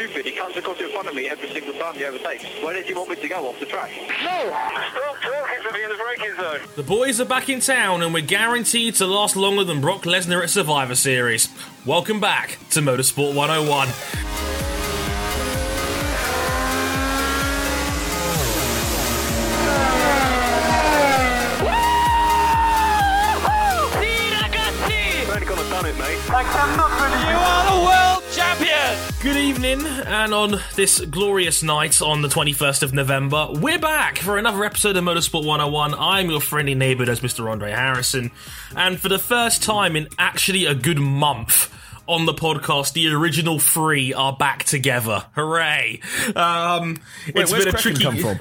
truth is, he comes across in front of me every single time he overtakes. Where did you want me to go off the track? No! Stop talking to me in the braking zone. The boys are back in town and we're guaranteed to last longer than Brock Lesnar at Survivor Series. Welcome back to Motorsport 101. Good evening, and on this glorious night on the 21st of November, we're back for another episode of Motorsport 101. I'm your friendly neighbour, as Mr. Andre Harrison, and for the first time in actually a good month, on the podcast, the original three are back together. Hooray! Um, it's where's been a tricky. come from?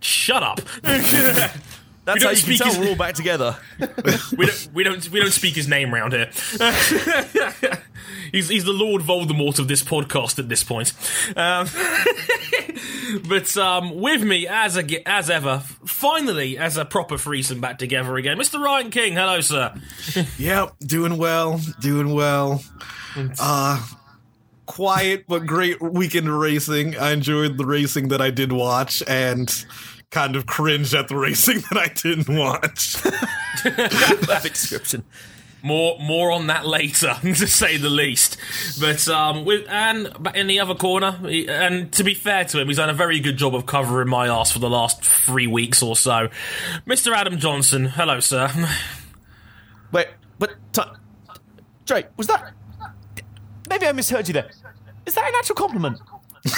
Shut up. That's don't how you can speak tell his- we're all back together. we don't we don't we don't speak his name round here. he's he's the Lord Voldemort of this podcast at this point. Um, but um, with me as a, as ever, finally as a proper threesome back together again, Mr. Ryan King. Hello, sir. Yep, doing well, doing well. Uh quiet but great weekend racing. I enjoyed the racing that I did watch and kind of cringed at the racing that I didn't watch. That description. More more on that later, to say the least. But um, with and but in the other corner, he- and to be fair to him, he's done a very good job of covering my ass for the last three weeks or so. Mr. Adam Johnson. Hello, sir. Wait, but t- Drake, was that? Maybe I misheard you there. Is that an actual compliment?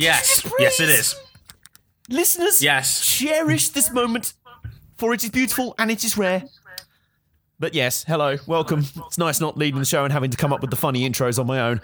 Yes, yes, it is. Listeners, Yes. cherish this moment, for it is beautiful and it is rare. But yes, hello, welcome. It's nice not leading the show and having to come up with the funny intros on my own.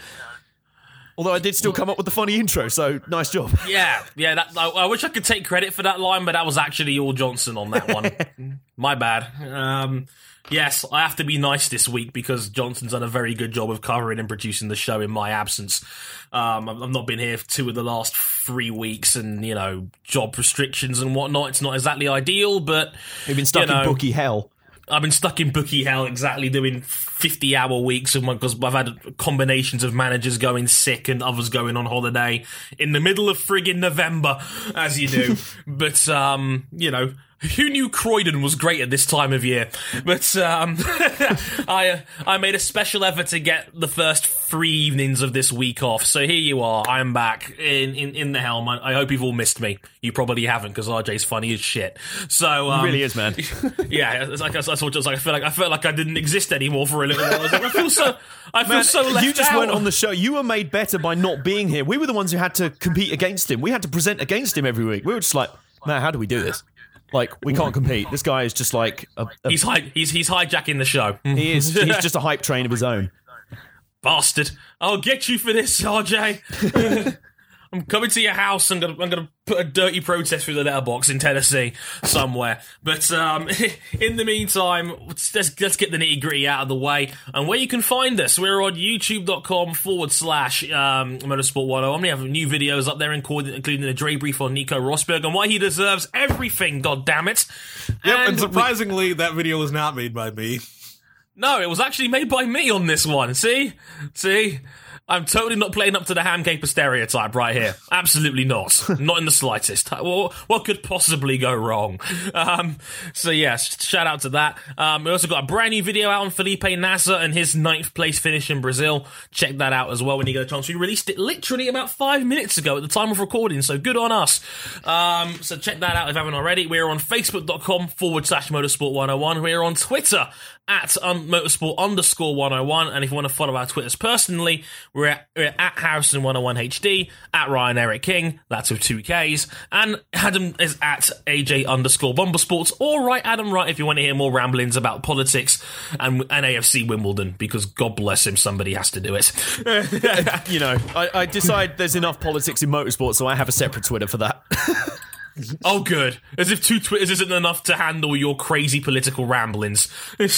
Although I did still come up with the funny intro, so nice job. Yeah, yeah. That, I, I wish I could take credit for that line, but that was actually all Johnson on that one. My bad. Um, yes, I have to be nice this week because Johnson's done a very good job of covering and producing the show in my absence. Um, I've, not been here for two of the last three weeks, and you know, job restrictions and whatnot. It's not exactly ideal, but We've been stuck You know. in bookie hell. I've been stuck in bookie hell exactly doing 50 hour weeks because I've had combinations of managers going sick and others going on holiday in the middle of friggin' November, as you do. but, um, you know, who knew Croydon was great at this time of year? But, um, I, I made a special effort to get the first three evenings of this week off. So here you are. I'm back in, in, in the helm. I, I hope you've all missed me. You probably haven't because RJ's funny as shit. So, um, really is, man. yeah, it's like I, I sort of just like I feel like I felt like I didn't exist anymore for a little while. I, like, I feel so, I feel Man, so left you just out. weren't on the show. You were made better by not being here. We were the ones who had to compete against him. We had to present against him every week. We were just like, man, how do we do this? Like, we can't compete. This guy is just like a, a- He's hi- he's he's hijacking the show. he is. He's just a hype train of his own. Bastard! I'll get you for this, RJ. I'm coming to your house. I'm gonna I'm gonna put a dirty protest through the letterbox in Tennessee somewhere. But um, in the meantime, let's, let's get the nitty gritty out of the way. And where you can find us, we're on YouTube.com forward slash um, Motorsport 101. We have new videos up there, including, including a Dre brief on Nico Rosberg and why he deserves everything. God damn it! Yep, and we- surprisingly, that video was not made by me. no, it was actually made by me on this one. See? See? I'm totally not playing up to the ham caper stereotype right here. Absolutely not. not in the slightest. What, what could possibly go wrong? Um, so, yes, shout out to that. Um, we also got a brand new video out on Felipe Nasr and his ninth place finish in Brazil. Check that out as well when you get a chance. We released it literally about five minutes ago at the time of recording, so good on us. Um, so, check that out if you haven't already. We're on facebook.com forward slash motorsport 101. We're on Twitter at um, motorsport underscore 101. And if you want to follow our Twitters personally, we're at, we're at Harrison101HD, at Ryan Eric King, that's with two Ks, and Adam is at AJ underscore Bomber Sports, or right Adam Right if you want to hear more ramblings about politics and, and AFC Wimbledon, because God bless him, somebody has to do it. You know, I, I decide there's enough politics in motorsport, so I have a separate Twitter for that. Oh, good. As if two Twitters isn't enough to handle your crazy political ramblings. and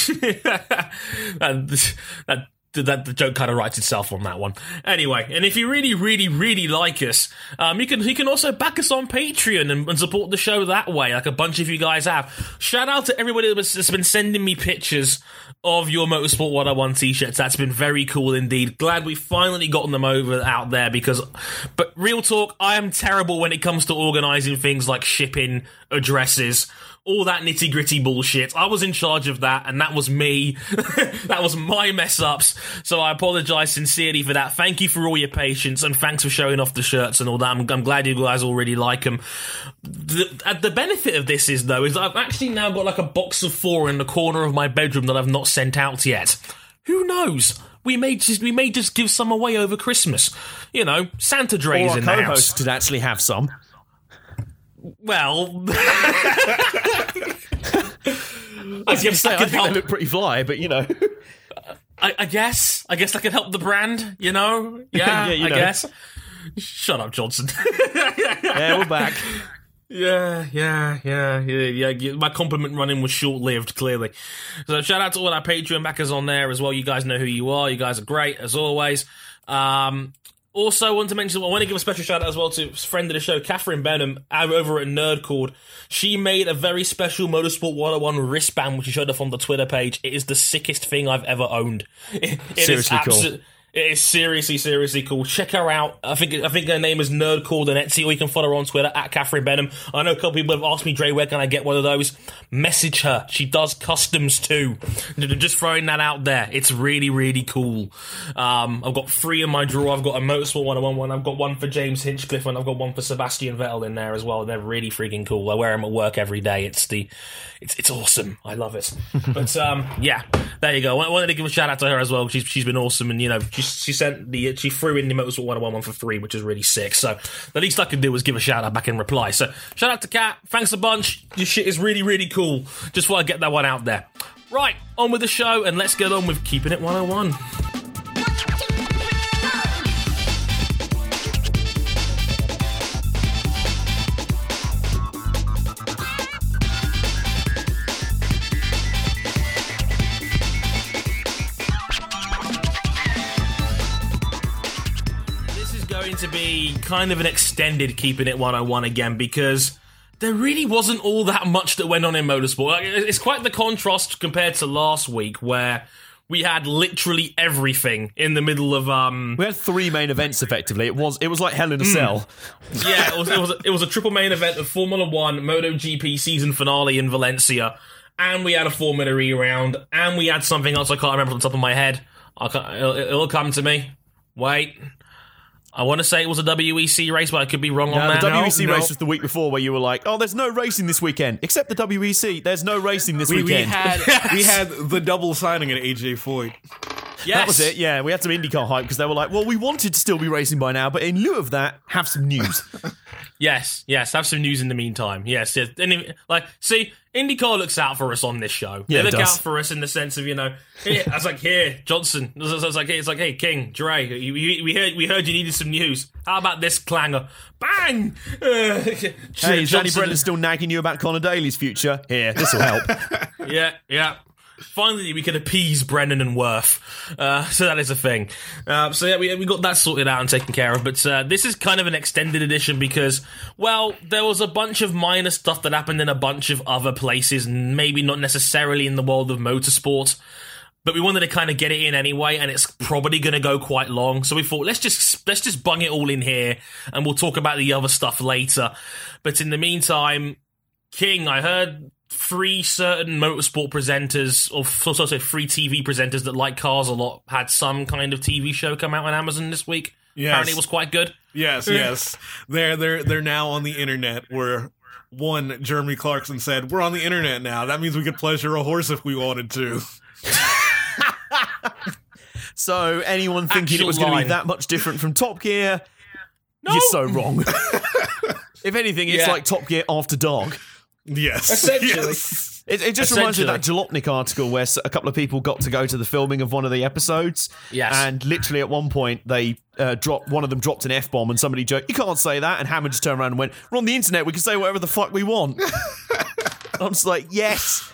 that, that the joke kind of writes itself on that one. Anyway, and if you really, really, really like us, um, you can you can also back us on Patreon and, and support the show that way, like a bunch of you guys have. Shout out to everybody that's been sending me pictures of your Motorsport 101 t-shirts. That's been very cool indeed. Glad we finally gotten them over out there because, but real talk, I am terrible when it comes to organizing things like shipping addresses. All that nitty gritty bullshit. I was in charge of that, and that was me. that was my mess ups. So I apologize sincerely for that. Thank you for all your patience, and thanks for showing off the shirts and all that. I'm, I'm glad you guys already like them. The, the benefit of this is though is I've actually now got like a box of four in the corner of my bedroom that I've not sent out yet. Who knows? We may just we may just give some away over Christmas. You know, Santa Or Dre's our in the house. did actually have some. Well, I guess Say, I could think they look pretty fly, but you know. I, I guess. I guess I could help the brand. You know. Yeah. Yeah, you I know. guess. Shut up, Johnson. yeah, we're back. Yeah, yeah, yeah, yeah, yeah. My compliment running was short lived, clearly. So shout out to all our Patreon backers on there as well. You guys know who you are. You guys are great as always. Um, also, want to mention, I want to give a special shout out as well to friend of the show, Catherine Benham, over at Nerdcord. She made a very special Motorsport 101 wristband, which she showed up on the Twitter page. It is the sickest thing I've ever owned. It, it is Seriously cool. It is seriously, seriously cool. Check her out. I think I think her name is Nerd Called on Etsy, or you can follow her on Twitter at Catherine Benham. I know a couple people have asked me, Dre, where can I get one of those? Message her. She does customs too. Just throwing that out there. It's really, really cool. Um, I've got three in my drawer. I've got a Motorsport 101 one. I've got one for James Hinchcliffe, and I've got one for Sebastian Vettel in there as well. They're really freaking cool. I wear them at work every day. It's the, it's it's awesome. I love it. but um, yeah, there you go. I wanted to give a shout out to her as well. She's she's been awesome, and you know, she she sent the she threw in the Motorsport 101 one for free, which is really sick. So the least I could do was give a shout out back in reply. So shout out to Kat. Thanks a bunch. Your shit is really really cool. Just want to get that one out there. Right, on with the show, and let's get on with keeping it 101. To be kind of an extended keeping it 101 again because there really wasn't all that much that went on in motorsport. Like, It's quite the contrast compared to last week where we had literally everything in the middle of um We had three main events effectively. It was it was like hell in a cell. yeah, it was it was a, it was a triple main event of Formula 1 MotoGP season finale in Valencia and we had a Formula E round and we had something else I can't remember on the top of my head. I can't, it'll, it'll come to me. Wait. I want to say it was a WEC race, but I could be wrong on Now, that. the WEC no. race was the week before where you were like, "Oh, there's no racing this weekend, except the WEC. There's no racing this We, we weekend." had we had the double signing at AJ Foyt. yes. that was it. Yeah, we had some IndyCar hype because they were like, "Well, we wanted to still be racing by now, but in lieu of that, have some news." Yes, yes. Have some news in the meantime. Yes, yes. And if- like, see, IndyCar looks out for us on this show. Yeah, they look out for us in the sense of you know, here, I was like, here, Johnson. I was, I was like, hey, it's like, hey, King, Dre, we heard, we heard you needed some news. How about this clanger? Bang! Uh, hey, is Danny Brennan still nagging you about Conor Daly's future? Here, this will help. Yeah, yeah. Finally, we can appease Brennan and Worth. Uh, so that is a thing. Uh, so yeah, we, we got that sorted out and taken care of. But uh, this is kind of an extended edition because, well, there was a bunch of minor stuff that happened in a bunch of other places, maybe not necessarily in the world of motorsport. But we wanted to kind of get it in anyway, and it's probably going to go quite long. So we thought let's just let's just bung it all in here, and we'll talk about the other stuff later. But in the meantime, King, I heard three certain motorsport presenters, or f- so say free TV presenters that like cars a lot, had some kind of TV show come out on Amazon this week. Yes. Apparently, it was quite good. Yes, yes. They're they're they're now on the internet where one Jeremy Clarkson said, We're on the internet now. That means we could pleasure a horse if we wanted to. So, anyone thinking it was going to be that much different from Top Gear, you're so wrong. if anything, it's Yeah. like Top Gear after dark. Yes. Essentially. Yes. It, it just reminds me of that Jalopnik article where a couple of people got to go to the filming of one of the episodes. Yes. And literally at one point, they uh, dropped one of them dropped an f bomb, and somebody joked, "You can't say that." And Hammond just turned around and went, "We're on the internet. We can say whatever the fuck we want." I'm just like, yes.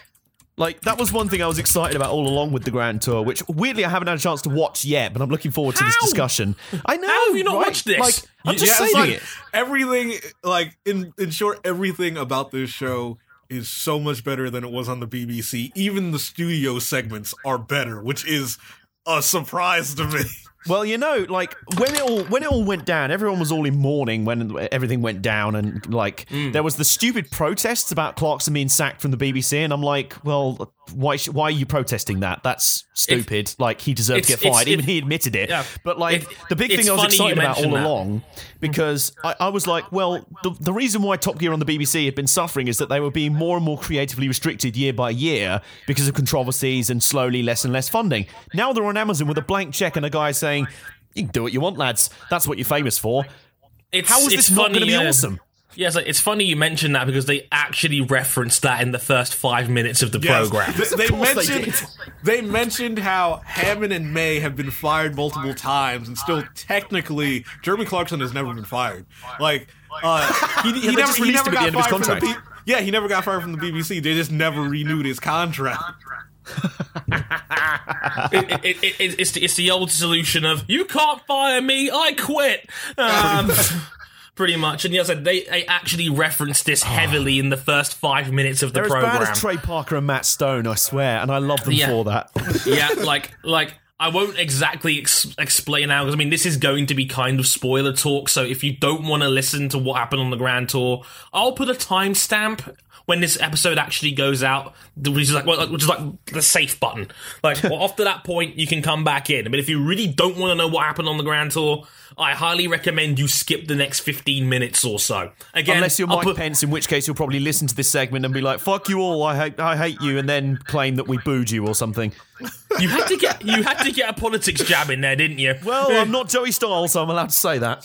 Like that was one thing I was excited about all along with the Grand Tour, which weirdly I haven't had a chance to watch yet, but I'm looking forward to this How? discussion. I know. How have you not right? watched this? Like, I'm just Yeah, saying like it. everything like in in short, everything about this show is so much better than it was on the BBC. Even the studio segments are better, which is a surprise to me. Well, you know, like when it all when it all went down, everyone was all in mourning when everything went down, and like Mm. there was the stupid protests about Clarkson being sacked from the BBC, and I'm like, well, why sh- why are you protesting that? That's stupid. like he deserved to get fired. Even it- he admitted it. Yeah. But like It- the big thing I was excited about all that. along, because I, I was like, well, the, the reason why Top Gear on the BBC had been suffering is that they were being more and more creatively restricted year by year because of controversies and slowly less and less funding. Now they're on Amazon with a blank check and a guy saying, "You can do what you want, lads. That's what you're famous for." It's, How is it's this not going to be uh, awesome? Yeah, it's, like, it's funny you mentioned that because they actually referenced that in the first five minutes of the Yes. program. They, they course they mentioned they, mentioned how Hammond and May have been fired multiple times, and still technically Jeremy Clarkson has never been fired. Like uh, he, he they never he released never him at got his fired from the contract. B- yeah he never got fired from the BBC. They just never renewed his contract. it, it, it, it, it's, the, it's the old solution of you can't fire me, I quit. Um, pretty much, and yes, they, they actually referenced this heavily in the first five minutes of the They're as bad as Trey Parker and Matt Stone, I swear, and I love them Yeah. for that. yeah, like like I won't exactly ex- explain now because I mean this is going to be kind of spoiler talk. So if you don't want to listen to what happened on the Grand Tour, I'll put a timestamp when this episode actually goes out, which is like well, which is like the safe button. Like well, after that point, you can come back in. But if you really don't want to know what happened on the Grand Tour. I highly recommend you skip the next 15 minutes or so. Again, Unless you're Mike put- Pence, in which case you'll probably listen to this segment and be like, "Fuck you all, I hate, I hate you," and then claim that we booed you or something. you had to get you had to get a politics jab in there, didn't you? Well, I'm not Joey Styles, so I'm allowed to say that.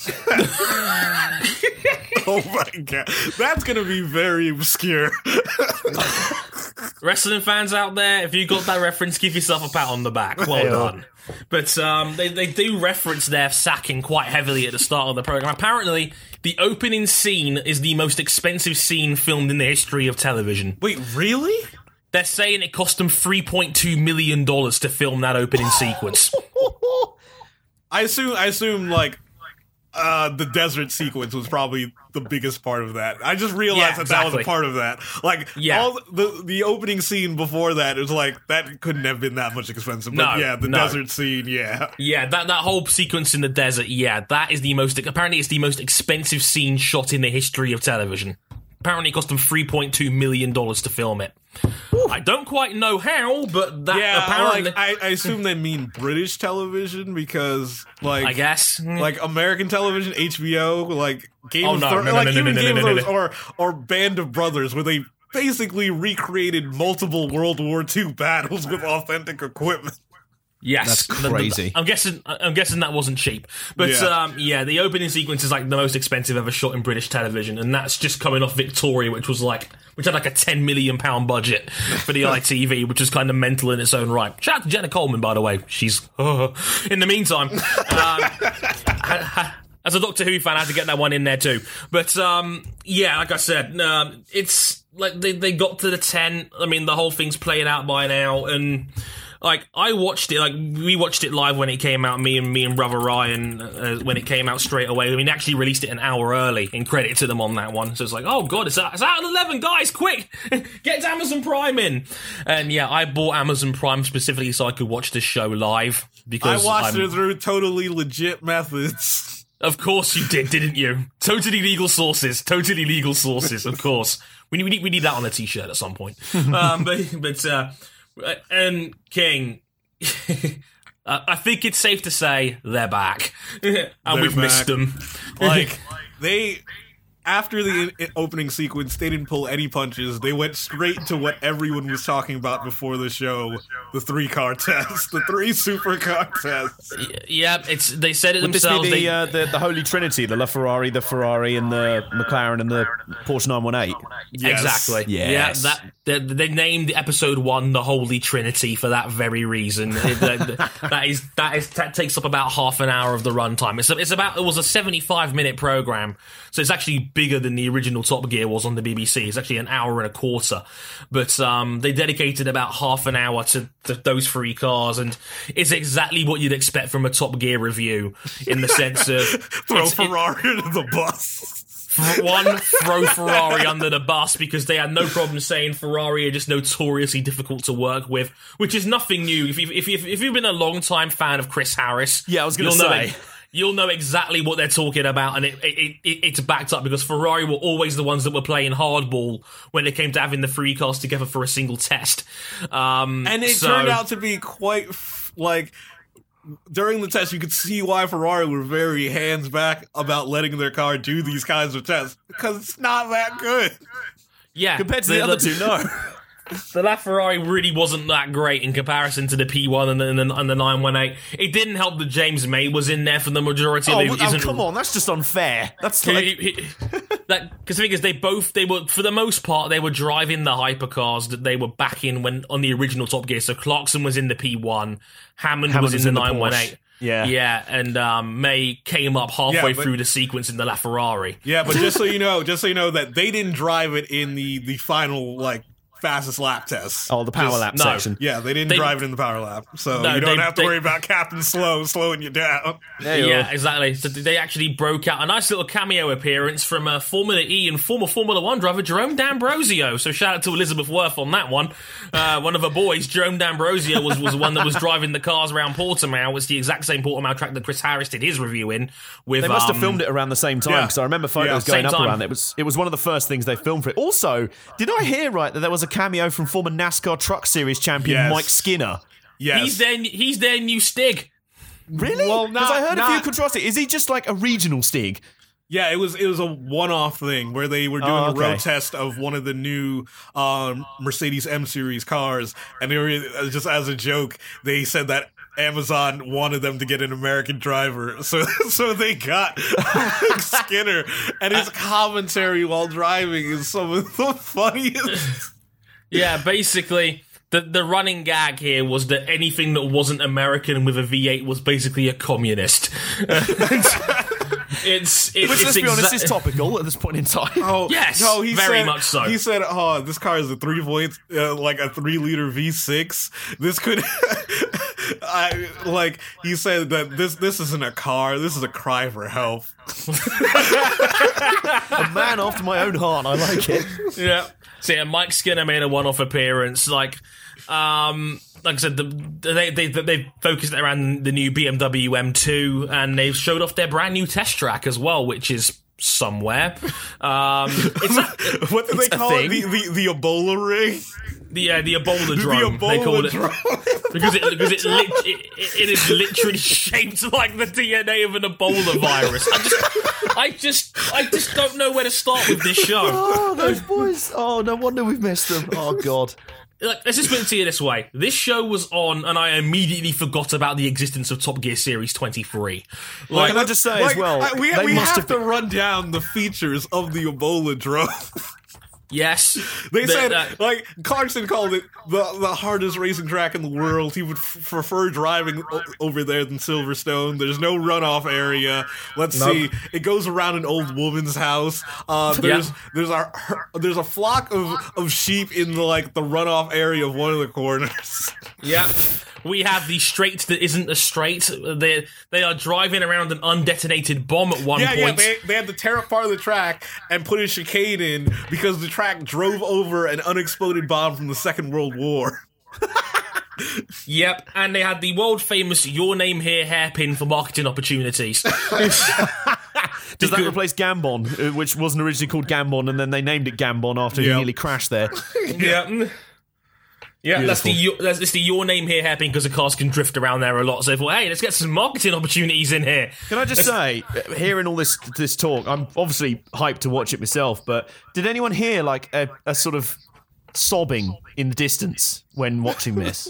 oh my god, that's gonna be very obscure. wrestling fans out there, if you got that reference, give yourself a pat on the back. Well Yeah. done. But um, they, they do reference their sacking quite heavily at the start of the program. Apparently, the opening scene is the most expensive scene filmed in the history of television. Wait, really? They're saying it cost them $3.2 million to film that opening sequence. I assume I assume like uh the desert sequence was probably the biggest part of that. I just realized Yeah, that that was a part of that. Like Yeah. all the the opening scene before that is like that couldn't have been that much expensive. But No, yeah, the no. desert scene, yeah. Yeah, that, that whole sequence in the desert, yeah, that is the most, apparently it's the most expensive scene shot in the history of television. Apparently it cost them $3.2 million to film it. I don't quite know how, but that Yeah, apparently, like I, I assume they mean British television because like I guess. Mm. like American television, HBO, like Game Oh, of no, Thrones, no, no, like no, no, even no, no, Game of Thrones or or Band of Brothers, where they basically recreated multiple World War II battles with authentic equipment. Yes, That's The- the- crazy. I'm guessing. I'm guessing that wasn't cheap, but Yeah. um, yeah, the opening sequence is like the most expensive ever shot in British television, and that's just coming off Victoria, which was like, which had like a 10 million pound budget for the ITV, which is kind of mental in its own right. Shout out to Jenna Coleman, by the way. She's in the meantime. Um, as a Doctor Who fan, I had to get that one in there too. But um, yeah, like I said, um, it's like they they got to the ten. I mean, the whole thing's playing out by now, and like I watched it, like we watched it live when it came out. Me and me and brother Ryan uh, when it came out straight away. I mean, actually released it an hour early. In credit to them on that one, so it's like, oh god, it's out, it's out at eleven, guys, quick, get Amazon Prime in. And yeah, I bought Amazon Prime specifically so I could watch this show live I because watched I'm- it through totally legit methods. of course you did, didn't you? Totally legal sources. Totally legal sources. Of course, we need we need, we need that on a t-shirt at some point. um, but but uh, and King, uh, I think it's safe to say they're back, and we've back. missed them. Like they after the i- opening sequence, they didn't pull any punches. They went straight to what everyone was talking about before the show: the three car test, the three supercar tests. yeah, it's they said it Would this be the, they, uh, the the Holy Trinity, the LaFerrari, the Ferrari, and the McLaren, and the Porsche 918? Yes. Exactly. Yes. Yeah, that they, they named episode one the Holy Trinity for that very reason. That, that is that is that takes up about half an hour of the runtime. It's it's about it was a seventy five minute program, so it's actually bigger than the original Top Gear was on the BBC. It's actually an hour and a quarter, but um, they dedicated about half an hour to, to those three cars, and it's exactly what you'd expect from a Top Gear review in the sense of Throw it's- it- Ferrari into the bus. One, throw Ferrari under the bus because they had no problem saying Ferrari are just notoriously difficult to work with, which is nothing new. If you've, if you've, if you've been a long time fan of Chris Harris, Yeah, I was you'll know say. it- You'll know exactly what they're talking about, and it, it, it it's backed up because Ferrari were always the ones that were playing hardball when it came to having the three cars together for a single test. Um, and it so- turned out to be quite f- like during the test you could see why Ferrari were very hands back about letting their car do these kinds of tests because it's not that good. yeah, Compared to the, other two, no. The LaFerrari really wasn't that great in comparison to the P1 and the, and the, and the 918. It didn't help that James May was in there for the majority Oh, of it. well, oh, come on, that's just unfair. That's like he- he- that because the thing is, they both they were for the most part they were driving the hypercars that they were back in when on the original Top Gear. So Clarkson was in the P1, Hammond, Hammond was in the in the 918. Porsche. Yeah. yeah, and um, May came up halfway Yeah, but- through the sequence in the LaFerrari. Yeah, but just so you know, just so you know that they didn't drive it in the the final like fastest lap test. oh, the power Just- lap no. section. Yeah, they didn't They- drive it in the power lap, so No, you don't they- have to they- worry about Captain Slow slowing you down. There you Yeah, are. exactly. So they actually broke out a nice little cameo appearance from uh, Formula E and former Formula One driver Jerome D'Ambrosio. So shout out to Elizabeth Worth on that one. Uh, one of her boys, Jerome D'Ambrosio, was, was the one that was driving the cars around Portimao. It's the exact same Portimao track that Chris Harris did his review in. With They must have um, filmed it around the same time yeah. because I remember photos Yeah. going Same up time. around it. It was it was one of the first things they filmed for it. Also, did I hear right that there was a cameo from former NASCAR Truck Series champion Yes. Mike Skinner? Yes, He's their he's their new Stig. Really? Well, Because I heard a few controversy. Is he just like a regional Stig? Yeah, it was it was a one off thing where they were doing Oh, a okay. road test of one of the new um, Mercedes M Series cars, and they were uh, just as a joke they said that Amazon wanted them to get an American driver, so so they got Skinner, and his commentary while driving is some of the funniest. Yeah, basically. The, the running gag here was that anything that wasn't American with a V8 was basically a communist. it's it, Which, it's let's be honest, exa- is topical at this point in time. Oh Yes, no, he very said, much so. He said, "Oh, this car is a three point, uh, like a three liter V six. This could." I like he said that this this isn't a car. This is a cry for help. a man after my own heart. I like it. Yeah. So yeah, Mike Skinner made a one-off appearance. Like, um, like I said, the, they they they focused around the new BMW M2, and they've showed off their brand new test track as well, which is somewhere. Um, it's What do It's they call thing. it? The, the the Ebola ring. the uh, the Ebola The drone. they Ebola called it drone. because it because it, lit, it it is literally shaped like the DNA of an Ebola virus. I just I just I just don't know where to start with this show. Oh, those boys. Oh, no wonder we've missed them. Oh, God. Like, let's just put it to you this way: this show was on, and I immediately forgot about the existence of Top Gear Series 23. Like, Can I just say as well? We we have have to run down the features of the Eboladrome. yes, They the- said, that- like Clarkson called it the the hardest racing track in the world. He would f- prefer driving o- over there than Silverstone. There's no runoff area. Let's see, it goes around an old woman's house. Uh, there's Yeah. there's a there's a flock of, of sheep in the like the runoff area of one of the corners. yeah. We have the straight that isn't a straight. They they are driving around an undetonated bomb at one yeah, point. yeah. They, they had to tear up part of the track and put a chicane in because the track drove over an unexploded bomb from the Second World War. Yep, and they had the world famous "Your Name Here" hairpin for marketing opportunities. Does that replace Gambon, uh, which wasn't originally called Gambon, and then they named it Gambon after he Yeah. nearly crashed there? yeah. Yeah, that's the your- that's it's the your name here hairpin because the cars can drift around there a lot. So they thought, hey, let's get some marketing opportunities in here. Can I just say, uh, hearing all this this talk, I'm obviously hyped to watch it myself. But did anyone hear like a, a sort of sobbing in the distance when watching this?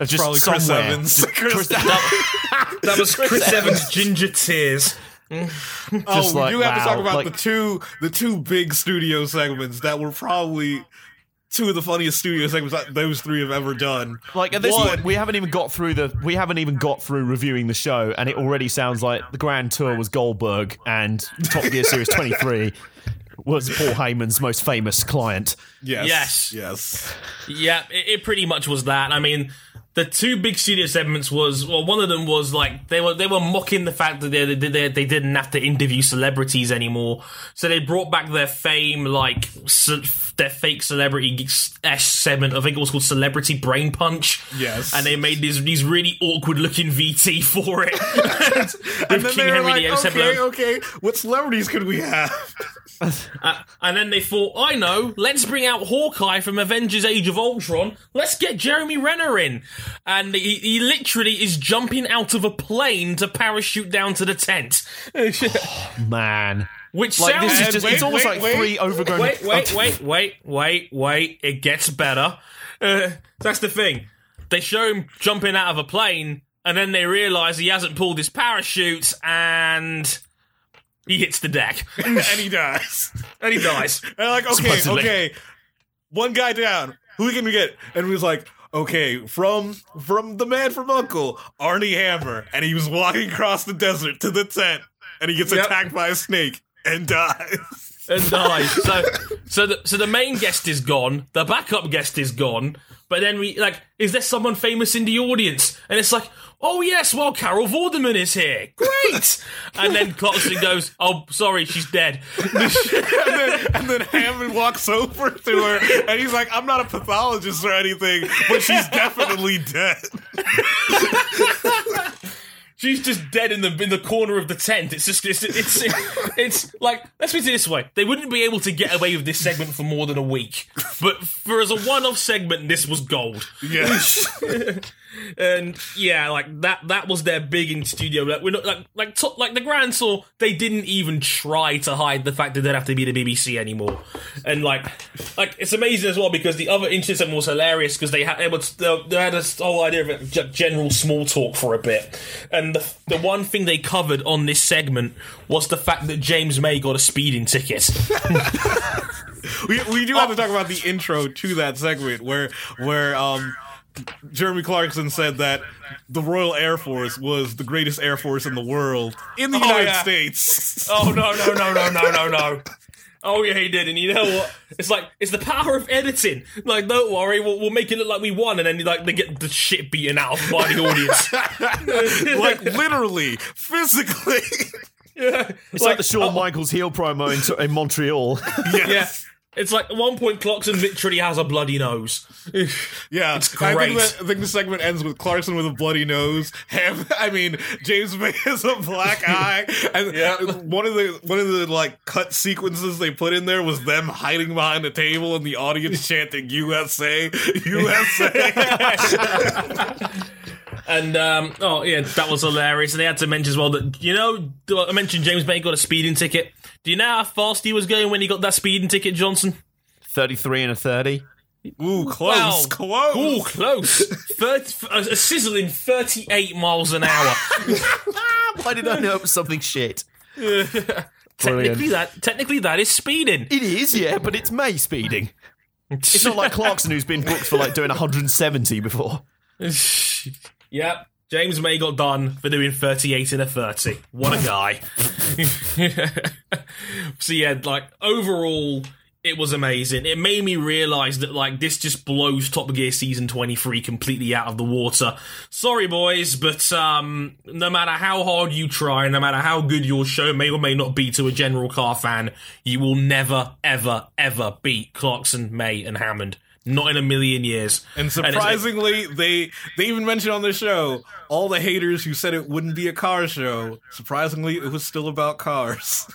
Of just Probably Chris. Evans. Chris- That was Chris Evans' ginger tears. Oh, Just we like, do have to talk about like- the two the two big studio segments that were probably two of the funniest studio segments that those three have ever done. Like at this One- point, we haven't even got through the we haven't even got through reviewing the show, and it already sounds like the Grand Tour was Goldberg and Top Gear Series 23 was Paul Heyman's most famous client. Yes, Yes. yes. Yeah, it, it pretty much was that. I mean, the two big studio segments was well, one of them was like they were they were mocking the fact that they they, they, they didn't have to interview celebrities anymore, so they brought back their fame like ce- their fake celebrity segment. I think it was called Celebrity Brain Punch. Yes. and they made these these really awkward looking VT for it. And then King they were Henry like, okay, okay, what celebrities could we have? Uh, and then they thought, I know, let's bring out Hawkeye from Avengers Age of Ultron. Let's get Jeremy Renner in. And he, he literally is jumping out of a plane to parachute down to the tent. Man. Which Like, sounds this is just, wait, it's almost wait, like wait. three overgrown. Wait, wait, wait, wait, wait, wait. It gets better. Uh, that's the thing. They show him jumping out of a plane, and then they realise he hasn't pulled his parachute, and he hits the deck. and he dies. and he dies. And like, okay, Supposedly. okay, one guy down. Who can we get? And we was like, okay, from from the man from Uncle, Armie Hammer, and he was walking across the desert to the tent, and he gets Yep. attacked by a snake and dies. and dies. So, so the so the main guest is gone. The backup guest is gone. But then we like, is there someone famous in the audience? And it's like, oh yes, well Carol Vorderman is here. Great. and then Clarkson goes, oh sorry, she's dead. and, then, and then Hammond walks over to her, and he's like, I'm not a pathologist or anything, but she's definitely dead. She's just dead in the in the corner of the tent. It's just it's it's it's, like let's put it this way: they wouldn't be able to get away with this segment for more than a week. But for as a one-off segment, this was gold. Yes. and yeah, like that that was their big in studio. Like we're not like like to, like the Grand Tour, they didn't even try to hide the fact that they'd have to be the BBC anymore. And like like it's amazing as well because the other incident was hilarious because they had they, was, they, had this whole idea of general small talk for a bit, and the the one thing they covered on this segment was the fact that James May got a speeding ticket. we, we do have to talk about the intro to that segment where where um Jeremy Clarkson said that the Royal Air Force was the greatest air force in the world in the Oh, United yeah. States. Oh no no no no no no no. Oh yeah, he did, and you know what? It's like it's the power of editing. Like, don't worry, we'll, we'll make it look like we won, and then like they get the shit beaten out of by the audience. like literally, physically. yeah, It's like, the Shawn uh, Michaels heel promo in, in Montreal. yeah. It's like at one point Clarkson literally has a bloody nose. Yeah, It's I great. think, that, I think the segment ends with Clarkson with a bloody nose. Ham, I mean, James May has a black eye, and Yeah. one of the one of the like cut sequences they put in there was them hiding behind the table and the audience chanting "USA, USA." And um, oh yeah, that was hilarious. And they had to mention as well that you know I mentioned James May got a speeding ticket. Do you know how fast he was going when he got that speeding ticket, Johnson? 33 and a 30. Ooh, close, Wow. close. Ooh, close. 30, a, a sizzling 38 miles an hour. Why did I know it was something shit? technically, that technically that is speeding. It is, yeah, but it's May speeding. It's not like Clarkson who's been booked for like doing 170 before. yep. James May got done for doing 38 in a 30. What a guy. so yeah, like overall it was amazing. It made me realize that like this just blows Top Gear season 23 completely out of the water. Sorry boys, but um no matter how hard you try, no matter how good your show may or may not be to a general car fan, you will never ever ever beat Clarkson, May and Hammond. Not in a million years. And it's- surprisingly, they they even mentioned on the show all the haters who said it wouldn't be a car show. Surprisingly, it was still about cars.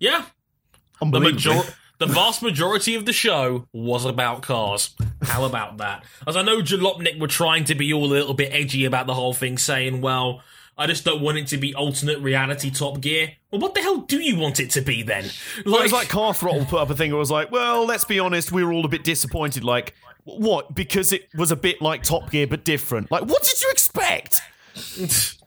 yeah, the Unbelievable. major- the vast majority of the show was about cars. How about that? As I know Jalopnik were trying to be all a little bit edgy about the whole thing, saying, well, I just don't want it to be alternate reality Top Gear. Well, what the hell do you want it to be then? Well, it was like Car Throttle put up a thing where it was like, well, let's be honest, we were all a bit disappointed. Like, what? Because it was a bit like Top Gear, but different. Like, what did you expect?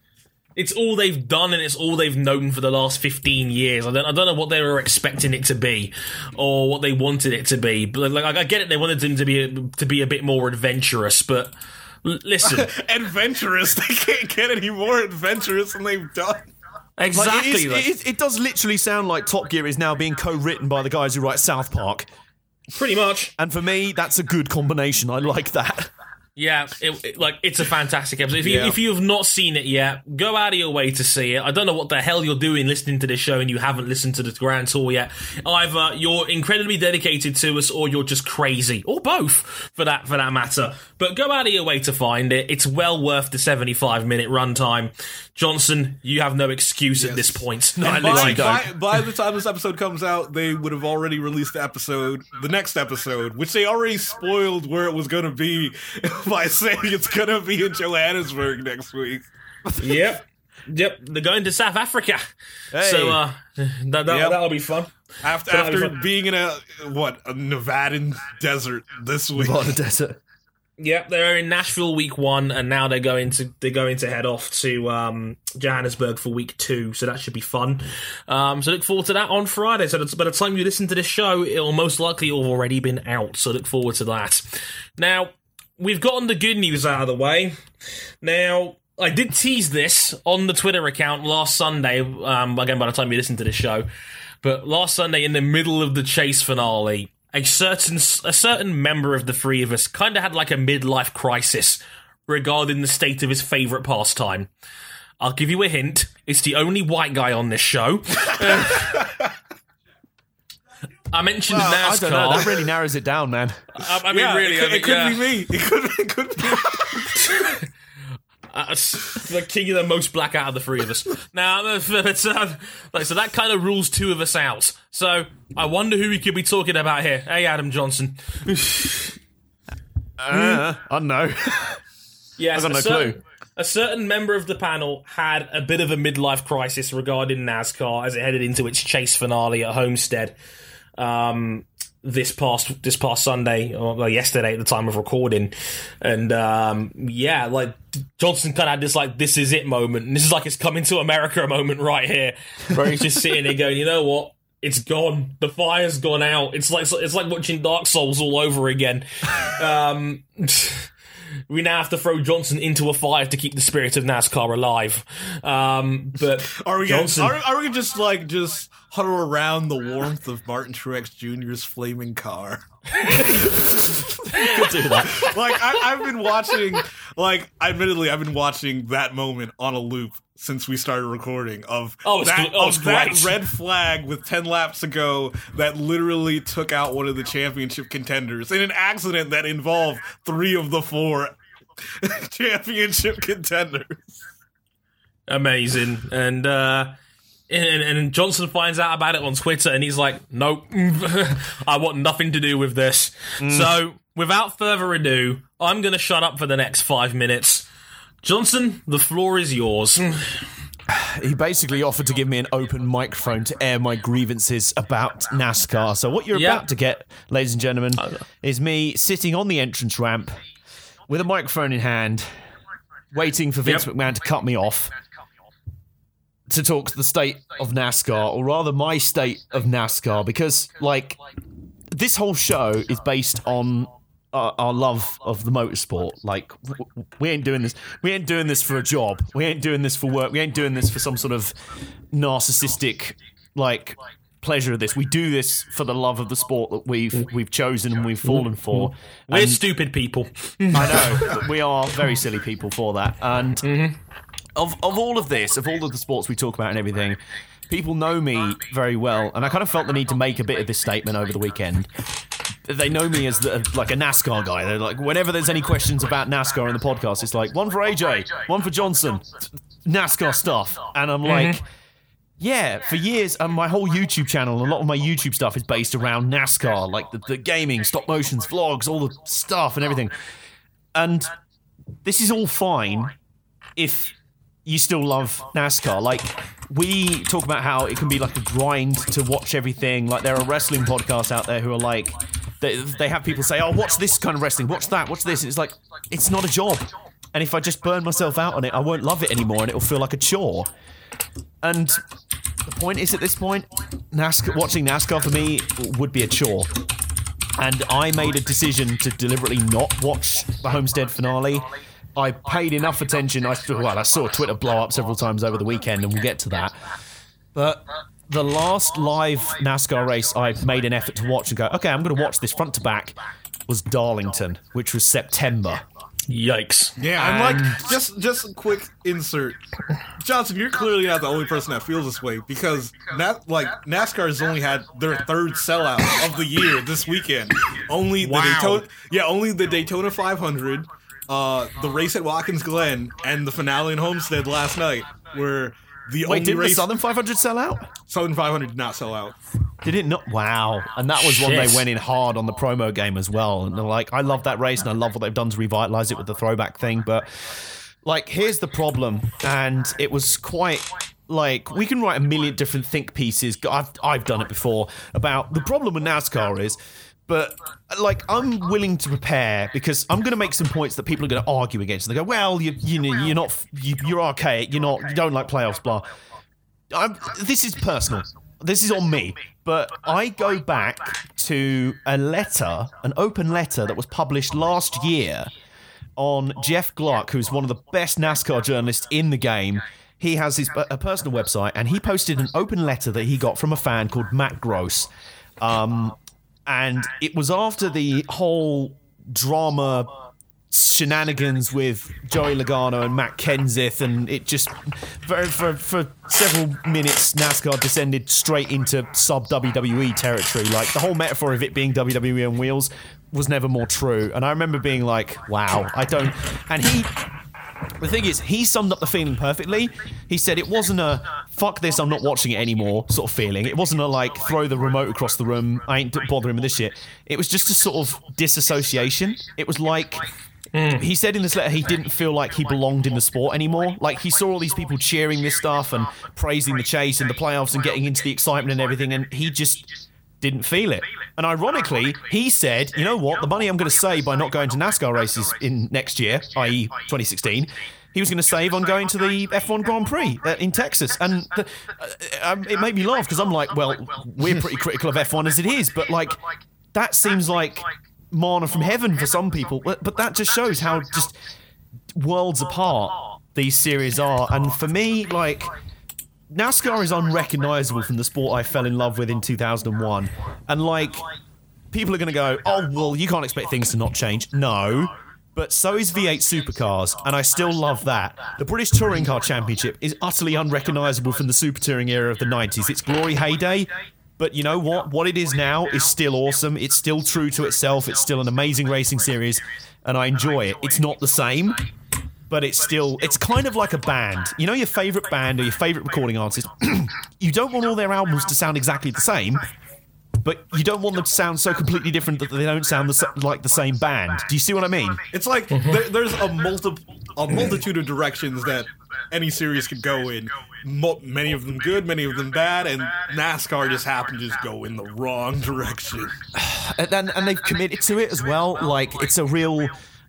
it's all they've done and it's all they've known for the last 15 years. I don't, I don't know what they were expecting it to be or what they wanted it to be. But like, I get it, they wanted them to be a, to be a bit more adventurous, but listen, adventurous. They can't get any more adventurous than they've done. Like, exactly. it, is, like- it, is, it does literally sound like Top Gear is now being co-written by the guys who write South Park. pretty much. And for me, that's a good combination. I like that. Yeah, it, it- like it's a fantastic episode. If you Yeah. if you have not seen it yet, go out of your way to see it. I don't know what the hell you're doing listening to this show and you haven't listened to the Grand Tour yet. Either you're incredibly dedicated to us, or you're just crazy, or both for that for that matter. But go out of your way to find it. It's well worth the 75 minute runtime. Johnson, you have no excuse at this point. By, by, by the time this episode comes out, they would have already released the episode, the next episode, which they already spoiled where it was going to be by saying it's going to be in Johannesburg next week. Yep. Yep, they're going to South Africa. Hey. So uh, that, that, Yep. that'll be fun. After That'll be after fun. being in a what a Nevadan desert this week. What a desert. Yep, they're in Nashville week one, and now they're going to they're going to head off to um, Johannesburg for week two. So that should be fun. Um, so look forward to that on Friday. So by the time you listen to this show, it'll most likely have already been out. So look forward to that. Now we've gotten the good news out of the way. Now I did tease this on the Twitter account last Sunday. Um, again, by the time you listen to this show, but last Sunday in the middle of the chase finale, a certain a certain member of the three of us kind of had like a midlife crisis regarding the state of his favorite pastime. I'll give you a hint. It's the only white guy on this show. I mentioned I NASCAR. don't know. That really narrows it down, man. I, I mean, yeah, really, it, could- I mean, it could yeah. be me. It could, it could be. Uh, it's the king of the most black out of the three of us. Now, but, uh, like, so that kind of rules two of us out. So I wonder who we could be talking about here. Hey, Adam Johnson. Uh, I don't know. Yes, I've got a certain, clue. A certain member of the panel had a bit of a midlife crisis regarding NASCAR as it headed into its chase finale at Homestead. Um, this past this past Sunday or yesterday at the time of recording, and um, yeah, like Johnson kind of had this like this is it moment, and this is like it's coming to America moment right here, where he's just sitting there going, you know what, it's gone, the fire's gone out. It's like it's like watching Dark Souls all over again. Um, we now have to throw Johnson into a fire to keep the spirit of NASCAR alive. Um, but Are we gonna, are, are we gonna just like just huddle around the warmth of Martin Truex Jr.'s flaming car? Could do that. like I, I've been watching, like admittedly, I've been watching that moment on a loop since we started recording. Of Oh, that, oh, of that red flag with ten laps ago that literally took out one of the championship contenders in an accident that involved three of the four championship contenders. amazing. And, uh, and, and Johnson finds out about it on Twitter and he's like, nope, I want nothing to do with this. So, without further ado, I'm going to shut up for the next five minutes. Johnson, the floor is yours. He basically offered to give me an open microphone to air my grievances about NASCAR. So what you're Yeah. about to get, ladies and gentlemen, is me sitting on the entrance ramp with a microphone in hand, waiting for Vince Yep. McMahon to cut me off to talk to the state of NASCAR, or rather my state of NASCAR, because like this whole show is based on our, our love of the motorsport. Like we ain't doing this. We ain't doing this for a job. We ain't doing this for work. We ain't doing this for some sort of narcissistic like pleasure of this. We do this for the love of the sport that we've we've chosen and we've fallen mm-hmm. for. Mm-hmm. We're And- stupid people. I know. we are very silly people for that. And mm-hmm. of of all of this, of all of the sports we talk about and everything, people know me very well, and I kind of felt the need to make a bit of this statement over the weekend. They know me as the, like a NASCAR guy. They're like, whenever there's any questions about NASCAR in the podcast, it's like one for AJ, one for Johnson, NASCAR stuff, and I'm like. Yeah, for years, um, my whole YouTube channel, a lot of my YouTube stuff is based around NASCAR, like the, the gaming, stop motions, vlogs, all the stuff and everything. And this is all fine if you still love NASCAR. Like, we talk about how it can be like a grind to watch everything. Like, there are wrestling podcasts out there who are like, they, they have people say, oh, watch this kind of wrestling, watch that, watch this. And it's like, it's not a job. And if I just burn myself out on it, I won't love it anymore and it'll feel like a chore. And the point is, at this point, NASCAR, watching NASCAR for me would be a chore. And I made a decision to deliberately not watch the Homestead finale. I paid enough attention. I well, I saw Twitter blow up several times over the weekend, and we'll get to that. But the last live NASCAR race I made an effort to watch and go, okay, I'm going to watch this front to back, was Darlington, which was September. Yikes. Yeah, I'm like just just a quick insert. Johnson, you're clearly not the only person that feels this way because Na- like NASCAR has only had their third sellout of the year this weekend. Only the Wow. Daytona, yeah, only the Daytona 500, uh, the race at Watkins Glen, and the finale in Homestead last night were the Wait, didn't the. Southern 500 sell out? Southern 500 did not sell out. Did it not? Wow. And that was one they went in hard on the promo game as well. And they're like, I love that race and I love what they've done to revitalize it with the throwback thing. But, like, here's the problem. And it was quite. Like we can write a million different think pieces. I've I've done it before about the problem with NASCAR is, but like I'm willing to prepare because I'm going to make some points that people are going to argue against. And they go, well, you you know you're not you, you're archaic. You're not you don't like playoffs. Blah. I'm, this is personal. This is on me. But I go back to a letter, an open letter that was published last year on Jeff Gluck, who's one of the best NASCAR journalists in the game. He has his a personal website, and he posted an open letter that he got from a fan called Matt Gross. Um, and it was after the whole drama shenanigans with Joey Logano and Matt Kenseth, and it just for, for, for several minutes NASCAR descended straight into sub WWE territory. Like the whole metaphor of it being WWE on wheels was never more true. And I remember being like, "Wow, I don't." And he. The thing is, he summed up the feeling perfectly. He said it wasn't a "fuck this, I'm not watching it anymore" sort of feeling. It wasn't a like throw the remote across the room, I ain't bothering with this shit. It was just a sort of disassociation. It was like mm. he said in this letter he didn't feel like he belonged in the sport anymore. Like he saw all these people cheering this stuff and praising the chase and the playoffs and getting into the excitement and everything, and he just didn't feel it. And ironically, he said, "You know what? The money I'm going to save by not going to NASCAR races in next year, i.e., 2016." He was going to save on going to the F1 Grand Prix uh, in Texas, and the, uh, um, it made me laugh because I'm like, "Well, we're pretty critical of F1 as it is, but like, that seems like mana from heaven for some people." But, but that just shows how just worlds apart these series are. And for me, like, NASCAR is unrecognizable from the sport I fell in love with in 2001. And, like, people are going to go, oh, well, you can't expect things to not change. No. But so is V8 supercars, and I still love that. The British Touring Car Championship is utterly unrecognizable from the super touring era of the 90s. Its glory heyday, but you know what? What it is now is still awesome. It's still true to itself. It's still an amazing racing series, and I enjoy it. It's not the same, but it's still it's kind of like a band. You know your favorite band or your favorite recording artist. you don't want all their albums to sound exactly the same, but you don't want them to sound so completely different that they don't sound the, like the same band. Do you see what I mean? It's like there, there's a multi a multitude of directions that any series could go in. Mo- many of them good, many of them bad, and NASCAR just happened to just go in the wrong direction. and, and, and they've committed to it as well. Like it's a real.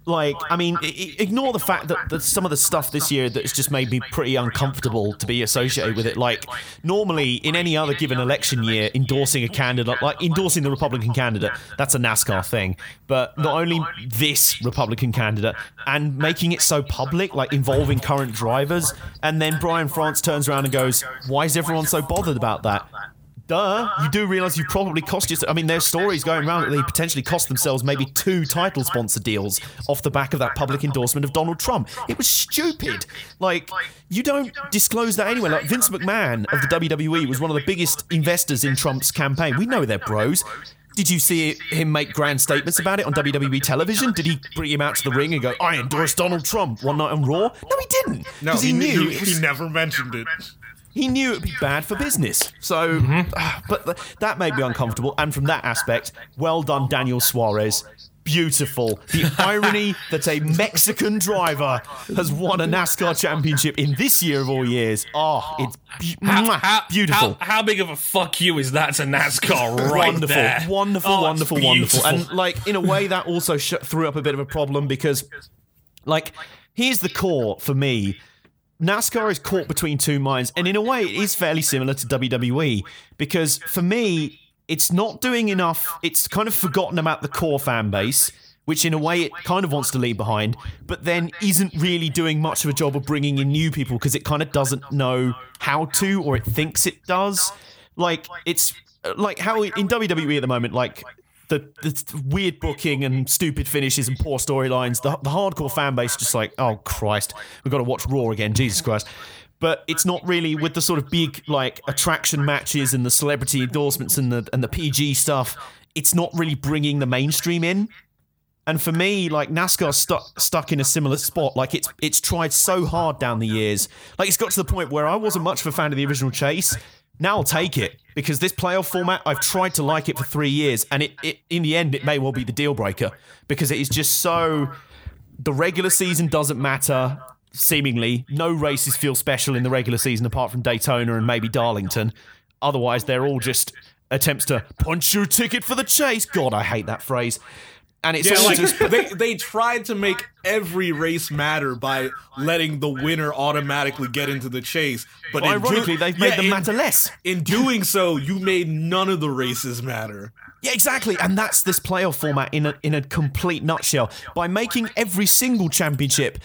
Like, I mean, ignore the fact that, that some of the stuff this year that's just made me pretty uncomfortable to be associated with it. Like, normally in any other given election year, endorsing a candidate, like endorsing the Republican candidate, that's a NASCAR thing. But not only this Republican candidate and making it so public, like involving current drivers, and then Brian France turns around and goes, Why is everyone so bothered about that? Duh, you do realize you probably cost yourself. I mean, there's stories going around that they potentially cost themselves maybe two title sponsor deals off the back of that public endorsement of Donald Trump. It was stupid. Like, you don't disclose that anywhere. Like, Vince McMahon of the WWE was one of the biggest investors in Trump's campaign. We know they're bros. Did you see him make grand statements about it on WWE television? Did he bring him out to the ring and go, I endorse Donald Trump one night on Raw? No, he didn't. No, he, he, knew he, was- he never mentioned it. He knew it'd be bad for business. So, ah, but th- that made me uncomfortable. And from that aspect, well done, Daniel Suarez. Beautiful. The irony that a Mexican driver has won a NASCAR championship in this year of all years. Oh, it's be- mwah, beautiful. How, how big of a fuck you is that to NASCAR right wonderful, there? wonderful, Oh, wonderful, wonderful. And like in a way, that also sh- threw up a bit of a problem because, like, here's the core for me. NASCAR is caught between two minds, and in a way, it is fairly similar to WWE because for me, it's not doing enough. It's kind of forgotten about the core fan base, which in a way it kind of wants to leave behind, but then isn't really doing much of a job of bringing in new people because it kind of doesn't know how to or it thinks it does. Like it's like how in WWE at the moment, like the, the weird booking and stupid finishes and poor storylines. The, the hardcore fan base just like, oh Christ, we've got to watch Raw again. Jesus Christ. But it's not really with the sort of big like attraction matches and the celebrity endorsements and the and the PG stuff. It's not really bringing the mainstream in. And for me, like NASCAR's stuck stuck in a similar spot. Like it's it's tried so hard down the years. Like it's got to the point where I wasn't much of a fan of the original chase. Now I'll take it because this playoff format, I've tried to like it for three years, and it, it in the end it may well be the deal breaker because it is just so. The regular season doesn't matter. Seemingly, no races feel special in the regular season apart from Daytona and maybe Darlington. Otherwise, they're all just attempts to punch your ticket for the chase. God, I hate that phrase. And it's Yeah, like just they they tried to make every race matter by letting the winner automatically get into the chase, but in do- ironically they've made yeah, them in- matter less. In doing so, you made none of the races matter. Yeah, exactly. And that's this playoff format in a in a complete nutshell. By making every single championship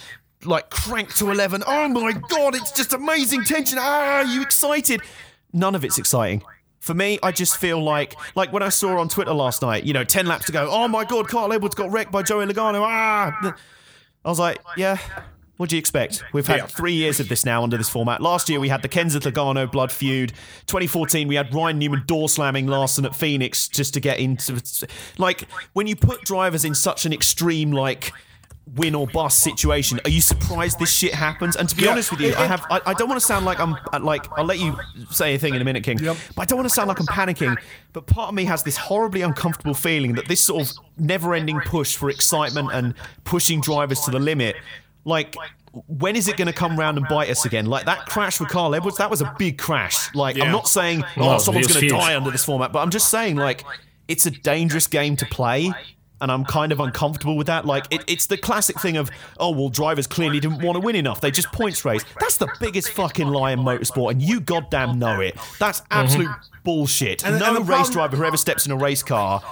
like crank to eleven. Oh my god, it's just amazing tension. Ah, are you excited? None of it's exciting. For me, I just feel like like when I saw on Twitter last night, you know, ten laps to go. Oh my god, Carl Edwards got wrecked by Joey Logano. Ah, I was like, yeah. What do you expect? We've had Yeah. three years of this now under this format. Last year we had the Kenseth Logano blood feud. 2014 we had Ryan Newman door slamming Larson at Phoenix just to get into. Like when you put drivers in such an extreme like win or bust situation, are you surprised this shit happens? And to be Yeah. honest with you, I have. I, I don't want to sound like I'm uh, like. I'll let you say a thing in a minute, King. But I don't want to sound like I'm panicking. But part of me has this horribly uncomfortable feeling that this sort of never-ending push for excitement and pushing drivers to the limit, like. When is it going to come round and bite us again? Like that crash with Carl Edwards, that was a big crash. Like, I'm not saying, Oh, oh, someone's going to die under this format, but I'm just saying, like, it's a dangerous game to play and I'm kind of uncomfortable with that. Like, it, it's the classic thing of, oh, well, drivers clearly didn't want to win enough. They just points race. That's the biggest fucking lie in motorsport, and you goddamn know it. That's mm-hmm. absolute bullshit. And- no and race problem- driver who ever steps in a race car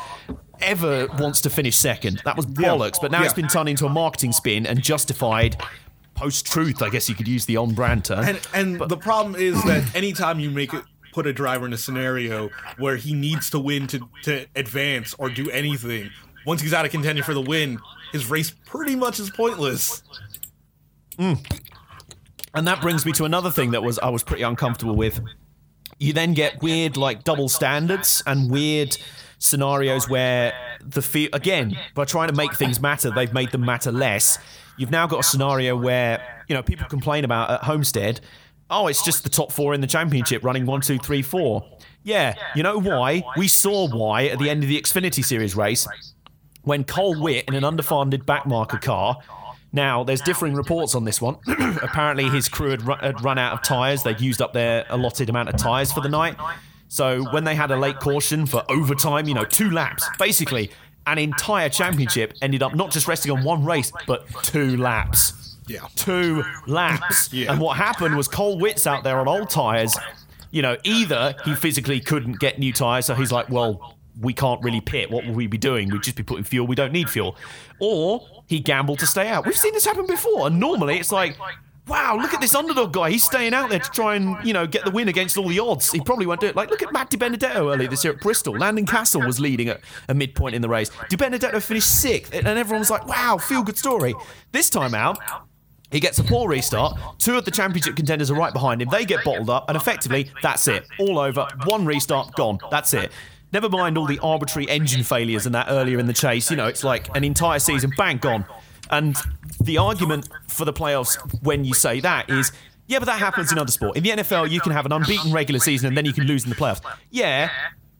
ever wants to finish second. That was bollocks, but now it's been turned into a marketing spin and justified post truth, I guess you could use the on brand term. And and the problem is that anytime you make it put a driver in a scenario where he needs to win to, to advance or do anything, once he's out of contention for the win, his race pretty much is pointless. Hmm. And that brings me to another thing that was I was pretty uncomfortable with. You then get weird like double standards and weird scenarios where the fe- again by trying to make things matter, they've made them matter less. You've now got a scenario where you know people complain about at Homestead. Oh, it's just the top four in the championship running one, two, three, four. Yeah, you know why? We saw why at the end of the Xfinity Series race when Cole Whitt in an underfunded backmarker car. Now, there's differing reports on this one. Apparently, his crew had, ru- had run out of tyres. They'd used up their allotted amount of tyres for the night. So, when they had a late caution for overtime, you know, two laps, basically, an entire championship ended up not just resting on one race, but two laps. Yeah. Two laps. Yeah. And what happened was Cole Whitt's out there on old tyres. You know, either he physically couldn't get new tyres, so he's like, well, we can't really pit. What will we be doing? We'd just be putting fuel. We don't need fuel. Or he gambled to stay out. We've seen this happen before. And normally it's like, wow, look at this underdog guy. He's staying out there to try and, you know, get the win against all the odds. He probably won't do it. Like, look at Matt Di Benedetto earlier this year at Bristol. Landon Cassill was leading at a midpoint in the race. Di Benedetto finished sixth. And everyone was like, wow, feel good story. This time out, he gets a poor restart. Two of the championship contenders are right behind him. They get bottled up, and effectively, that's it. All over. One restart, gone. That's it. Never mind all the arbitrary engine failures and that earlier in the chase. You know, it's like an entire season, bang, gone. And the argument for the playoffs when you say that is, yeah, but that happens in other sport. In the NFL, you can have an unbeaten regular season and then you can lose in the playoffs. Yeah,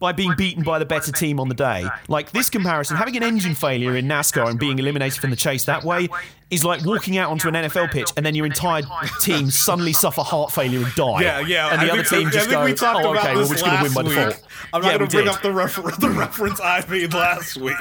by being beaten by the better team on the day. Like this comparison, having an engine failure in NASCAR and being eliminated from the chase that way is like walking out onto an NFL pitch and then your entire team suddenly suffer heart failure and die. Yeah, yeah. And the I other think, team I just think go, we talked oh, about okay, well, this we're just going to win last by week. default. I'm not yeah, going to bring did. up the, refer- the reference I made last week.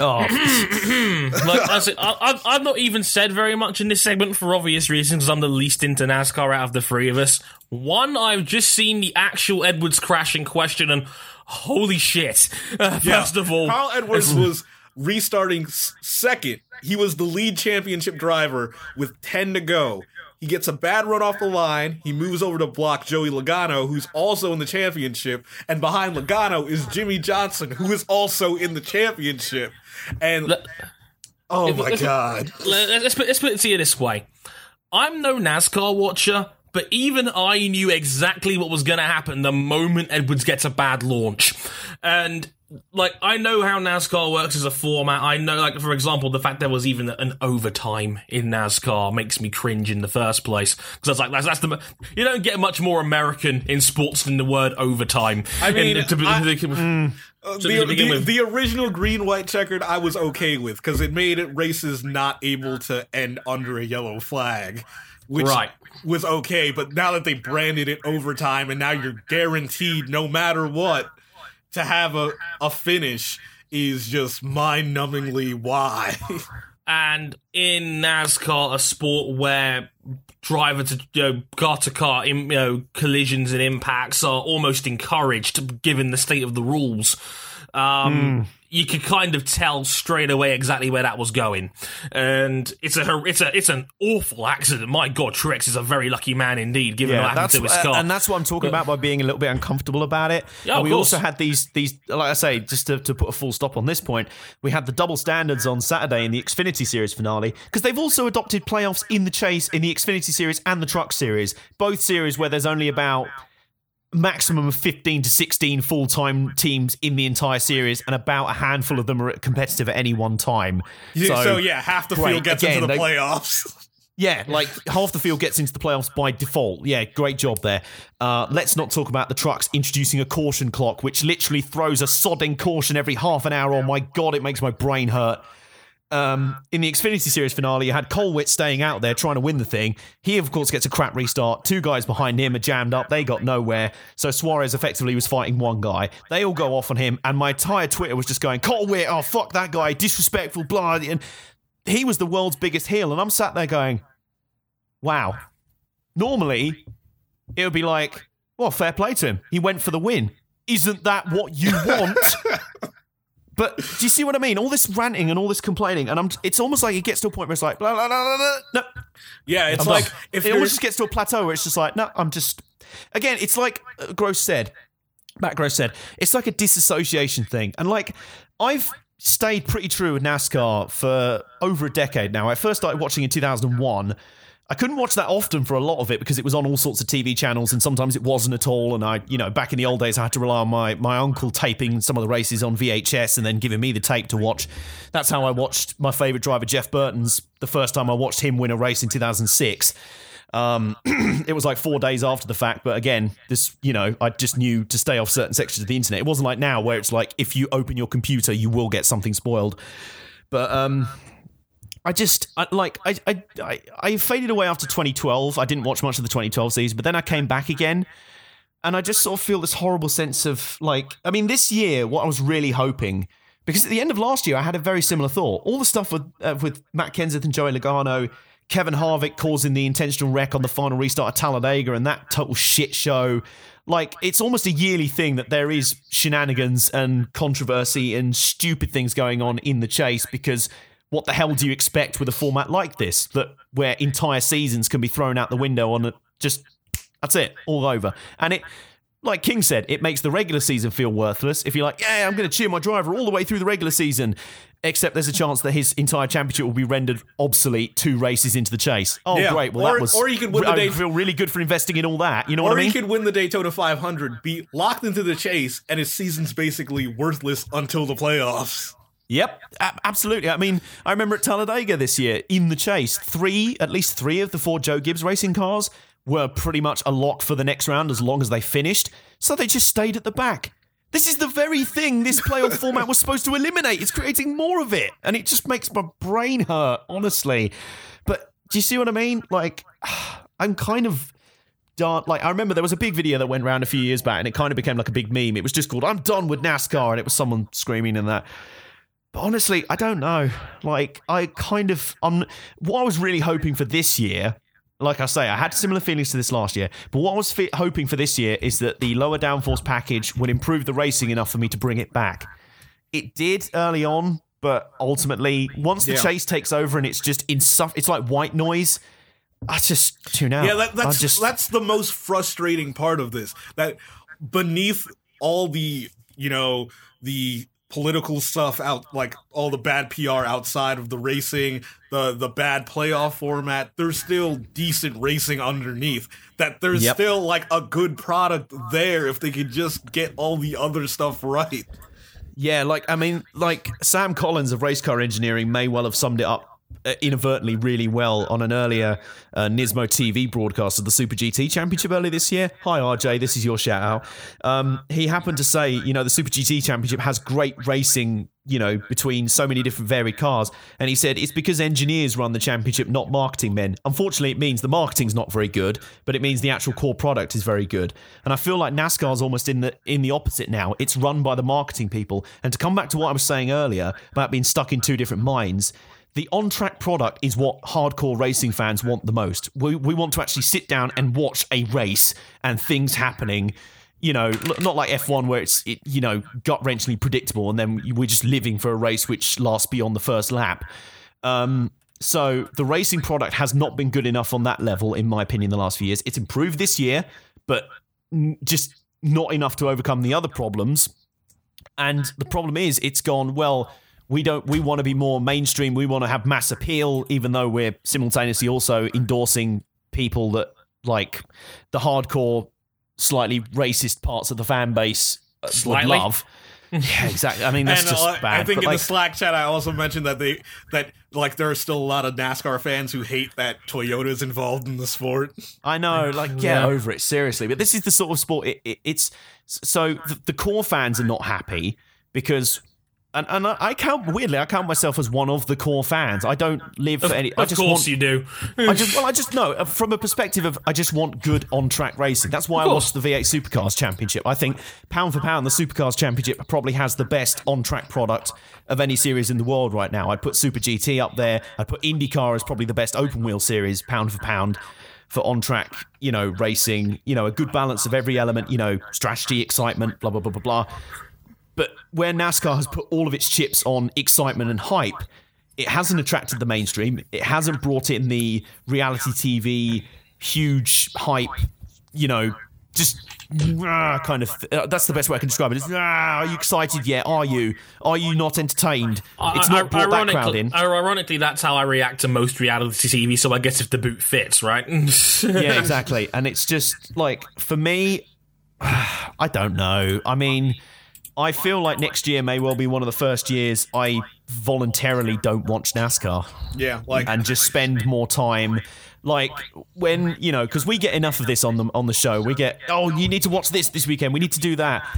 Oh, Like, I say, I, I've, I've not even said very much in this segment for obvious reasons because I'm the least into NASCAR out of the three of us. One, I've just seen the actual Edwards crash in question, and holy shit! Uh, First of all, Carl Edwards was restarting second. He was the lead championship driver with 10 to go. He gets a bad run off the line. He moves over to block Joey Logano, who's also in the championship. And behind Logano is Jimmie Johnson, who is also in the championship. And Let- oh my god. Let- Let's put, let's put it to you this way. I'm no NASCAR watcher, but even I knew exactly what was going to happen the moment Edwards gets a bad launch. And, like, I know how NASCAR works as a format. I know, like, for example, the fact there was even an overtime in NASCAR makes me cringe in the first place. Because I was like, that's, that's the. You don't get much more American in sports than the word overtime. I mean, And to, I- to- mm. The, to begin the, with- the original green white checkered I was okay with because it made races not able to end under a yellow flag, which Right. Was okay. But now that they branded it overtime and now you're guaranteed no matter what to have a, a finish is just mind numbingly why. and in NASCAR, a sport where driver to you know, car to car, in, you know, collisions and impacts are almost encouraged, given the state of the rules. Um, You could kind of tell straight away exactly where that was going, and it's a it's a it's an awful accident. My God, Truex is a very lucky man indeed, given what happened to his uh, car. and that's what I'm talking about by being a little bit uncomfortable about it. Yeah, we course. also had these these like I say, just to, to put a full stop on this point, we had the double standards on Saturday in the Xfinity Series finale because they've also adopted playoffs in the chase in the Xfinity Series and the Truck Series, both series where there's only about maximum of 15 to 16 full-time teams in the entire series and about a handful of them are competitive at any one time so, yeah, half the great. field gets Again, into the playoffs. yeah, like half the field gets into the playoffs by default. Yeah, great job there. Uh, let's not talk about the trucks introducing a caution clock, which literally throws a sodding caution every half an hour. Oh my god, it makes my brain hurt. Um, in the Xfinity Series finale, you had Cole Whitt staying out there trying to win the thing. He, of course, gets a crap restart. Two guys behind him are jammed up. They got nowhere. So Suarez effectively was fighting one guy. They all go off on him, and my entire Twitter was just going, Cole Whitt, oh, fuck that guy, disrespectful, blah. And he was the world's biggest heel. And I'm sat there going, wow. Normally, it would be like, well, fair play to him. He went for the win. Isn't that what you want? But do you see what I mean? All this ranting and all this complaining, and I'm. It's almost like it gets to a point where it's like, blah, blah, blah, blah, blah. no. Yeah, it's I'm like done. if it almost just gets to a plateau where it's just like, no, I'm just. Again, it's like uh, Gross said. Matt Gross said it's like a disassociation thing, and like I've stayed pretty true with NASCAR for over a decade now. I first started watching in 2001. I couldn't watch that often for a lot of it because it was on all sorts of TV channels and sometimes it wasn't at all. And I, you know, back in the old days, I had to rely on my, my uncle taping some of the races on VHS and then giving me the tape to watch. That's how I watched my favorite driver, Jeff Burton's, the first time I watched him win a race in 2006. Um, it was like four days after the fact, but again, this, you know, I just knew to stay off certain sections of the internet. It wasn't like now where it's like if you open your computer, you will get something spoiled. But um, I just I, like I, I I I faded away after 2012. I didn't watch much of the 2012 season, but then I came back again, and I just sort of feel this horrible sense of like I mean, this year what I was really hoping because at the end of last year I had a very similar thought. All the stuff with uh, with Matt Kenseth and Joey Logano. Kevin Harvick causing the intentional wreck on the final restart of Talladega and that total shit show. Like, it's almost a yearly thing that there is shenanigans and controversy and stupid things going on in the chase because what the hell do you expect with a format like this that where entire seasons can be thrown out the window on a, just that's it all over? And it like king said it makes the regular season feel worthless. If you're like yeah i'm going to cheer my driver all the way through the regular season except there's a chance that his entire championship will be rendered obsolete two races into the chase. Oh Yeah, great. Well or- that was or you could win the I feel really good for investing in all that. You know Or what i mean? he could win the Daytona 500, be locked into the chase, and his season's basically worthless until the playoffs. Yep, absolutely. I mean, I remember at Talladega this year in the chase, three, at least three of the four Joe Gibbs racing cars were pretty much a lock for the next round as long as they finished. So they just stayed at the back. This is the very thing this playoff format was supposed to eliminate. It's creating more of it, and it just makes my brain hurt, honestly. But do you see what I mean? Like, I'm kind of done. Like, I remember there was a big video that went around a few years back, and it kind of became like a big meme. It was just called "I'm done with NASCAR," and it was someone screaming and that. But honestly, I don't know. Like, I kind of, um, what I was really hoping for this year, like I say, I had similar feelings to this last year, but what I was hoping for this year is that the lower downforce package would improve the racing enough for me to bring it back. It did early on, but ultimately, once the Yeah. chase takes over and it's just insuff, it's like white noise. I just tune out. Yeah, that, I that's just that's the most frustrating part of this. That beneath all the you know the political stuff out, like all the bad PR outside of the racing, the the bad playoff format, there's still decent racing underneath. That there's Yep. still like a good product there if they could just get all the other stuff right. Yeah, like I mean, like Sam Collins of Race Car Engineering may well have summed it up inadvertently really well on an earlier uh, Nismo TV broadcast of the Super GT Championship earlier this year. Hi RJ, this is your shout out. Um, he happened to say, you know, the Super GT Championship has great racing. You know, between so many different varied cars, and he said it's because engineers run the championship, not marketing men. Unfortunately, it means the marketing's not very good, but it means the actual core product is very good. And I feel like NASCAR's almost in the in the opposite now. It's run by the marketing people. And to come back to what I was saying earlier about being stuck in two different minds, the on track product is what hardcore racing fans want the most. We, we want to actually sit down and watch a race and things happening. You know, not like F1 where it's, it, you know, gut wrenchingly predictable and then we're just living for a race which lasts beyond the first lap. Um, so the racing product has not been good enough on that level, in my opinion, the last few years. It's improved this year, but just not enough to overcome the other problems. And the problem is, it's gone, well, we don't we want to be more mainstream, we want to have mass appeal, even though we're simultaneously also endorsing people that like the hardcore, slightly racist parts of the fan base uh, would Slightly? love. Yeah, exactly. I mean, that's and just uh, bad. I think but, in like, the Slack chat, I also mentioned that they that like there are still a lot of NASCAR fans who hate that Toyota's involved in the sport. I know, like, get over it, seriously. But this is the sort of sport. It, it, it's so the, the core fans are not happy because, and, and I, I count weirdly, I count myself as one of the core fans. I don't live for any. I Of just course want, you do. I just well, I just know uh, from a perspective of I just want good on track racing. That's why I watched the V8 Supercars Championship. I think pound for pound, the Supercars Championship probably has the best on track product of any series in the world right now. I'd put Super GT up there. I'd put IndyCar as probably the best open wheel series pound for pound for on track, you know, racing. You know, a good balance of every element. You know, strategy, excitement, blah blah blah blah blah. But where NASCAR has put all of its chips on excitement and hype, it hasn't attracted the mainstream. It hasn't brought in the reality TV huge hype, you know, just ah, kind of. Uh, that's the best way I can describe it. It's, ah, are you excited yet? Are you? Are you not entertained? It's not brought that crowd in. Ironically, that's how I react to most reality TV. So I guess if the boot fits, right? yeah, exactly. And it's just like for me, I don't know. I mean, I feel like next year may well be one of the first years I voluntarily don't watch NASCAR Yeah, like and just spend more time. Like when you know, because we get enough of this on the on the show. We get, oh, you need to watch this this weekend. We need to do that.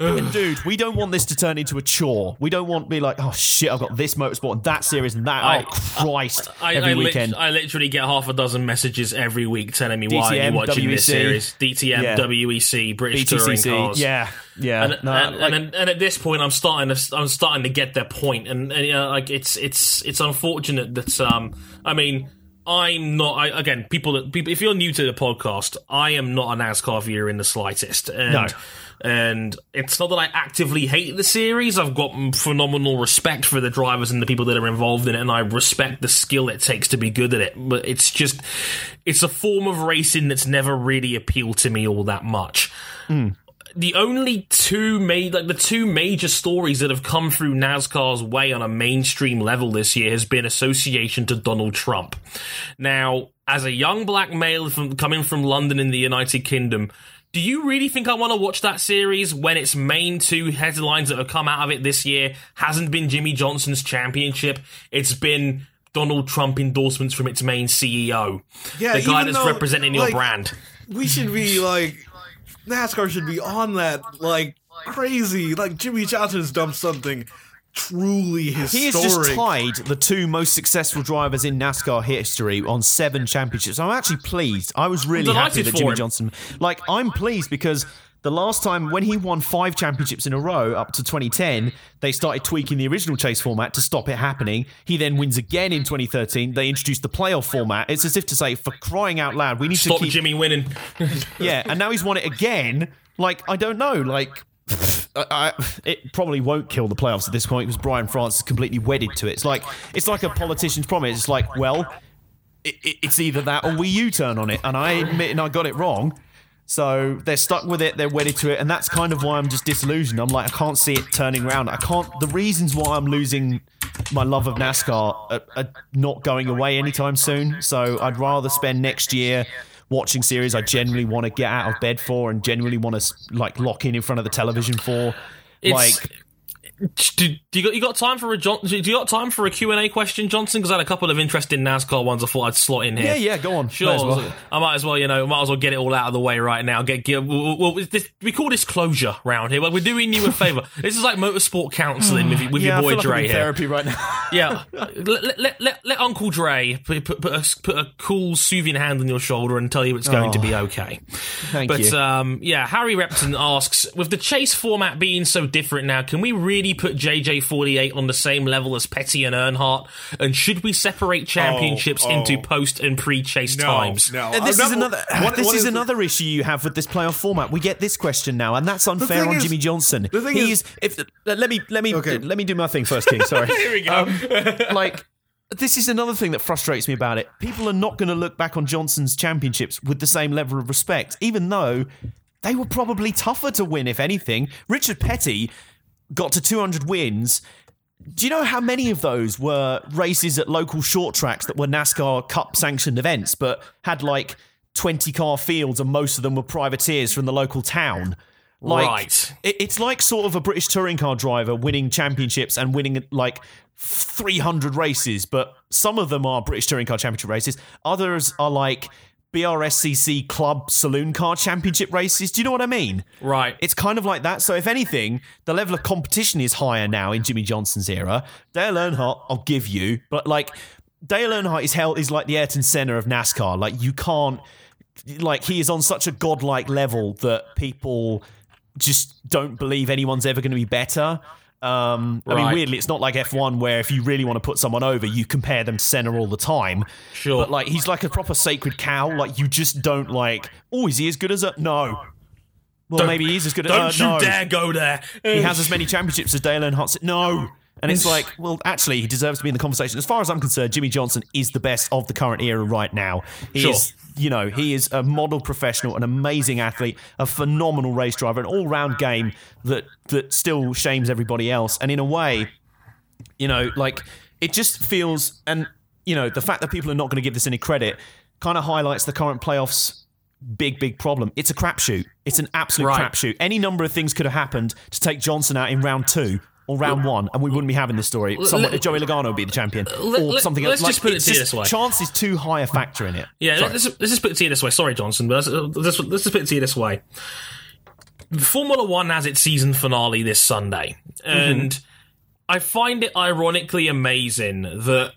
And dude, we don't want this to turn into a chore. We don't want to be like, oh shit, I've got this motorsport and that series and that. I- oh Christ! I, every I, lit- weekend. I literally get half a dozen messages every week telling me why DTM, are you watching this series. DTM, Yeah. WEC, British Touring Cars. yeah, yeah. And, No, and, like- and, and at this point, I'm starting to I'm starting to get their point, and, and you know, like it's it's it's unfortunate that um I mean I'm not I, again people that people if you're new to the podcast, I am not a NASCAR viewer in the slightest, and No. And it's not that I actively hate the series. I've got phenomenal respect for the drivers and the people that are involved in it, and I respect the skill it takes to be good at it. But it's just it's a form of racing that's never really appealed to me all that much hmm. the only two made like the two major stories that have come through NASCAR's way on a mainstream level this year has been association to Donald Trump. Now, as a young black male from coming from London in the United Kingdom, do you really think I want to watch that series when its main two headlines that have come out of it this year hasn't been Jimmie Johnson's championship? It's been Donald Trump endorsements from its main CEO. Yeah, the guy that's though, representing your like, brand. we should be like NASCAR should be on that like crazy. Like Jimmie Johnson's dumped something truly his He has just tied the two most successful drivers in NASCAR history on seven championships. I'm actually pleased. I was really happy that Jimmie him. Johnson. Like, I'm pleased because the last time when he won five championships in a row up to 2010, they started tweaking the original chase format to stop it happening. He then wins again in 2013. They introduced the playoff format. It's as if to say, for crying out loud, we need Stop to keep Jimmie winning. yeah, and now he's won it again. Like I don't know, like. I, it probably won't kill the playoffs at this point because Brian France is completely wedded to it. It's like it's like a politician's promise. It's like, well, it, it, it's either that or we U-turn on it, and I admit and I got it wrong. So they're stuck with it, they're wedded to it, and that's kind of why I'm just disillusioned. I'm like, I can't see it turning around. I can't. The reasons why I'm losing my love of NASCAR are, are not going away anytime soon. So I'd rather spend next year watching series I genuinely want to get out of bed for and genuinely want to like lock in in front of the television for. It's- like Do, do you got you got time for a John, do you got time for a Q and A question, Johnson? Because I had a couple of interesting NASCAR ones. I thought I'd slot in here. yeah, yeah, go on. Sure, as well. I might as well, you know, might as well get it all out of the way right now. Get, get well, well, this, we call this closure round here. Well, we're doing you a favour. this is like motorsport counselling with, with yeah, your boy like Dre here. therapy right now. Yeah, let, let, let, let Uncle Dre put, put, put, a, put a cool, soothing hand on your shoulder and tell you it's going to be okay. Oh, Thank But you. um, yeah, Harry Repton asks, with the chase format being so different now, can we really put JJ48 on the same level as Petty and Earnhardt? And should we separate championships oh. into post and pre-chase No, times? no. And this I'm is not- another. what- this what is is- another issue you have with this playoff format. We get this question now, and that's unfair on is- Jimmie Johnson. the thing he is- is. If let me let me Okay. let me do my thing first, King. Sorry. Here we go. Um, like this is another thing that frustrates me about it. People are not going to look back on Johnson's championships with the same level of respect, even though they were probably tougher to win. If anything, Richard Petty got to 200 wins. Do you know how many of those were races at local short tracks that were NASCAR Cup sanctioned events, but had like 20 car fields and most of them were privateers from the local town? Like, Right. it- it's like sort of a British touring car driver winning championships and winning like 300 races, but some of them are British touring car championship races. Others are like BRSCC Club Saloon Car Championship races. Do you know what I mean? Right. It's kind of like that. So if anything, the level of competition is higher now in Jimmie Johnson's era. Dale Earnhardt, I'll give you, but like Dale Earnhardt is held is like the Ayrton Senna of NASCAR. Like you can't like he is on such a godlike level that people just don't believe anyone's ever going to be better. Um, I mean, weirdly, it's not like F1 where if you really want to put someone over, you compare them to Senna all the time. Sure. But like, he's like a proper sacred cow. Like, you just don't like, oh, is he as good as a. No. Well, maybe he's as good as Don't uh, you no. dare go there. He has as many championships as Dale Earnhardt. No. And it's like, well, actually, he deserves to be in the conversation. As far as I'm concerned, Jimmie Johnson is the best of the current era right now. He Sure. is, you know, he is a model professional, an amazing athlete, a phenomenal race driver, an all-round game that that still shames everybody else. And in a way, you know, like it just feels, and you know, the fact that people are not going to give this any credit kind of highlights the current playoffs. Big, big problem. It's a crapshoot. It's an absolute Right. crapshoot. Any number of things could have happened to take Johnson out in round two or round one, and we wouldn't be having this story. Someone, let- Joey Logano would be the champion, uh, let- or something let's else. just put it to you this way. Chance is too high a factor in it. Yeah, Sorry. let's, let's just put it to you this way. Sorry, Johnson, but let's, uh, let's, let's just put it to you this way. Formula One has its season finale this Sunday, mm-hmm. and I find it ironically amazing that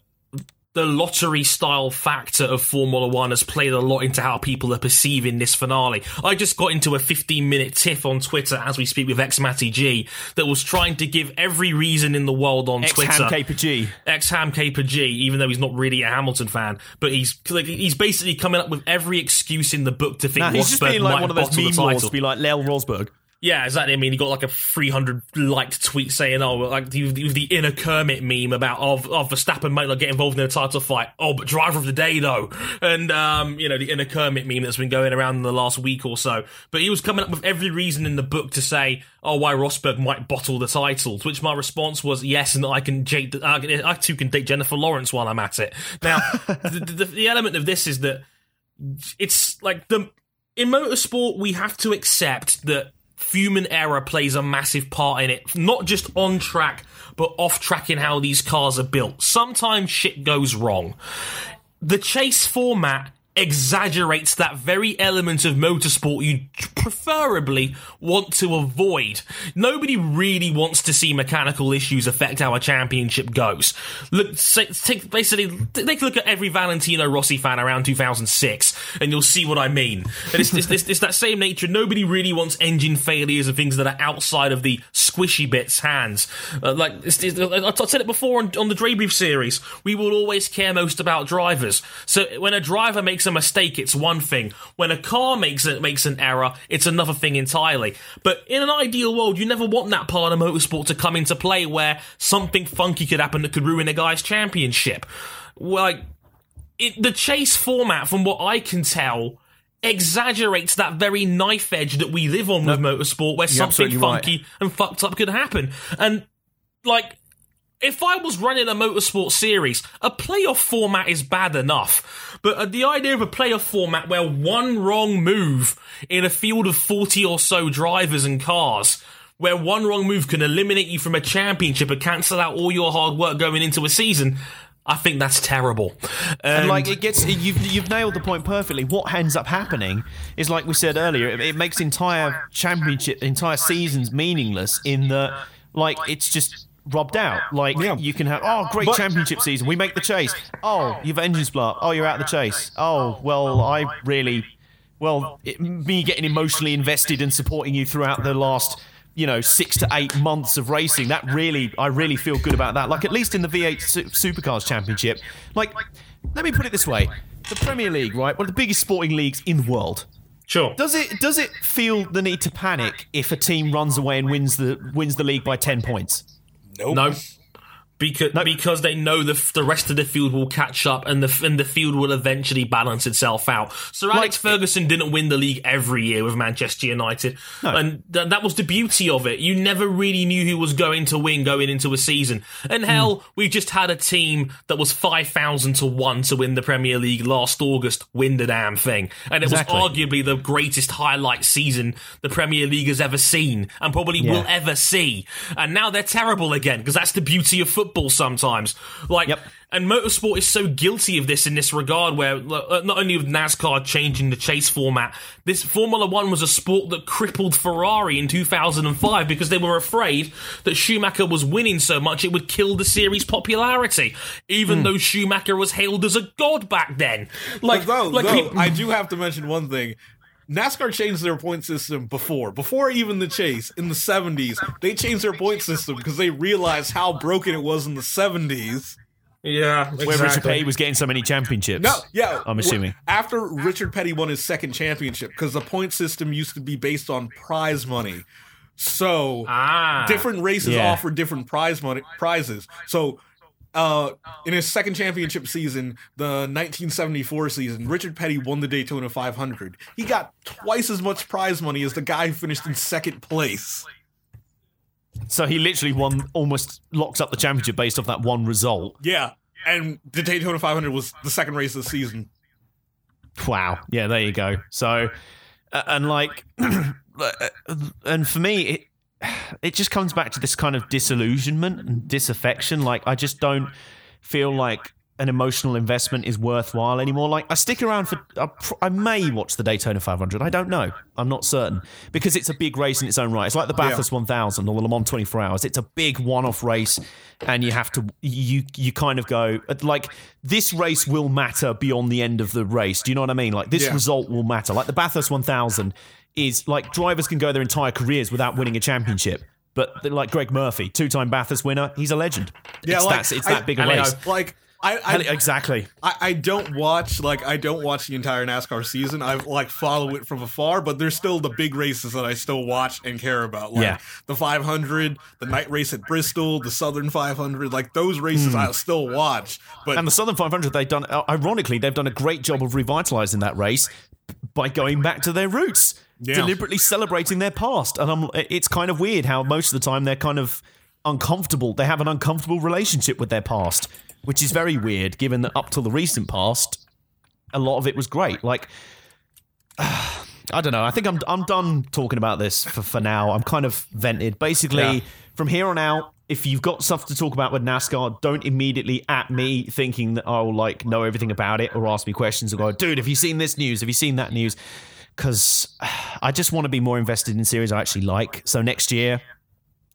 the lottery style factor of Formula One has played a lot into how people are perceiving this finale. I just got into a 15 minute tiff on Twitter as we speak with ex Matty G that was trying to give every reason in the world on Ex Twitter Ex Ham G. ex Ham G, even though he's not really a Hamilton fan, but he's like, he's basically coming up with every excuse in the book to think Nah, he's just Rosberg being like might one of those meme wars title. to be like Lel Rosberg. Yeah, exactly. I mean, he got like a 300 liked tweet saying, "Oh, like the, the, the inner Kermit meme about of of Verstappen might not get involved in a title fight." Oh, but driver of the day though, and um, you know the inner Kermit meme that's been going around in the last week or so. But he was coming up with every reason in the book to say, "Oh, why Rosberg might bottle the title." To which my response was, "Yes, and I can date, I, I too can date Jennifer Lawrence while I'm at it." Now, the, the, the element of this is that it's like the in motorsport we have to accept that human error plays a massive part in it. Not just on track but off track in how these cars are built. Sometimes shit goes wrong. The chase format exaggerates that very element of motorsport you preferably want to avoid. Nobody really wants to see mechanical issues affect how a championship goes. Look, take basically take a look at every Valentino Rossi fan around 2006, and you'll see what I mean. And it's, it's, it's, it's that same nature. Nobody really wants engine failures and things that are outside of the squishy bits hands. Uh, like I- said it before on, on the Dre Brief series. We will always care most about drivers. So when a driver makes a mistake, it's one thing. When a car makes it makes an error, it's another thing entirely. But in an ideal world, you never want that part of motorsport to come into play where something funky could happen that could ruin a guy's championship. Like it, the chase format, from what I can tell, exaggerates that very knife edge that we live on with motorsport, where something absolutely right. funky and fucked up could happen. And like, if I was running a motorsport series, a playoff format is bad enough. But uh, the idea of a playoff format where one wrong move in a field of 40 or so drivers and cars, where one wrong move can eliminate you from a championship and cancel out all your hard work going into a season, I think that's terrible. And like it gets, you've you've nailed the point perfectly. What ends up happening is, like we said earlier, it, it makes entire championship, entire seasons meaningless. In that, like it's just rubbed out. Like Yeah. you can have, oh, great But- championship season. We make the chase. Oh, you've engine splat. Oh, you're out of the chase. Oh, well, I really, well, it, me getting emotionally invested and supporting you throughout the last. You know, six to eight months of racing. That really, I really feel good about that. Like at least in the V8 Su- Supercars Championship. Like, let me put it this way: the Premier League, right, one of the biggest sporting leagues in the world. sure. Does it does it feel the need to panic if a team runs away and wins the wins the league by ten points? No. Because, because they know the the rest of the field will catch up and the and the field will eventually balance itself out. Sir Alex Ferguson didn't win the league every year with Manchester United, and th- that was the beauty of it. You never really knew who was going to win going into a season. And hmm. hell, we just had a team that was five thousand to one to win the Premier League last August win the damn thing, and it Exactly. was arguably the greatest highlight season the Premier League has ever seen and probably will ever see. And now they're terrible again because that's the beauty of football sometimes. Like, Yep. and motorsport is so guilty of this in this regard where uh, not only with NASCAR changing the chase format, this Formula One was a sport that crippled Ferrari in 2005 because they were afraid that Schumacher was winning so much it would kill the series' popularity, even though Schumacher was hailed as a god back then. Like, though, like though, peop- I do have to mention one thing. NASCAR changed their point system before. Before even the chase in the 70s, they changed their point system because they realized how broken it was in the 70s. yeah, Where Richard Petty was getting so many championships. No, yeah. I'm assuming. After Richard Petty won his second championship, because the point system used to be based on prize money. So Ah. different races Yeah. offer different prize money prizes. So uh, in his second championship season, the 1974 season, Richard Petty won the Daytona 500. He got twice as much prize money as the guy who finished in second place. So he literally won, almost locked up the championship based off that one result. Yeah. And the Daytona 500 was the second race of the season. Wow. Yeah, there you go. So, uh, and like, and for me, it it just comes back to this kind of disillusionment and disaffection. Like, I just don't feel like an emotional investment is worthwhile anymore. Like, I stick around for, I, I may watch the Daytona 500. I don't know. I'm not certain because it's a big race in its own right. It's like the Bathurst 1000 or the Le Mans 24 Hours. It's a big one-off race, and you have to you you kind of go uh, like this race will matter beyond the end of the race. Do you know what I mean? Like this Yeah. result will matter. Like the Bathurst 1000 is like drivers can go their entire careers without winning a championship. But like Greg Murphy, two-time Bathurst winner, he's a legend. Yeah, it's, like, that's, it's I- that big a I know. race. Like, I, I, exactly. I, I don't watch like I don't watch the entire NASCAR season. I like follow it from afar, but there's still the big races that I still watch and care about. Like Yeah. the 500, the night race at Bristol, the Southern 500. Like those races, hmm. I'll still watch. But. And the Southern 500, they've done, ironically, they've done a great job of revitalizing that race by going back to their roots, Yeah. deliberately celebrating their past. And I'm, it's kind of weird how most of the time they're kind of uncomfortable. They have an uncomfortable relationship with their past, which is very weird given that up till the recent past, a lot of it was great. Like, I don't know. I think I'm I'm done talking about this for, for now. I'm kind of vented. Basically, Yeah. from here on out, if you've got stuff to talk about with NASCAR, don't immediately at me thinking that I'll like know everything about it or ask me questions or go, dude, have you seen this news? Have you seen that news? Because I just want to be more invested in series I actually like. So next year,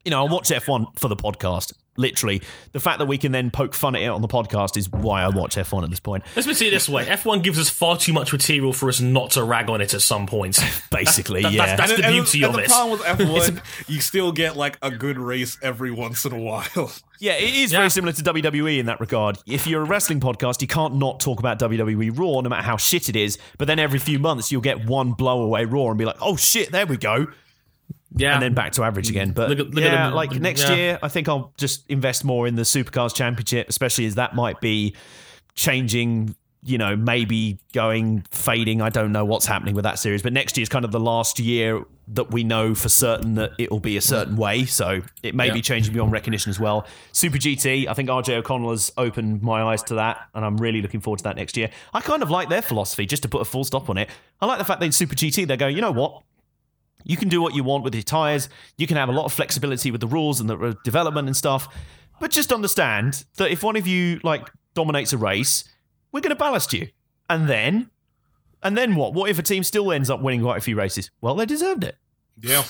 you know, I'll watch F1 for the podcast. Literally, the fact that we can then poke fun at it on the podcast is why I watch F1 at this point. Let's put it this way: F1 gives us far too much material for us not to rag on it at some point. Basically, That- yeah. that's- and, the and beauty and of the it. problem with F1, you still get like a good race every once in a while. Yeah, it is Yeah. very similar to WWE in that regard. If you're a wrestling podcast, you can't not talk about WWE Raw, no matter how shit it is. But then every few months, you'll get one blowaway Raw and be like, "Oh shit, there we go," Yeah, and then back to average again. But Look at- look at yeah, like next yeah. year, I think I'll just invest more in the Supercars Championship, especially as that might be changing you know, maybe going fading. I don't know what's happening with that series, but next year is kind of the last year that we know for certain that it will be a certain mm. way. So it may be changing beyond recognition as well. Super GT, I think RJ O'Connell has opened my eyes to that, and I'm really looking forward to that next year. I kind of like their philosophy, just to put a full stop on it. I like the fact that in Super GT they're going, you know what? You can do what you want with your tires. You can have a lot of flexibility with the rules and the uh, development and stuff. But just understand that if one of you like dominates a race, we're going to ballast you. And then, and then what? What if a team still ends up winning quite a few races? Well, they deserved it. Yeah.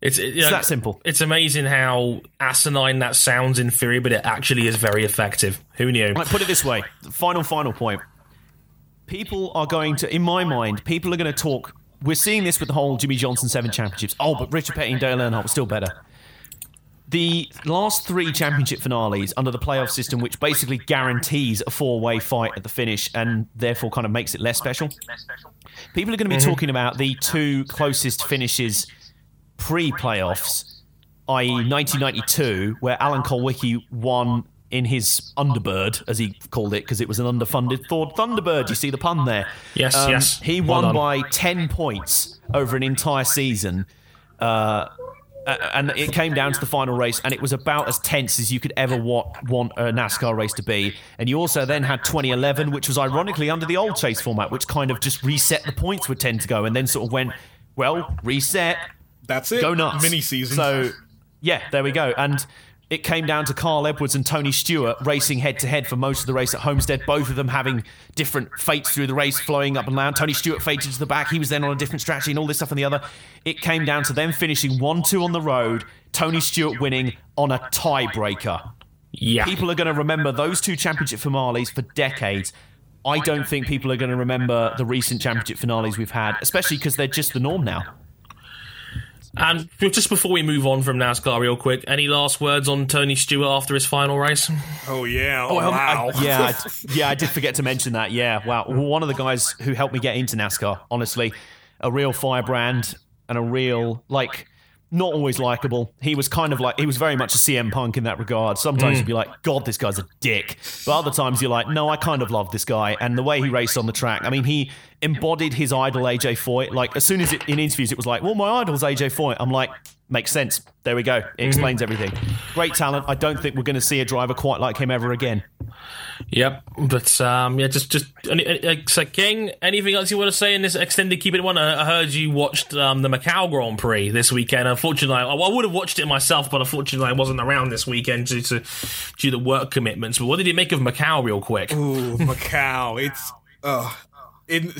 It's, it, you It's know, that simple. It's amazing how asinine that sounds in theory, but it actually is very effective. Who knew? Like, put it this way final, final point. People are going to, in my mind, people are going to talk. We're seeing this with the whole Jimmie Johnson Seven Championships. Oh, but Richard Petty and Dale Earnhardt were still better. The last three championship finales under the playoff system, which basically guarantees a four way fight at the finish and therefore kind of makes it less special. People are going to be mm-hmm. talking about the two closest finishes pre playoffs, i.e., 1992, where Alan Kulwicki won in his Underbird, as he called it, because it was an underfunded Ford Thunderbird. You see the pun there? Yes, yes. He Well won done. by 10 points over an entire season. Uh, and it came down to the final race, and it was about as tense as you could ever wa- want a NASCAR race to be. And you also then had 2011, which was ironically under the old chase format, which kind of just reset the points would tend to go, and then sort of went, well, reset, That's it. go nuts. Mini season. So, yeah, there we go. And it came down to Carl Edwards and Tony Stewart racing head to head for most of the race at Homestead, both of them having different fates through the race, flowing up and down. Tony Stewart faded to the back. He was then on a different strategy and all this stuff and the other. It came down to them finishing 1 2 on the road, Tony Stewart winning on a tiebreaker. Yeah. People are going to remember those two championship finales for decades. I don't think people are going to remember the recent championship finales we've had, especially because they're just the norm now. And just before we move on from NASCAR, real quick, any last words on Tony Stewart after his final race? oh yeah. Oh, Well, I- wow. yeah, I d- yeah, I did forget to mention that. Yeah, wow. One of the guys who helped me get into NASCAR, honestly, a real firebrand and a real like not always likable. He was kind of like he was very much a CM Punk in that regard. Sometimes mm. you'd be like, God, this guy's a dick, but other times you're like, No, I kind of love this guy and the way he raced on the track. I mean, he embodied his idol AJ Foyt. Like as soon as it, in interviews it was like, Well, my idol's AJ Foyt. I'm like. Makes sense. There we go. It explains everything. Great talent. I don't think we're going to see a driver quite like him ever again. Yep. But um, yeah, just just any, any- so King, anything else you want to say in this extended keep it one? I, I heard you watched um, the Macau Grand Prix this weekend. Unfortunately, I, I would have watched it myself, but unfortunately, I wasn't around this weekend due to due to work commitments. But what did you make of Macau, real quick? Ooh, Macau. It's uh in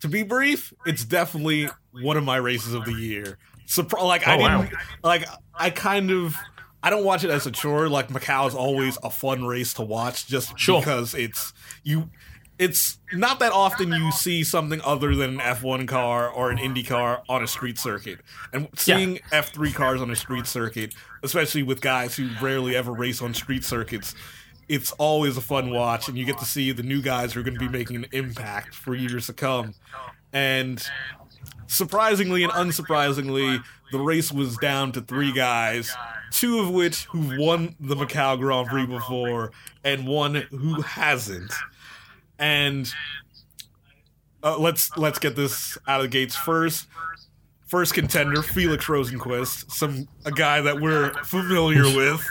to be brief, it's definitely one of my races of the year. Surpri- like I Oh, wow. didn't like I kind of I don't watch it as a chore. Like Macau is always a fun race to watch just Sure. because it's you it's not that often you see something other than an F1 car or an Indy car on a street circuit. And seeing F3 cars on a street circuit, especially with guys who rarely ever race on street circuits, it's always a fun watch and you get to see the new guys who are going to be making an impact for years to come. And surprisingly and unsurprisingly, the race was down to three guys, two of which who've won the Macau Grand Prix before, and one who hasn't. And uh, let's let's get this out of the gates first. First contender, Felix Rosenqvist, some a guy that we're familiar with,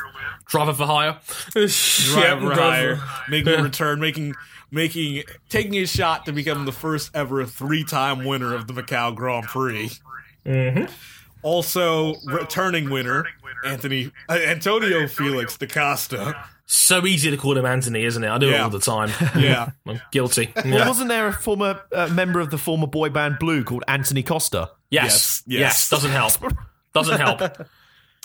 Driver for hire. driver Yep, hire, making a return, making making taking a shot to become the first ever three-time winner of the Macau Grand Prix. Also, returning winner Anthony uh, Antonio Felix da Costa. So easy to call him Anthony, isn't it? I do it all the time. Yeah, I'm guilty. Well, wasn't there a former uh, member of the former boy band Blue called Anthony Costa? Yes, Yes, yes, yes. Doesn't help. Doesn't help.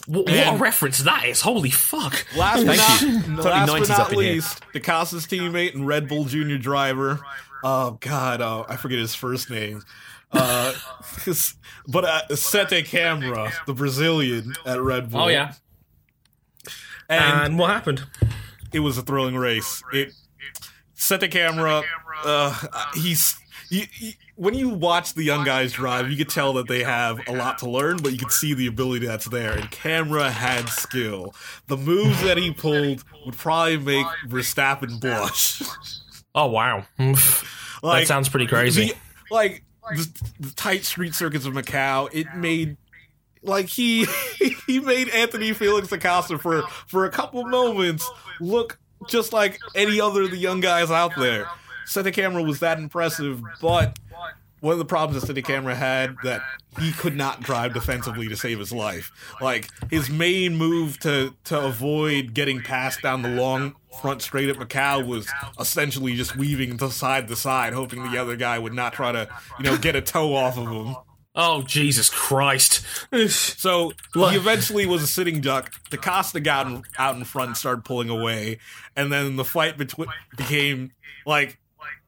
What, what a reference that is! Holy fuck! Last but Thank not, you. Totally last 90s but not up here. least, DaCosta's teammate and Red Bull Junior driver. Oh God, uh, I forget his first name. Uh, his- but uh, Sette Câmara, the Brazilian at Red Bull. Oh yeah. and, And what happened? it was a thrilling race. It Sette Câmara. Uh, he's. You, you- when you watch the young guys drive, you could tell that they have a lot to learn, but you could see the ability that's there. And Câmara had skill. The moves that he pulled would probably make Verstappen blush. Oh wow, that sounds pretty crazy. the- like the, the tight street circuits of Macau, it made like he he made Anthony Felix da Costa for for a couple moments look just like any other of the young guys out there. The camera was that impressive, but one of the problems that Sette Câmara had that he could not drive defensively to save his life. Like his main move to to avoid getting passed down the long front straight at Macau was essentially just weaving to side to side, hoping the other guy would not try to, you know, get a toe off of him. oh Jesus Christ! So he eventually was a sitting duck. DaCosta got out in front and started pulling away, and then the fight between became like,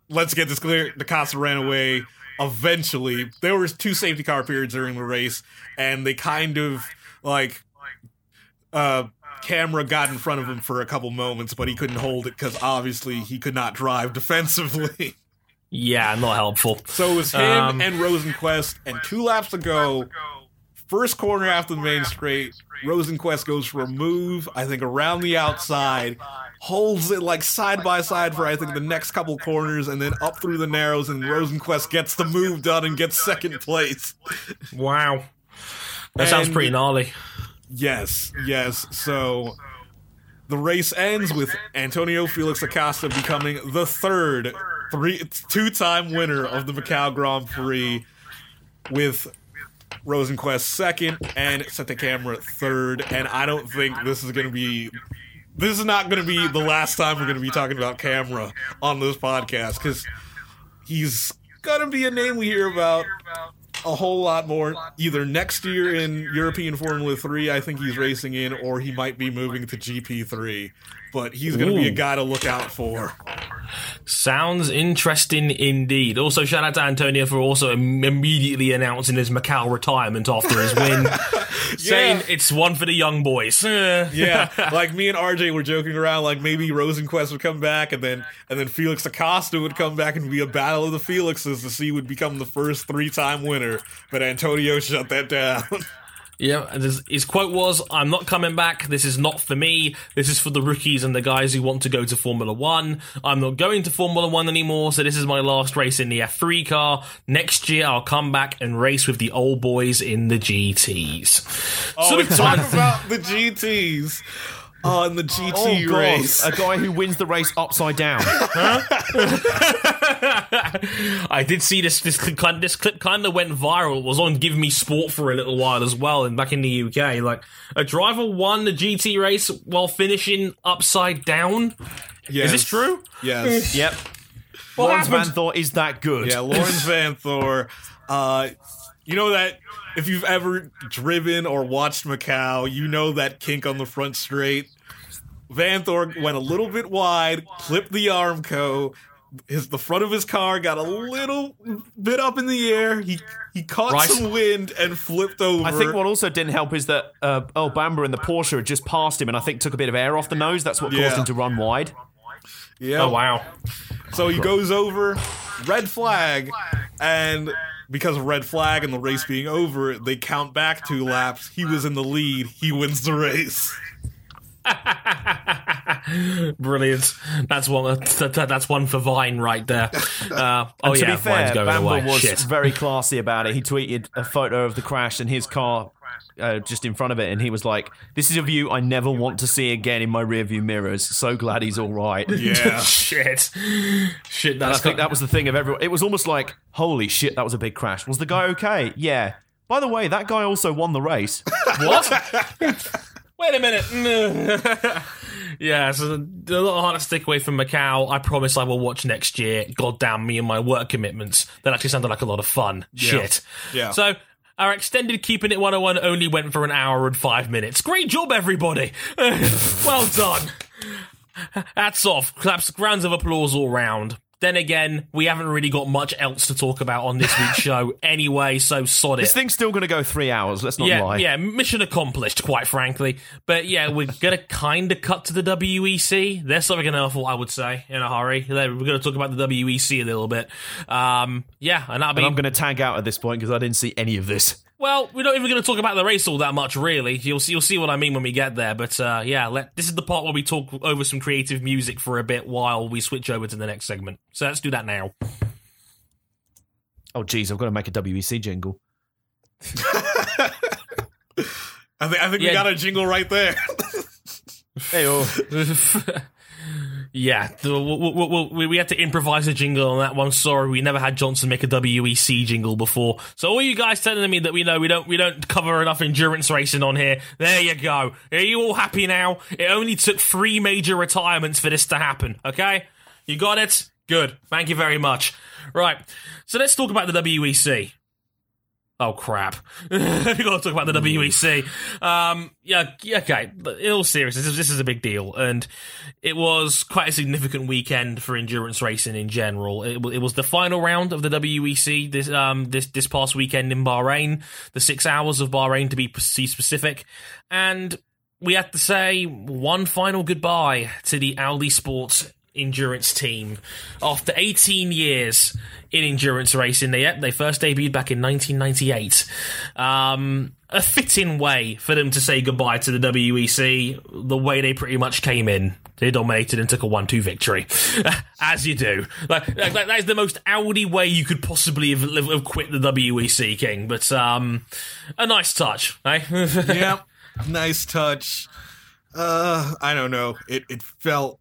let's get this clear. DaCosta ran away. Eventually, there was two safety car periods during the race, and they kind of like, uh, Câmara got in front of him for a couple moments, but he couldn't hold it because obviously he could not drive defensively. yeah, not helpful. So it was him Um, and Rosenqvist, and two laps to go. First corner after the main straight, Rosenqvist goes for a move, I think around the outside, holds it like side by side for I think the next couple corners, and then up through the narrows, and Rosenqvist gets the move done and gets second place. Wow, that sounds pretty gnarly. Yes, yes. So the race ends with Antonio Felix da Costa becoming the third three two-time winner of the Macau Grand Prix with Rosenqvist second and Sette Câmara third. And I don't think this is going to be this is not going to be the last time we're going to be talking about Câmara on this podcast because he's going to be a name we hear about a whole lot more either next year in European Formula 3 I think he's racing in or he might be moving to GP3 but he's going to be a guy to look out for. Sounds interesting indeed. Also, shout out to Antonio for also im- immediately announcing his Macau retirement after his win, saying it's one for the young boys. Yeah like me and RJ were joking around like maybe Rosenqvist would come back and then and then Felix da Costa would come back and be a battle of the Felixes to see who would become the first three-time winner. But Antonio shut that down Yeah, and his, quote was, "I'm not coming back. This is not for me. This is for the rookies and the guys who want to go to Formula One. I'm not going to Formula One anymore. So this is my last race in the F3 car. Next year, I'll come back and race with the old boys in the GTS." oh Sort we talk about the GTs on the GT Oh god, race a guy who wins the race upside down. I did see this this clip, kind this clip kind of went viral. It was on Give Me Sport for a little while as well, and back in the UK, like a driver won the GT race while finishing upside down. yes. Is this true? yes yep. Laurens Vanthoor is that good. Yeah, Laurens Vanthoor. Uh, you know that if you've ever driven or watched Macau, you know that kink on the front straight. Vanthoor went a little bit wide, clipped the Armco. His the front of his car got a little bit up in the air. He he caught Right. some wind and flipped over. I think what also didn't help is that uh, Earl Bamber and the Porsche had just passed him and I think took a bit of air off the nose. That's what caused Yeah. him to run wide. yeah. Oh wow! So he goes over, red flag, and because of red flag and the race being over, they count back two laps. He was in the lead. He wins the race. Brilliant. That's one. that- that- That's one for Vine right there. Uh, oh to yeah, be fair, Vine's going Bamber away. was Shit. very classy about it. He tweeted a photo of the crash and his car uh, just in front of it, and he was like, "This is a view I never want to see again in my rearview mirrors." So glad he's all right. Yeah. Shit. Shit. And I That's think that was the thing of everyone. It was almost like, "Holy shit, that was a big crash." Was the guy okay? Yeah. By the way, that guy also won the race. What? Wait a minute. yeah, so a little hard to stick away from Macau. I promise I will watch next year. God damn me and my work commitments. That actually sounded like a lot of fun. Shit. Yeah. So our extended Keeping It 101 only went for an hour and five minutes. Great job, everybody. well done. Hats off. Claps, rounds of applause all round. Then again, we haven't really got much else to talk about on this week's show anyway, so sod it. This thing's still going to go three hours. Let's not Yeah, lie. yeah, mission accomplished, quite frankly. But yeah, we're gonna kind of cut to the WEC. There's something awful, I would say, in a hurry. We're gonna talk about the WEC a little bit. Um, yeah, and that'll be And I'm going to tag out at this point because I didn't see any of this. Well, we're not even going to talk about the race all that much, really. You'll see, you'll see what I mean when we get there. But uh, yeah, let, this is the part where we talk over some creative music for a bit while we switch over to the next segment. So let's do that now. Oh, geez, I've got to make a WEC jingle. I think I think Yeah. we got a jingle right there. Hey, oh. Yeah, the, we, we, we, had to improvise a jingle on that one. Sorry, we never had Johnson make a WEC jingle before. So all you guys telling me that we know we don't we don't cover enough endurance racing on here. There you go. Are you all happy now? It only took three major retirements for this to happen. Okay, you got it. Good. Thank you very much. Right. So let's talk about the WEC. Oh crap! we got to talk about the WEC. Um, yeah, okay. In all seriousness, this is, this is a big deal, and it was quite a significant weekend for endurance racing in general. It, it was the final round of the WEC this um this this past weekend in Bahrain, the six hours of Bahrain to be specific, and we had to say one final goodbye to the Audi Sports endurance team after 18 years in endurance racing. They they first debuted back in 1998. Um, a fitting way for them to say goodbye to the WEC, the way they pretty much came in. They dominated and took a 1-2 victory, as you do. Like, like, that is the most Audi way you could possibly have, have, quit the WEC, King. But um, a nice touch, eh? yep. Nice touch. Uh, I don't know. It it felt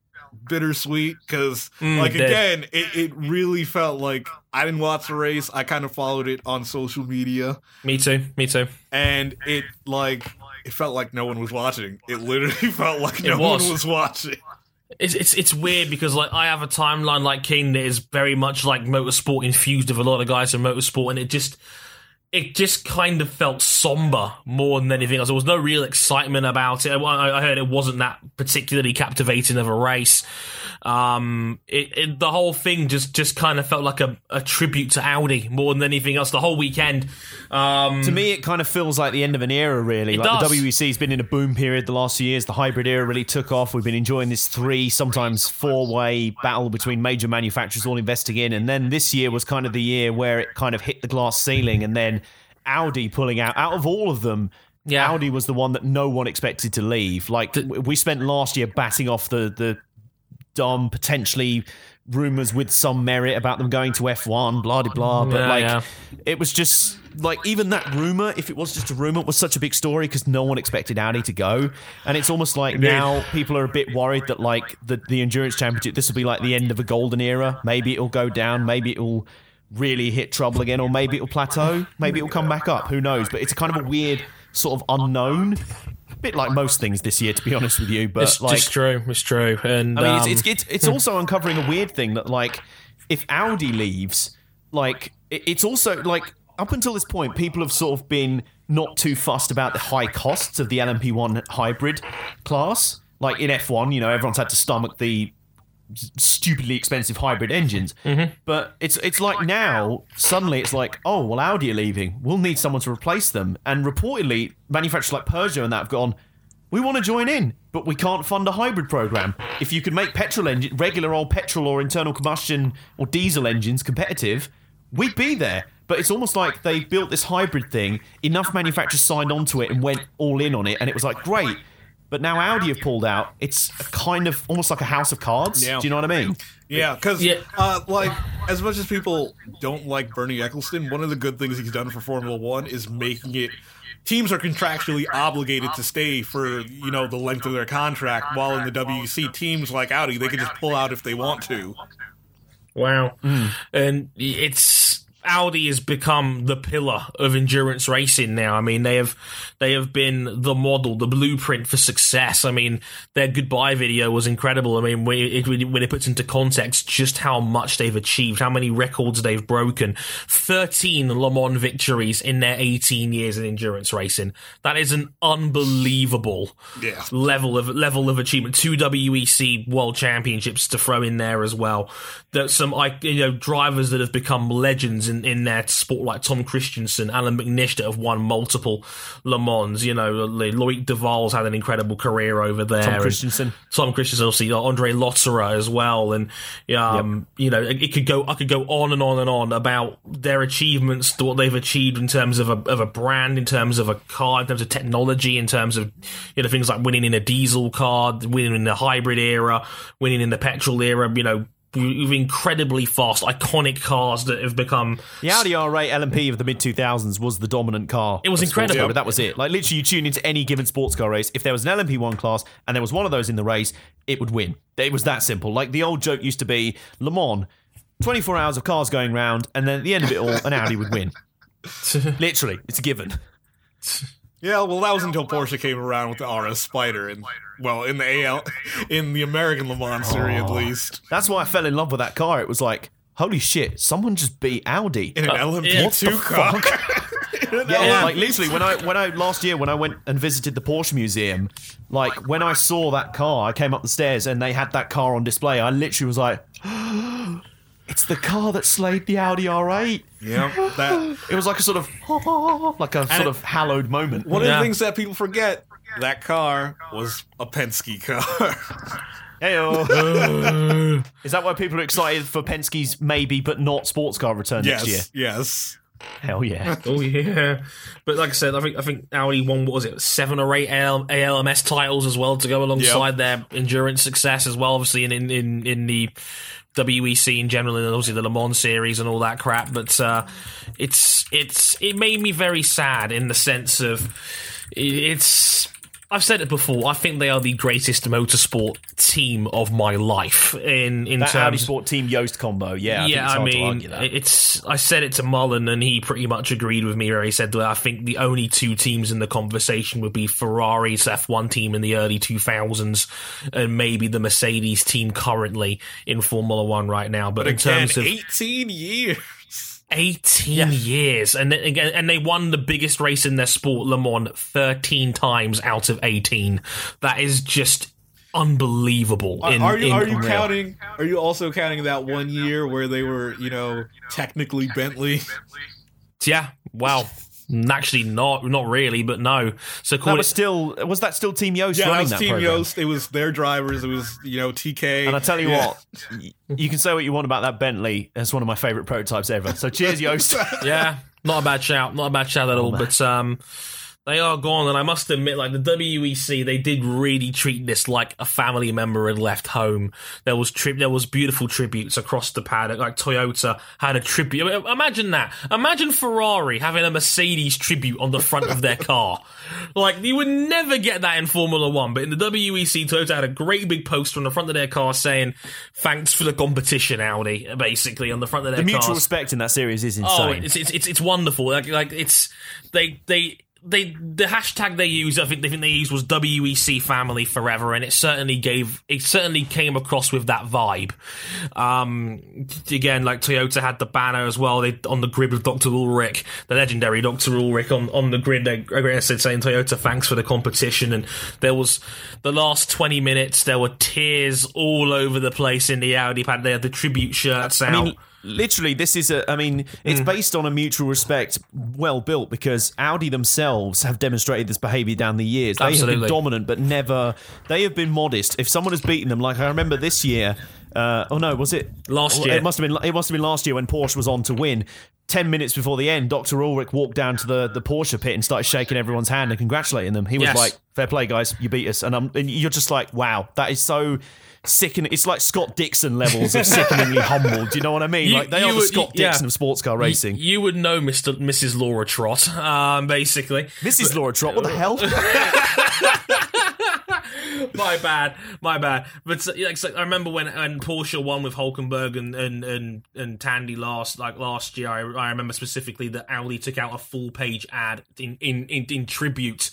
bittersweet because, mm, like, did. again, it, it really felt like I didn't watch the race. I kind of followed it on social media, me too. Me too. and it like it felt like no one was watching. It literally felt like no was. one was watching. It's, it's it's weird because like I have a timeline like King that is very much like motorsport infused with a lot of guys in motorsport, and it just it just kind of felt somber more than anything else. There was no real excitement about it. I, I heard it wasn't that particularly captivating of a race. Um, it, it the whole thing just just kind of felt like a, a tribute to Audi more than anything else. The whole weekend. Um, To me, it kind of feels like the end of an era, really. Like does. the WEC's been in a boom period the last few years. The hybrid era really took off. We've been enjoying this three, sometimes four way battle between major manufacturers all investing in. And then this year was kind of the year where it kind of hit the glass ceiling. And then Audi pulling out. Out of all of them, Yeah. Audi was the one that no one expected to leave. Like, we spent last year batting off the, the dumb, potentially rumors with some merit about them going to F1, blah, blah, blah. But, Yeah, like, yeah. it was just like even that rumor, if it was just a rumor, was such a big story because no one expected Audi to go, and it's almost like now people are a bit worried that like the the endurance championship, this will be like the end of a golden era. Maybe it'll go down. Maybe it'll really hit trouble again, or maybe it'll plateau. Maybe it'll come back up. Who knows? But it's kind of a weird sort of unknown. A bit like most things this year, to be honest with you. But it's like, true. It's true. And I mean, um, it's, it's, it's, it's also uncovering a weird thing that, like, if Audi leaves, like, it- it's also, like, up until this point, people have sort of been not too fussed about the high costs of the LMP1 hybrid class. Like, in F1, you know, everyone's had to stomach the stupidly expensive hybrid engines. Mm-hmm. But it's it's like now suddenly it's like oh well Audi are leaving. We'll need someone to replace them. And reportedly manufacturers like Peugeot and that have gone we want to join in but we can't fund a hybrid program. If you could make petrol engine regular old petrol or internal combustion or diesel engines competitive we'd be there. But it's almost like they built this hybrid thing enough manufacturers signed onto it and went all in on it and it was like great but now Audi have pulled out. It's a kind of almost like a house of cards. Yeah. Do you know what I mean? Yeah, because Yeah. uh, like as much as people don't like Bernie Ecclestone, one of the good things he's done for Formula One is making it. Teams are contractually obligated to stay for you know the length of their contract, while in the WEC teams like Audi, they can just pull out if they want to. Wow. And it's Audi has become the pillar of endurance racing now. I mean, they have they have been the model, the blueprint for success. I mean, their goodbye video was incredible. I mean, when it, when it puts into context just how much they've achieved, how many records they've broken, thirteen Le Mans victories in their eighteen years in endurance racing. That is an unbelievable Yeah. level of level of achievement. Two WEC World Championships to throw in there as well. That some I you know drivers that have become legends legends in, in their sport like Tom Kristensen, Allan McNish that have won multiple Le Mans. You know, Loic Duval's had an incredible career over there. Tom Kristensen. Tom Kristensen, obviously Andre Lotterer as well, and um, you know, it, it could go. I could go on and on and on about their achievements, what they've achieved in terms of a of a brand, in terms of a car, in terms of technology, in terms of you know things like winning in a diesel car, winning in the hybrid era, winning in the petrol era. You know, with incredibly fast, iconic cars that have become. The Audi R8 LMP of the mid 2000s was the dominant car. It was incredible. car, but that was it. Like literally, you tune into any given sports car race. If there was an LMP1 class and there was one of those in the race, it would win. It was that simple. Like the old joke used to be Le Mans, 24 hours of cars going round, and then at the end of it all, an Audi would win. literally, it's a given. Yeah, well, that was until Porsche came around with the RS Spider, and well, in the AL, oh, in the American Le Mans series at oh. least, That's why I fell in love with that car. It was like, holy shit, someone just beat Audi. in an uh, yeah. LMP2 car. In Yeah, LMP2 like literally when I when I last year when I went and visited the Porsche museum, like when I saw that car, I came up the stairs and they had that car on display. I literally was like, "It's the car that slayed the Audi R8." Yeah, that It was like a sort of like a sort of hallowed moment. one of Yeah. the things that people forget. That car was a Penske car. Heyo. Is that why people are excited for Penske's maybe but not sports car return next year? yes, yes. Hell yeah. Oh yeah, but like I said, I think I think Audi won what was it, seven or eight AL, ALMS titles as well to go alongside their endurance success as well. Obviously, in in in, in the WEC in general, and obviously the Le Mans series and all that crap. But uh, it's it's it made me very sad in the sense of it- it's. I've said it before. I think they are the greatest motorsport team of my life in in That terms Audi Sport Team Joest combo, yeah. I think yeah, it's I hard to mean, argue that. it's. I said it to Mullen, and he pretty much agreed with me. Where he said that I think the only two teams in the conversation would be Ferrari's F1 team in the early 2000s, and maybe the Mercedes team currently in Formula One right now. But, in Again, terms of 18 years. 18 years, and again, and they won the biggest race in their sport, Le Mans, 13 times out of 18. That is just unbelievable. In, are you are you counting? Are you also counting that one year where they were, you know, technically Bentley? Yeah. Wow. Actually, not not really, but no. So that was it. still was that still Team Joest Yeah, that running was that Team program? Joest. It was their drivers. It was you know TK. And I tell you Yeah. what, you can say what you want about that Bentley. It's one of my favourite prototypes ever. So cheers, Joest. Yeah, not a bad shout. Not a bad shout at all. But um, they are gone, and I must admit, like the WEC, they did really treat this like a family member had left home. There was tri- there was beautiful tributes across the paddock. Like Toyota had a tribute. I mean, Imagine that. Imagine Ferrari having a Mercedes tribute on the front of their car. Like you would never get that in Formula One, but in the WEC, Toyota had a great big poster on the front of their car saying "Thanks for the competition, Audi." Basically, on the front of their car. The mutual cars. respect in that series is Oh, insane. it's, it's it's it's wonderful. Like like it's they they. They the hashtag they used, I think they think they used was WEC Family Forever, and it certainly gave it certainly came across with that vibe. Um, again, like Toyota had the banner as well. They on the grid with Dr. Ullrich, the legendary Dr. Ullrich on on the grid. They I said saying Toyota, thanks for the competition. And there was the last twenty minutes. There were tears all over the place in the Audi pad. They had the tribute shirts out. I mean, literally, this is a. I mean, it's based on a mutual respect, well built, because Audi themselves have demonstrated this behaviour down the years. They have been dominant, but never. They have been modest. If someone has beaten them, like I remember this year. Uh, oh no, was it Last year. It must have been. It must have been last year when Porsche was on to win. Ten minutes before the end, Dr. Ullrich walked down to the, the Porsche pit and started shaking everyone's hand and congratulating them. He was Yes. like, "Fair play, guys, you beat us," and, um, and you're just like, "Wow, that is so." Sickening. It's like Scott Dixon levels of sickeningly humble. Do you know what I mean? You- like they you are the would- Scott yeah. Dixon of sports car racing. You, you would know Mr. Mrs. Laura Trott, um, basically. this is Laura Trott. What the hell? my bad, my bad. But yeah, so I remember when when Porsche won with Hulkenberg and and and, and Tandy last like last year. I, I remember specifically that Audi took out a full page ad in in in, in tribute.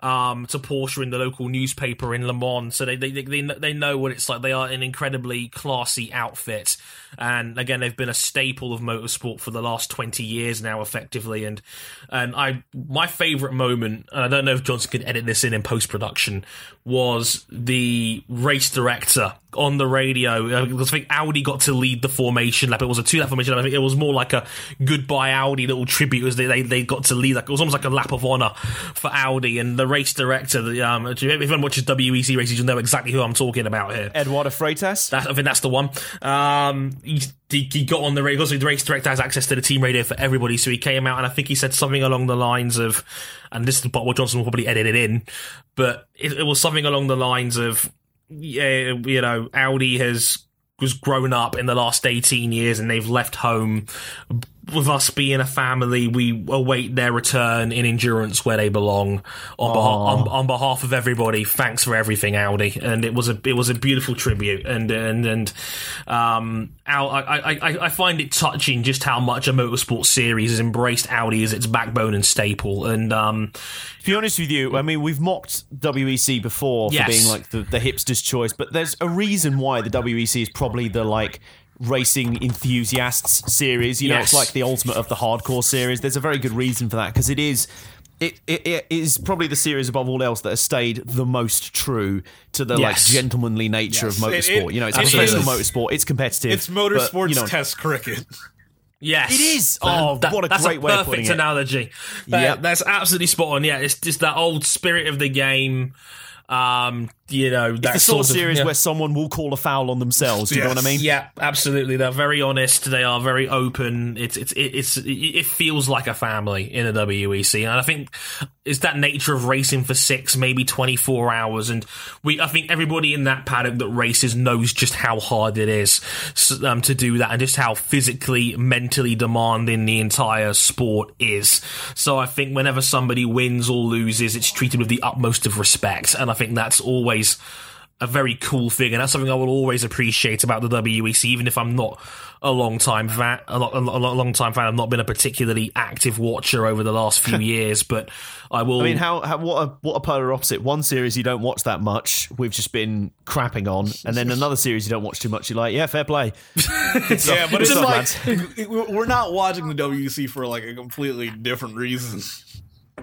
Um, to Porsche in the local newspaper in Le Mans, so they they, they they know what it's like. They are an incredibly classy outfit, and again, they've been a staple of motorsport for the last twenty years now, effectively. And and I my favorite moment, and I don't know if Johnson can edit this in in post production, was the race director on the radio. Uh, because I think Audi got to lead the formation lap. It was a two lap formation. lap. I think it was more like a goodbye Audi little tribute. It was they, they they got to lead. Like it was almost like a lap of honor for Audi and the race director. The, um, if anyone watches WEC races, you'll know exactly who I'm talking about here. Eduardo Freitas. That, I think that's the one. Um, he, he, he got on the radio. Also, the race director has access to the team radio for everybody, so he came out and I think he said something along the lines of, and this is what Johnson will probably edit it in, but it, it was something along the lines of, you know, Audi has was grown up in the last 18 years and they've left home with us being a family, we await their return in endurance where they belong. On, behalf, on, on behalf of everybody, thanks for everything, Audi. And it was a it was a beautiful tribute. And and and um, Al, I, I I I find it touching just how much a motorsport series has embraced Audi as its backbone and staple. And um, To be honest with you, I mean, we've mocked WEC before Yes. for being like the, the hipster's choice, but there's a reason why the WEC is probably the like racing enthusiasts series. You know, Yes. it's like the ultimate of the hardcore series. There's a very good reason for that because it is. It, it, it is probably the series above all else that has stayed the most true to the like gentlemanly nature Yes. of motorsport. it- you know, it's it professional is. motorsport. It's competitive. It's but, motorsports you know, test cricket. Yes, It is. Oh, what a that's great a way of perfect putting it. analogy. That- Yep. that's absolutely spot on. Yeah, it's just that old spirit of the game. Um, you know, that the sort of series yeah. where someone will call a foul on themselves. Do you know what I mean? Yeah, absolutely. They're very honest. They are very open. It's it's it's it feels like a family in the WEC, and I think it's that nature of racing for six, maybe twenty four hours. And we, I think everybody in that paddock that races knows just how hard it is um, to do that, and just how physically, mentally demanding the entire sport is. So I think whenever somebody wins or loses, it's treated with the utmost of respect, and I think that's always a very cool thing, and that's something I will always appreciate about the WEC, even if I'm not a long time fan. A, lo- a, lo- a long time fan. I've not been a particularly active watcher over the last few years, but I will. I mean, how, how what a what a polar opposite. One series you don't watch that much, we've just been crapping on, and then another series you don't watch too much. You're like, yeah, fair play. Yeah, but Good it's stuff, like lads. we're not watching the WEC for like a completely different reason. Uh,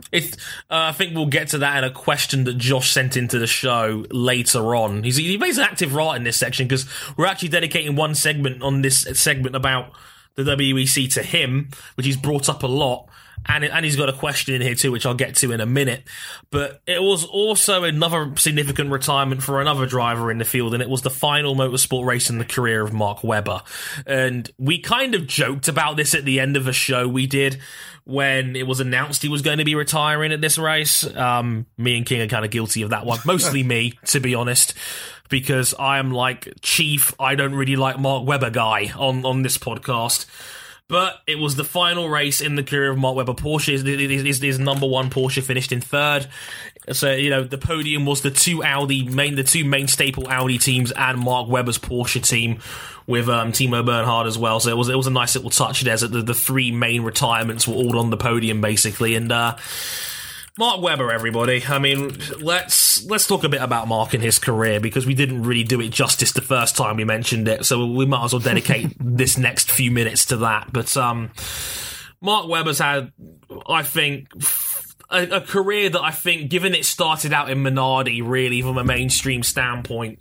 I think we'll get to that in a question that Josh sent into the show later on. He's, he makes an active right in this section because we're actually dedicating one segment on this segment about the WEC to him, which he's brought up a lot. And, and he's got a question in here too, which I'll get to in a minute. But it was also another significant retirement for another driver in the field, and it was the final motorsport race in the career of Mark Webber. And we kind of joked about this at the end of a show we did when it was announced he was going to be retiring at this race. Um, me and King are kind of guilty of that one. Mostly me, to be honest, because I am like chief. I don't really like Mark Webber guy on on this podcast. But it was the final race in the career of Mark Webber. Porsche is number one. Porsche finished in third. So you know the podium was the two Audi main, the two main staple Audi teams, and Mark Webber's Porsche team with um, Timo Bernhard as well. So it was it was a nice little touch there. So the, the three main retirements were all on the podium basically, and uh, Mark Webber, everybody. I mean, let's let's talk a bit about Mark and his career because we didn't really do it justice the first time we mentioned it. So we might as well dedicate this next few minutes to that. But um, Mark Webber's had, I think, a, a career that I think, given it started out in Minardi, really from a mainstream standpoint.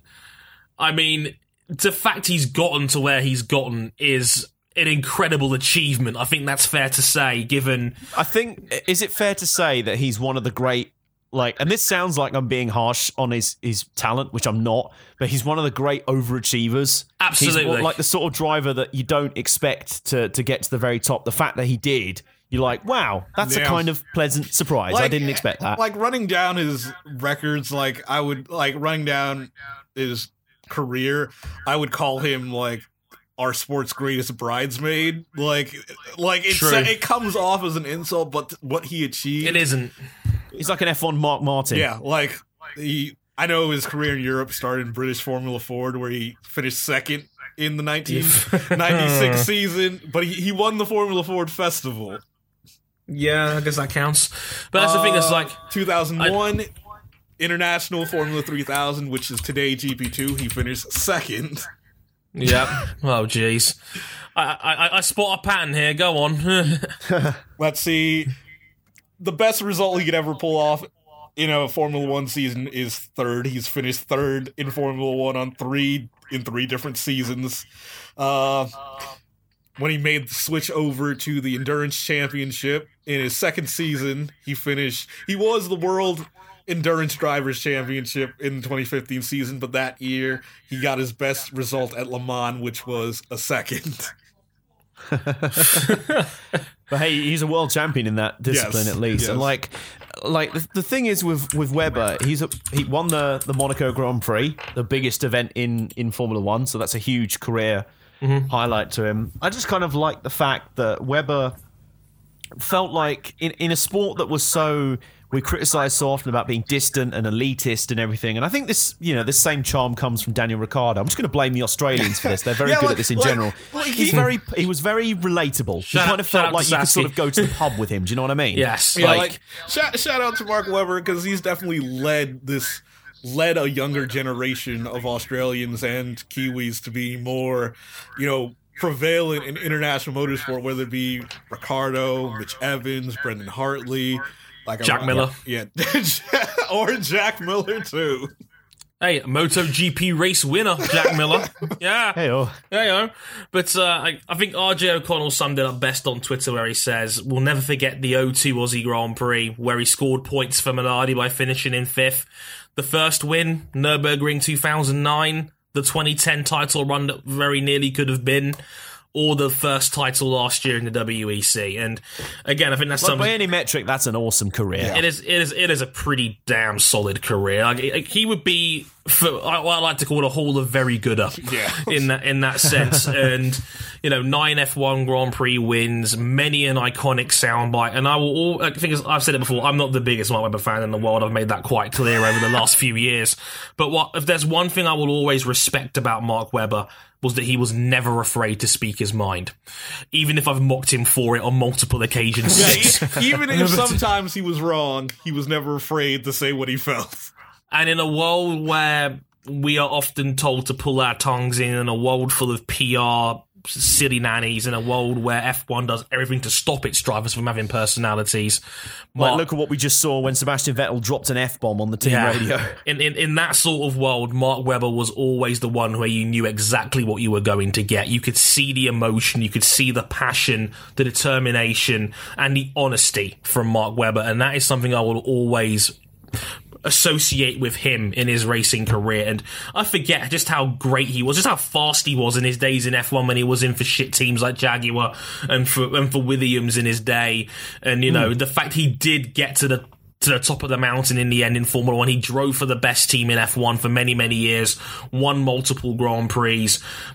I mean, the fact he's gotten to where he's gotten is an incredible achievement. I think that's fair to say, given I think is it fair to say that he's one of the great like and this sounds like I'm being harsh on his his talent, which I'm not, but he's one of the great overachievers. Absolutely. one- like the sort of driver that you don't expect to to get to the very top. The fact that he did, you're like, wow, that's a kind of pleasant surprise. I didn't expect that. Like running down his records, like I would like running down his career, I would call him like our sport's greatest bridesmaid. Like, like it's True. it comes off as an insult, but what he achieved, it isn't. he's like an F1 Mark Martin. yeah, like he. I know his career in Europe started in British Formula Ford, where he finished second in the 1996 season, but he, he won the Formula Ford Festival. Yeah, I guess that counts. But that's the thing. It's Uh, like 2001 International Formula 3000, which is today GP2. He finished second. Yeah. Oh, jeez. I, I I spot a pattern here. Go on. Let's see. The best result he could ever pull off in a Formula One season is third. He's finished third in Formula One on three in three different seasons. Uh, when he made the switch over to the endurance championship in his second season, he finished. He was the world endurance drivers championship in the 2015 season, but that year he got his best result at Le Mans, which was a second. But hey, he's a world champion in that discipline Yes, at least. And like, like the, the thing is with with Webber, he's a, he won the the Monaco Grand Prix, the biggest event in in Formula One. So that's a huge career mm-hmm. highlight to him. I just kind of like the fact that Webber felt like in in a sport that was so we criticize so often about being distant and elitist and everything. And I think this, you know, this same charm comes from Daniel Ricciardo. I'm just going to blame the Australians for this. They're very Yeah, good like- at this in like- general. like He's he- very, he was very relatable. Shout you kind of felt like to you could sort of go to the pub with him. Do you know what I mean? Yes. Yeah, Like- like, shout, shout out to Mark Webber because he's definitely led this led a younger generation of Australians and Kiwis to be more, you know, prevalent in international motorsport, whether it be Ricciardo, Mitch Evans, Brendon Hartley, like Jack I'm- Miller. yeah, or Jack Miller too. Hey, MotoGP race winner, Jack Miller. Yeah. Hey, oh. Yeah, you know. But uh, I, I think RJ O'Connell summed it up best on Twitter where he says, We'll never forget the 0-2 Aussie Grand Prix where he scored points for Minardi by finishing in fifth. The first win, Nürburgring 2009, the 2010 title run that very nearly could have been, or the first title last year in the WEC. And again, I think that's Like, something. by any metric, that's an awesome career. It is. It is. It is a pretty damn solid career. Like, he would be, for, I, I like to call a Hall of Very Gooder. Yeah. In that in that sense, and you know, nine F1 Grand Prix wins, many an iconic soundbite, and I will. All, I think I've said it before. I'm not the biggest Mark Webber fan in the world. I've made that quite clear over the last few years. But what if there's one thing I will always respect about Mark Webber was that he was never afraid to speak his mind, even if I've mocked him for it on multiple occasions. e- Even if sometimes he was wrong, he was never afraid to say what he felt. And in a world where we are often told to pull our tongues in, in a world full of PR silly nannies, in a world where F1 does everything to stop its drivers from having personalities, Like, look at what we just saw when Sebastian Vettel dropped an F bomb on the team radio. In, in in that sort of world, Mark Webber was always the one where you knew exactly what you were going to get. You could see the emotion, you could see the passion, the determination, and the honesty from Mark Webber, and that is something I will always associate with him in his racing career. And I forget just how great he was, just how fast he was in his days in F1 when he was in for shit teams like Jaguar and for and for Williams in his day. And you know hmm. the fact he did get to the to the top of the mountain in the end in Formula One. He drove for the best team in F1 for many, many years, won multiple Grand Prix,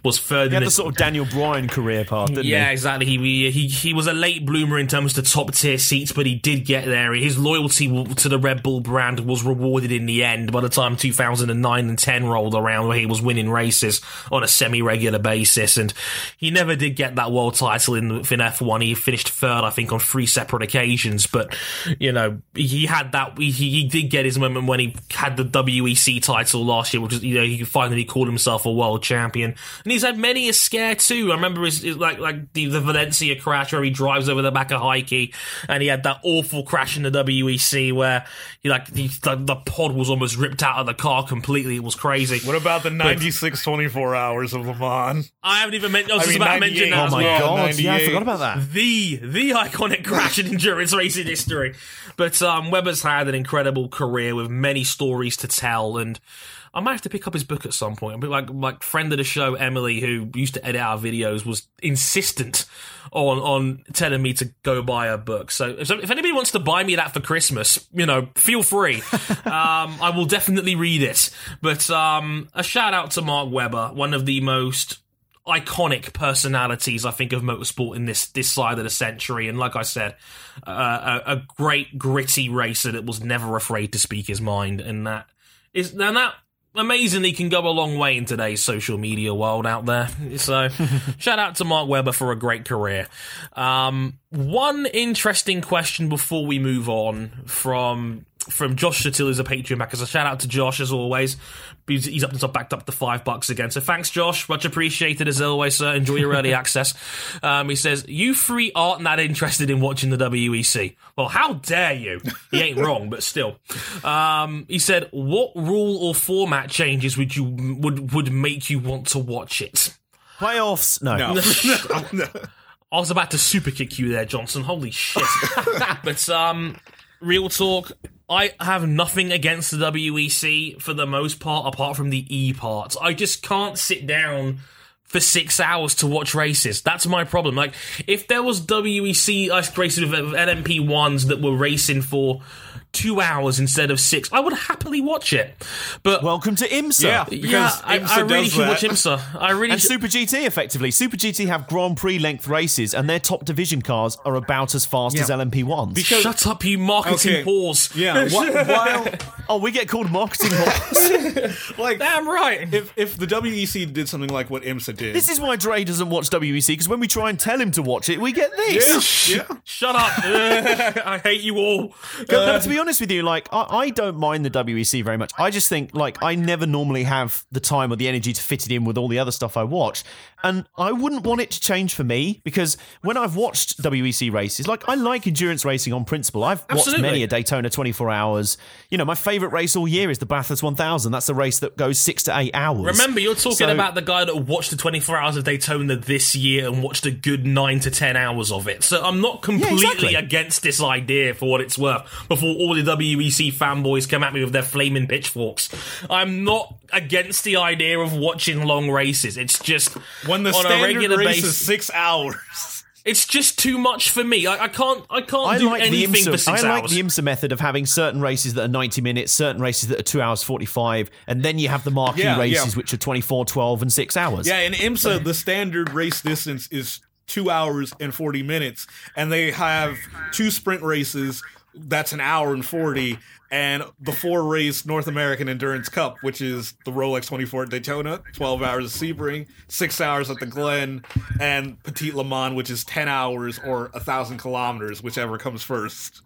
was third He in had the the sort of Daniel Bryan career path, didn't yeah, he? exactly. He, he he was a late bloomer in terms of the top tier seats, but he did get there. His loyalty to the Red Bull brand was rewarded in the end. By the time 2009 and 10 rolled around, where he was winning races on a semi-regular basis, and he never did get that world title in, in F1. He finished third, I think, on three separate occasions. But you know, he had that. He, he did get his moment when he had the WEC title last year, which is you know he finally called himself a world champion, and he's had many a scare too. I remember his, his- like like the, the Valencia crash where he drives over the back of Heikki, and he had that awful crash in the WEC where he like he, the, the pod was almost ripped out of the car completely. It was crazy. What about the 96 24 hours of Le Mans? I haven't even mentioned. I was I just mean, about to mention that Oh my well. god! Yeah, I forgot about that. the the iconic crash in endurance racing history. But um, Webber's had an incredible career with many stories to tell, and I might have to pick up his book at some point. But like like friend of the show Emily, who used to edit our videos, was insistent on on telling me to go buy a book. So if, if anybody wants to buy me that for Christmas, you know, feel free. um, I will definitely read it. But um, a shout out to Mark Webber, one of the most iconic personalities I think of motorsport in this this side of the century, and like I said, uh, a, a great gritty racer that was never afraid to speak his mind, and that is and that amazingly can go a long way in today's social media world out there. So, shout out to Mark Webber for a great career. Um, one interesting question before we move on from from Josh Shatil, who's a Patreon back. As a shout out to Josh as always. He's, he's up and top backed up to five bucks again. So thanks, Josh. Much appreciated as always, sir. Enjoy your early access. Um, he says, You three aren't that interested in watching the WEC. Well, how dare you? He ain't wrong, but still. Um, he said, What rule or format changes would you would would make you want to watch it? Playoffs? No. No. I was about to super kick you there, Johnson. Holy shit. but um real talk, I have nothing against the WEC for the most part, apart from the E parts. I just can't sit down for six hours to watch races. That's my problem. Like, if there was WEC ice races with LMP ones that were racing for two hours instead of six, I would happily watch it. But Welcome to IMSA. Yeah. yeah, because I, IMSA I really does should watch IMSA. I really And should. Super GT, effectively. Super GT have Grand Prix length races, and their top division cars are about as fast as LMP ones. Shut up, you marketing Okay. whores. Yeah, wh- while oh, we get called marketing whores. like Damn right. if if the WEC did something like what IMSA did, this is why Dre doesn't watch WEC, because when we try and tell him to watch it, we get this. yeah, yeah. Shut up. I hate you all. no, um, to be honest with you, like I, I don't mind the WEC very much. I just think like I never normally have the time or the energy to fit it in with all the other stuff I watch, and I wouldn't want it to change for me because when I've watched WEC races, like I like endurance racing on principle. I've watched many a Daytona 24 hours. You know, my favorite race all year is the Bathurst 1000. That's the race that goes six to eight hours. Remember, you're talking So- about the guy that watched the 24 hours of Daytona this year and watched a good 9 to 10 hours of it. So I'm not completely exactly. against this idea for what it's worth before all the WEC fanboys come at me with their flaming pitchforks. I'm not against the idea of watching long races. It's just when the on a standard regular race basis. is six hours. It's just too much for me. I, I can't. I can't I do like the anything for IMSA. six I like hours. the IMSA method of having certain races that are 90 minutes, certain races that are 2 hours 45, and then you have the marquee Yeah, yeah. races which are 24, 12, and 6 hours. Yeah, in IMSA, the standard race distance is two hours and 40 minutes, and they have two sprint races. That's an hour and 40, and the four race North American Endurance Cup, which is the Rolex 24 at Daytona, 12 hours at Sebring, six hours at the Glen, and Petit Le Mans, which is 10 hours or a thousand kilometers, whichever comes first.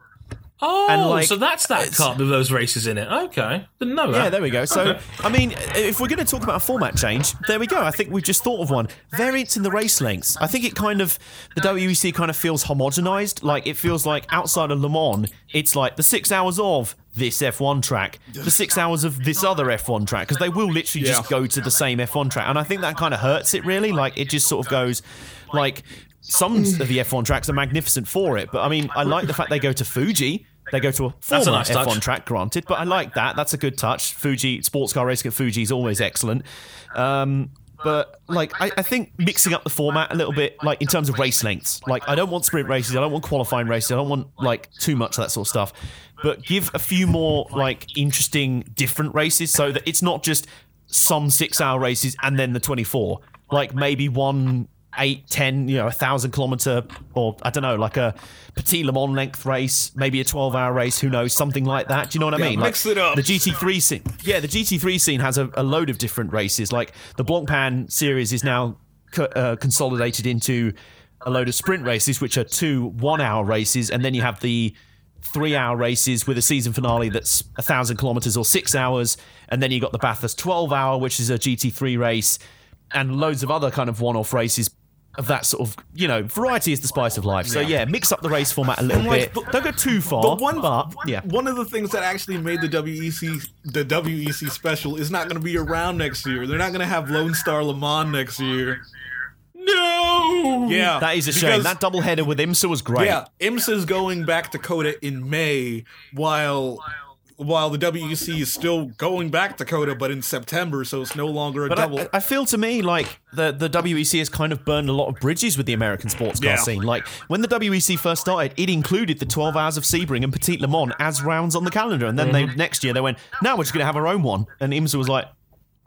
Oh, And, like, so that's that cup with those races in it. Okay, didn't know that. Yeah, there we go. So, I mean, if we're going to talk about a format change, there we go. I think we've just thought of one. Variance in the race lengths. I think it kind of, the WEC kind of feels homogenized. Like, it feels like outside of Le Mans, it's like the six hours of this F1 track, the six hours of this other F1 track, because they will literally just Yeah. go to the same F1 track. And I think that kind of hurts it, really. Like, it just sort of goes, like, some of the F1 tracks are magnificent for it. But I mean, I like the fact they go to Fuji. They go to a former nice. F1 track, granted, but I like that. That's a good touch. Fuji sports car racing at Fuji is always excellent. Um, but like, I, I think mixing up the format a little bit, like in terms of race lengths. Like, I don't want sprint races. I don't want qualifying races. I don't want like too much of that sort of stuff. But give a few more like interesting, different races so that it's not just some six-hour races and then the twenty-four. Like maybe one eight, ten, you know, a thousand kilometer, or I don't know, like a Petit Le Mans length race, maybe a twelve-hour race. Who knows? Something like that. Do you know what I Yeah, mean? mix like it up. The GT3 scene. Yeah, the GT3 scene has a, a load of different races. Like the Blancpain series is now co- uh, consolidated into a load of sprint races, which are two one-hour races, and then you have the three-hour races with a season finale that's a thousand kilometers or six hours, and then you got the Bathurst 12-hour, which is a GT3 race, and loads of other kind of one-off races. Of that sort of, you know, variety is the spice of life. So yeah, mix up the race format a little like, bit. Don't go too far. The one, but yeah, one of the things that actually made the WEC the WEC special is not going to be around next year. They're not going to have Lone Star Le Mans next year. No. Yeah, that is a shame. That double header with IMSA was great. Yeah, IMSA's going back to COTA in May, while while the WEC is still going back to COTA, but in September, so it's no longer a But double. I, I feel to me like the, the WEC has kind of burned a lot of bridges with the American sports car Yeah. scene. Like when the WEC first started, it included the 12 hours of Sebring and Petit Le Mans as rounds on the calendar. And then they mm-hmm. next year they went, now we're just going to have our own one. And IMSA was like,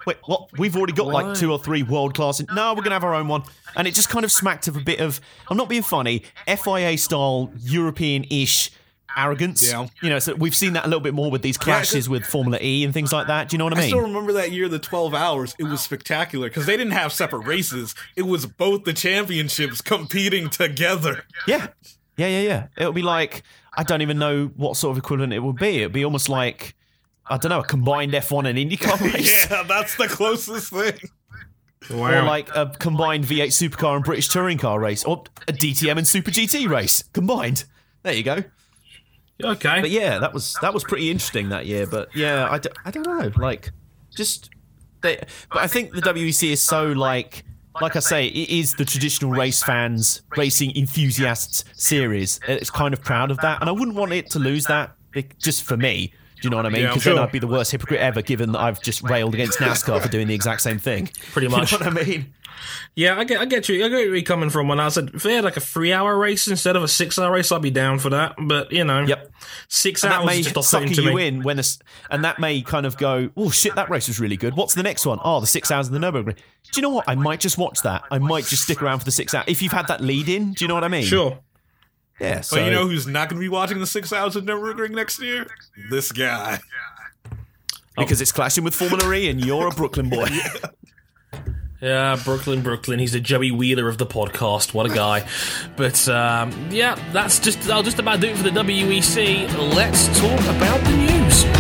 wait, what? We've already got like two or three world class. No, we're going to have our own one. And it just kind of smacked of a bit of, I'm not being funny, FIA style, European ish. Arrogance, Yeah. you know. So we've seen that a little bit more with these clashes with Formula E and things like that. Do you know what I mean? I still remember that year, the 12 hours. It was spectacular because they didn't have separate races. It was both the championships competing together. Yeah. Yeah, yeah, yeah. It'll be like I don't even know what sort of equivalent it would be. It'd be almost like I don't know, a combined F1 and IndyCar race. Yeah, that's the closest thing. Or like a combined V8 supercar and British touring car race, or a DTM and Super GT race combined. There you go. Okay. But yeah, that was that was pretty interesting that year. But yeah, I, d- I don't know, like just they. But I think the WEC is so like like I say, it is the traditional race fans, racing enthusiasts series. It's kind of proud of that, and I wouldn't want it to lose that just for me. Do you know what I mean? Yeah, Because then. I'd be the worst hypocrite ever, given that I've just railed against NASCAR for doing the exact same thing. Pretty much. You know what I mean? Yeah, I get, I get you. I get where you're coming from. When I said if they had like a three-hour race instead of a six-hour race, I'd be down for that. But you know, Yep. six And that hours may is just sucker off-putting you me. in when, a and that may kind of go, oh shit, that race was really good. What's the next one? Oh, the six hours of the Nurburgring. Do you know what? I might just watch that. I might just stick around for the six hours if you've had that lead in. Do you know what I mean? Sure. Yeah. So But you know who's not going to be watching the six hours of Nürburgring next year? This guy. because it's clashing with Formula E, and you're a Brooklyn boy. Yeah, Brooklyn, Brooklyn. He's the Joey Wheeler of the podcast. What a guy. But um, yeah, that's just I'll just about do it for the WEC. Let's talk about the news.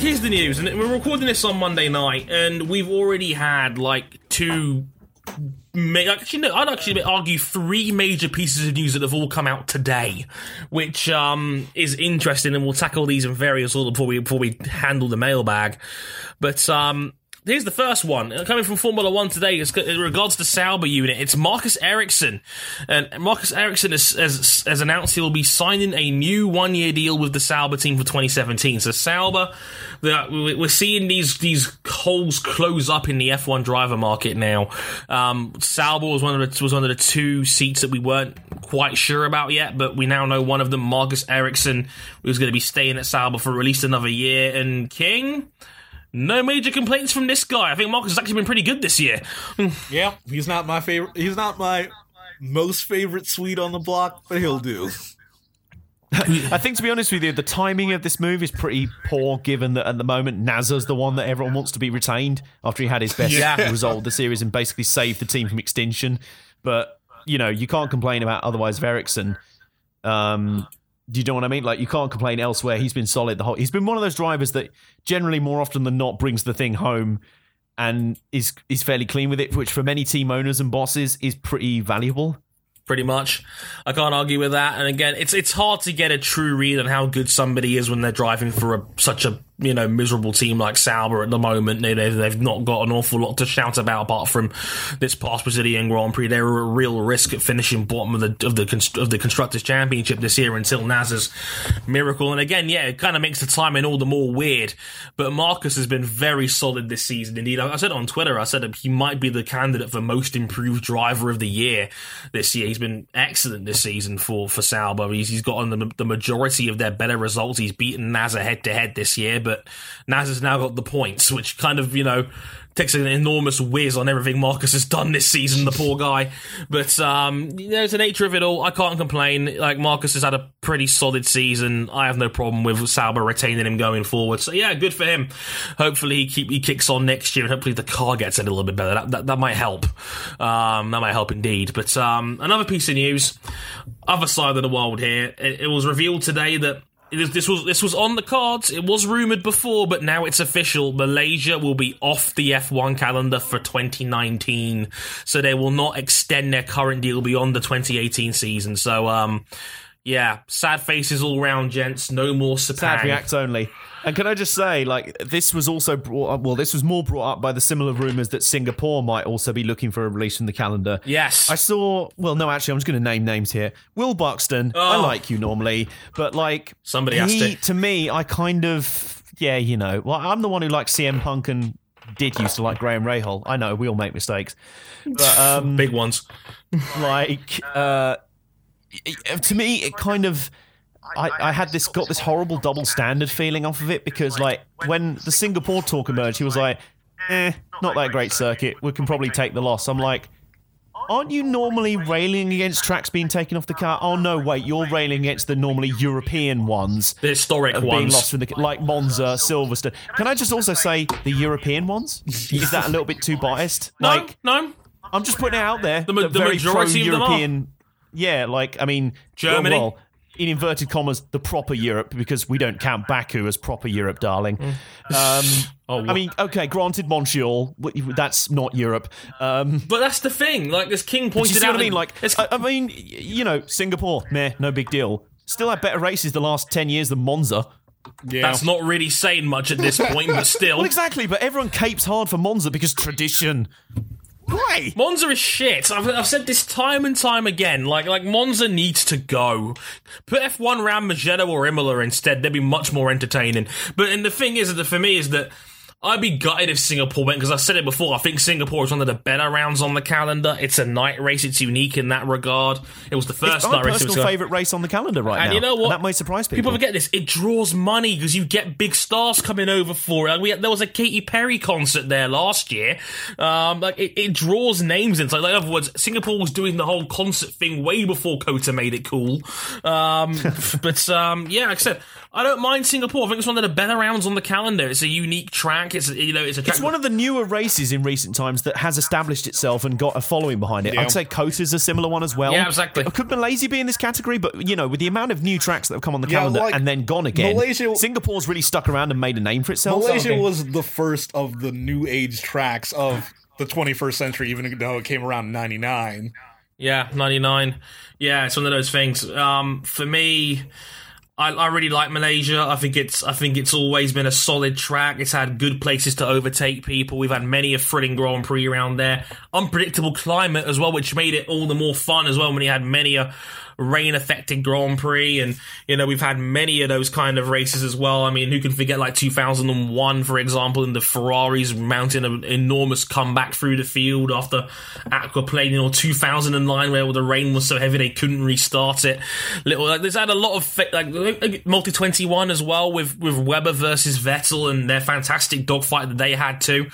Here's the news, and we're recording this on Monday night, and we've already had like two. Ma- actually, no, I'd actually argue three major pieces of news that have all come out today, which um, is interesting, and we'll tackle these in various order before we before we handle the mailbag. But um, here's the first one uh, coming from Formula One today. It's, in regards to Sauber unit, it's Marcus Ericsson, and Marcus Ericsson has, has, has announced he will be signing a new one-year deal with the Sauber team for 2017. So Sauber, we- we're seeing these these holes close up in the F1 driver market now. Um, Sauber was one of the was one of the two seats that we weren't quite sure about yet, but we now know one of them, Marcus Ericsson, was going to be staying at Sauber for at least another year. And King. No major complaints from this guy. I think Marcus has actually been pretty good this year. Yeah, he's not my favorite. He's not my most favorite Swede on the block, but he'll do. I think, to be honest with you, the timing of this move is pretty poor, given that at the moment Nasr's the one that everyone wants to be retained after he had his best Yeah. result of the series and basically saved the team from extinction. But you know, you can't complain about otherwise of Ericsson. Um, do you know what I mean? Like, you can't complain elsewhere. He's been solid the whole. He's been one of those drivers that generally, more often than not, brings the thing home and is is fairly clean with it, which for many team owners and bosses is pretty valuable. pretty much. I can't argue with that. And again, it's it's hard to get a true read on how good somebody is when they're driving for a, such a you know miserable team like Sauber at the moment. They, they've, they've not got an awful lot to shout about apart from this past Brazilian Grand Prix. They were a real risk at finishing bottom of the of the of the constructors championship this year until Naz's miracle. And again, yeah, it kind of makes the timing all the more weird. But Marcus has been very solid this season. Indeed, I I said on Twitter, I said he might be the candidate for most improved driver of the year this year. He's been excellent this season for for Sauber. He's, he's gotten the, the majority of their better results. He's beaten Nasr head to head this year, but Nasr's now got the points, which kind of you know takes an enormous whiz on everything Marcus has done this season. The poor guy, but um, you know, it's the nature of it all. I can't complain. Like Marcus has had a pretty solid season. I have no problem with Sauber retaining him going forward. So yeah, good for him. Hopefully he keep he kicks on next year, and hopefully the car gets a little bit better. That that, that might help. Um, that might help indeed. But um, another piece of news, other side of the world here. It, it was revealed today that. This was this was on the cards. It was rumored before, but now it's official. Malaysia will be off the F1 calendar for 2019, so they will not extend their current deal beyond the 2018 season. So, um, yeah, sad faces all round, gents. No more Sepang. Sad react only. And can I just say, like, this was also brought up, well, this was more brought up by the similar rumours that Singapore might also be looking for a release from the calendar. Yes. I saw, well, no, actually, I'm just going to name names here. Will Buxton, oh. I like you normally, but like, Somebody has he, to. to me, I kind of, yeah, you know, well, I'm the one who likes CM Punk and did used to like Graham Rahal. I know, we all make mistakes. But, um, Big ones. like uh to me it kind of I, I had this got this horrible double standard feeling off of it because like when the Singapore talk emerged, he was like, "Eh, not that great circuit. We can probably take the loss." I'm like, aren't you normally railing against tracks being taken off the car? Oh no, wait, you're railing against the normally European ones The historic being ones. lost from the like Monza, Silverstone. Can I just also say the European ones? Is that a little bit too biased? no, Like, no. I'm just putting it out there. The the very majority of them are. pro-European. Yeah, like I mean, Germany? Well, in inverted commas, the proper Europe because we don't count Baku as proper Europe, darling. Um, Oh, I mean, okay, granted, Montreal, that's not Europe. Um, But that's the thing. Like, this King do you pointed see out, what I mean? Like, it's, I, I mean, you know, Singapore, meh, no big deal. Still had better races the last ten years than Monza. Yeah. that's not really saying much at this point, but still. Well, exactly, but everyone capes hard for Monza because tradition. Why? Monza is shit. I've, I've said this time and time again. Like, like Monza needs to go. Put F1 around Mugello or Imola instead. They'd be much more entertaining. But and the thing is that for me is that I'd be gutted if Singapore went because I said it before. I think Singapore is one of the better rounds on the calendar. It's a night race. It's unique in that regard. It was the first It's my night race. it was personal favourite race on the calendar right And now. you know what? that might surprise people. People forget this. It draws money because you get big stars coming over for it. Like we had, there was a Katy Perry concert there last year. Um, like it, it draws names in. So, like, in other words, Singapore was doing the whole concert thing way before COTA made it cool. Um, but um, yeah, like I said, I don't mind Singapore. I think it's one of the better rounds on the calendar. It's a unique track. It's a, you know, it's a track. It's one of the newer races in recent times that has established itself and got a following behind it. Yeah. I'd say COTA's a similar one as well. Yeah, exactly. Could Malaysia be in this category? But you know, with the amount of new tracks that have come on the Yeah, calendar like, and then gone again, Malaysia- Singapore's really stuck around and made a name for itself. Malaysia was the first of the new age tracks of the 21st century, even though it came around in 99. Yeah, 99. Yeah, it's one of those things. Um, for me, I, I really like Malaysia. I think it's I think it's always been a solid track. It's had good places to overtake people. We've had many a thrilling Grand Prix around there. Unpredictable climate as well, which made it all the more fun as well when you had many a rain affected Grand Prix and you know we've had many of those kind of races as well. I mean, who can forget like 2001 for example in the Ferraris mounting an enormous comeback through the field after aquaplaning or 2009 where the rain was so heavy they couldn't restart it. Little like there's had a lot of like multi 21 as well with with Webber versus Vettel and their fantastic dogfight that they had too.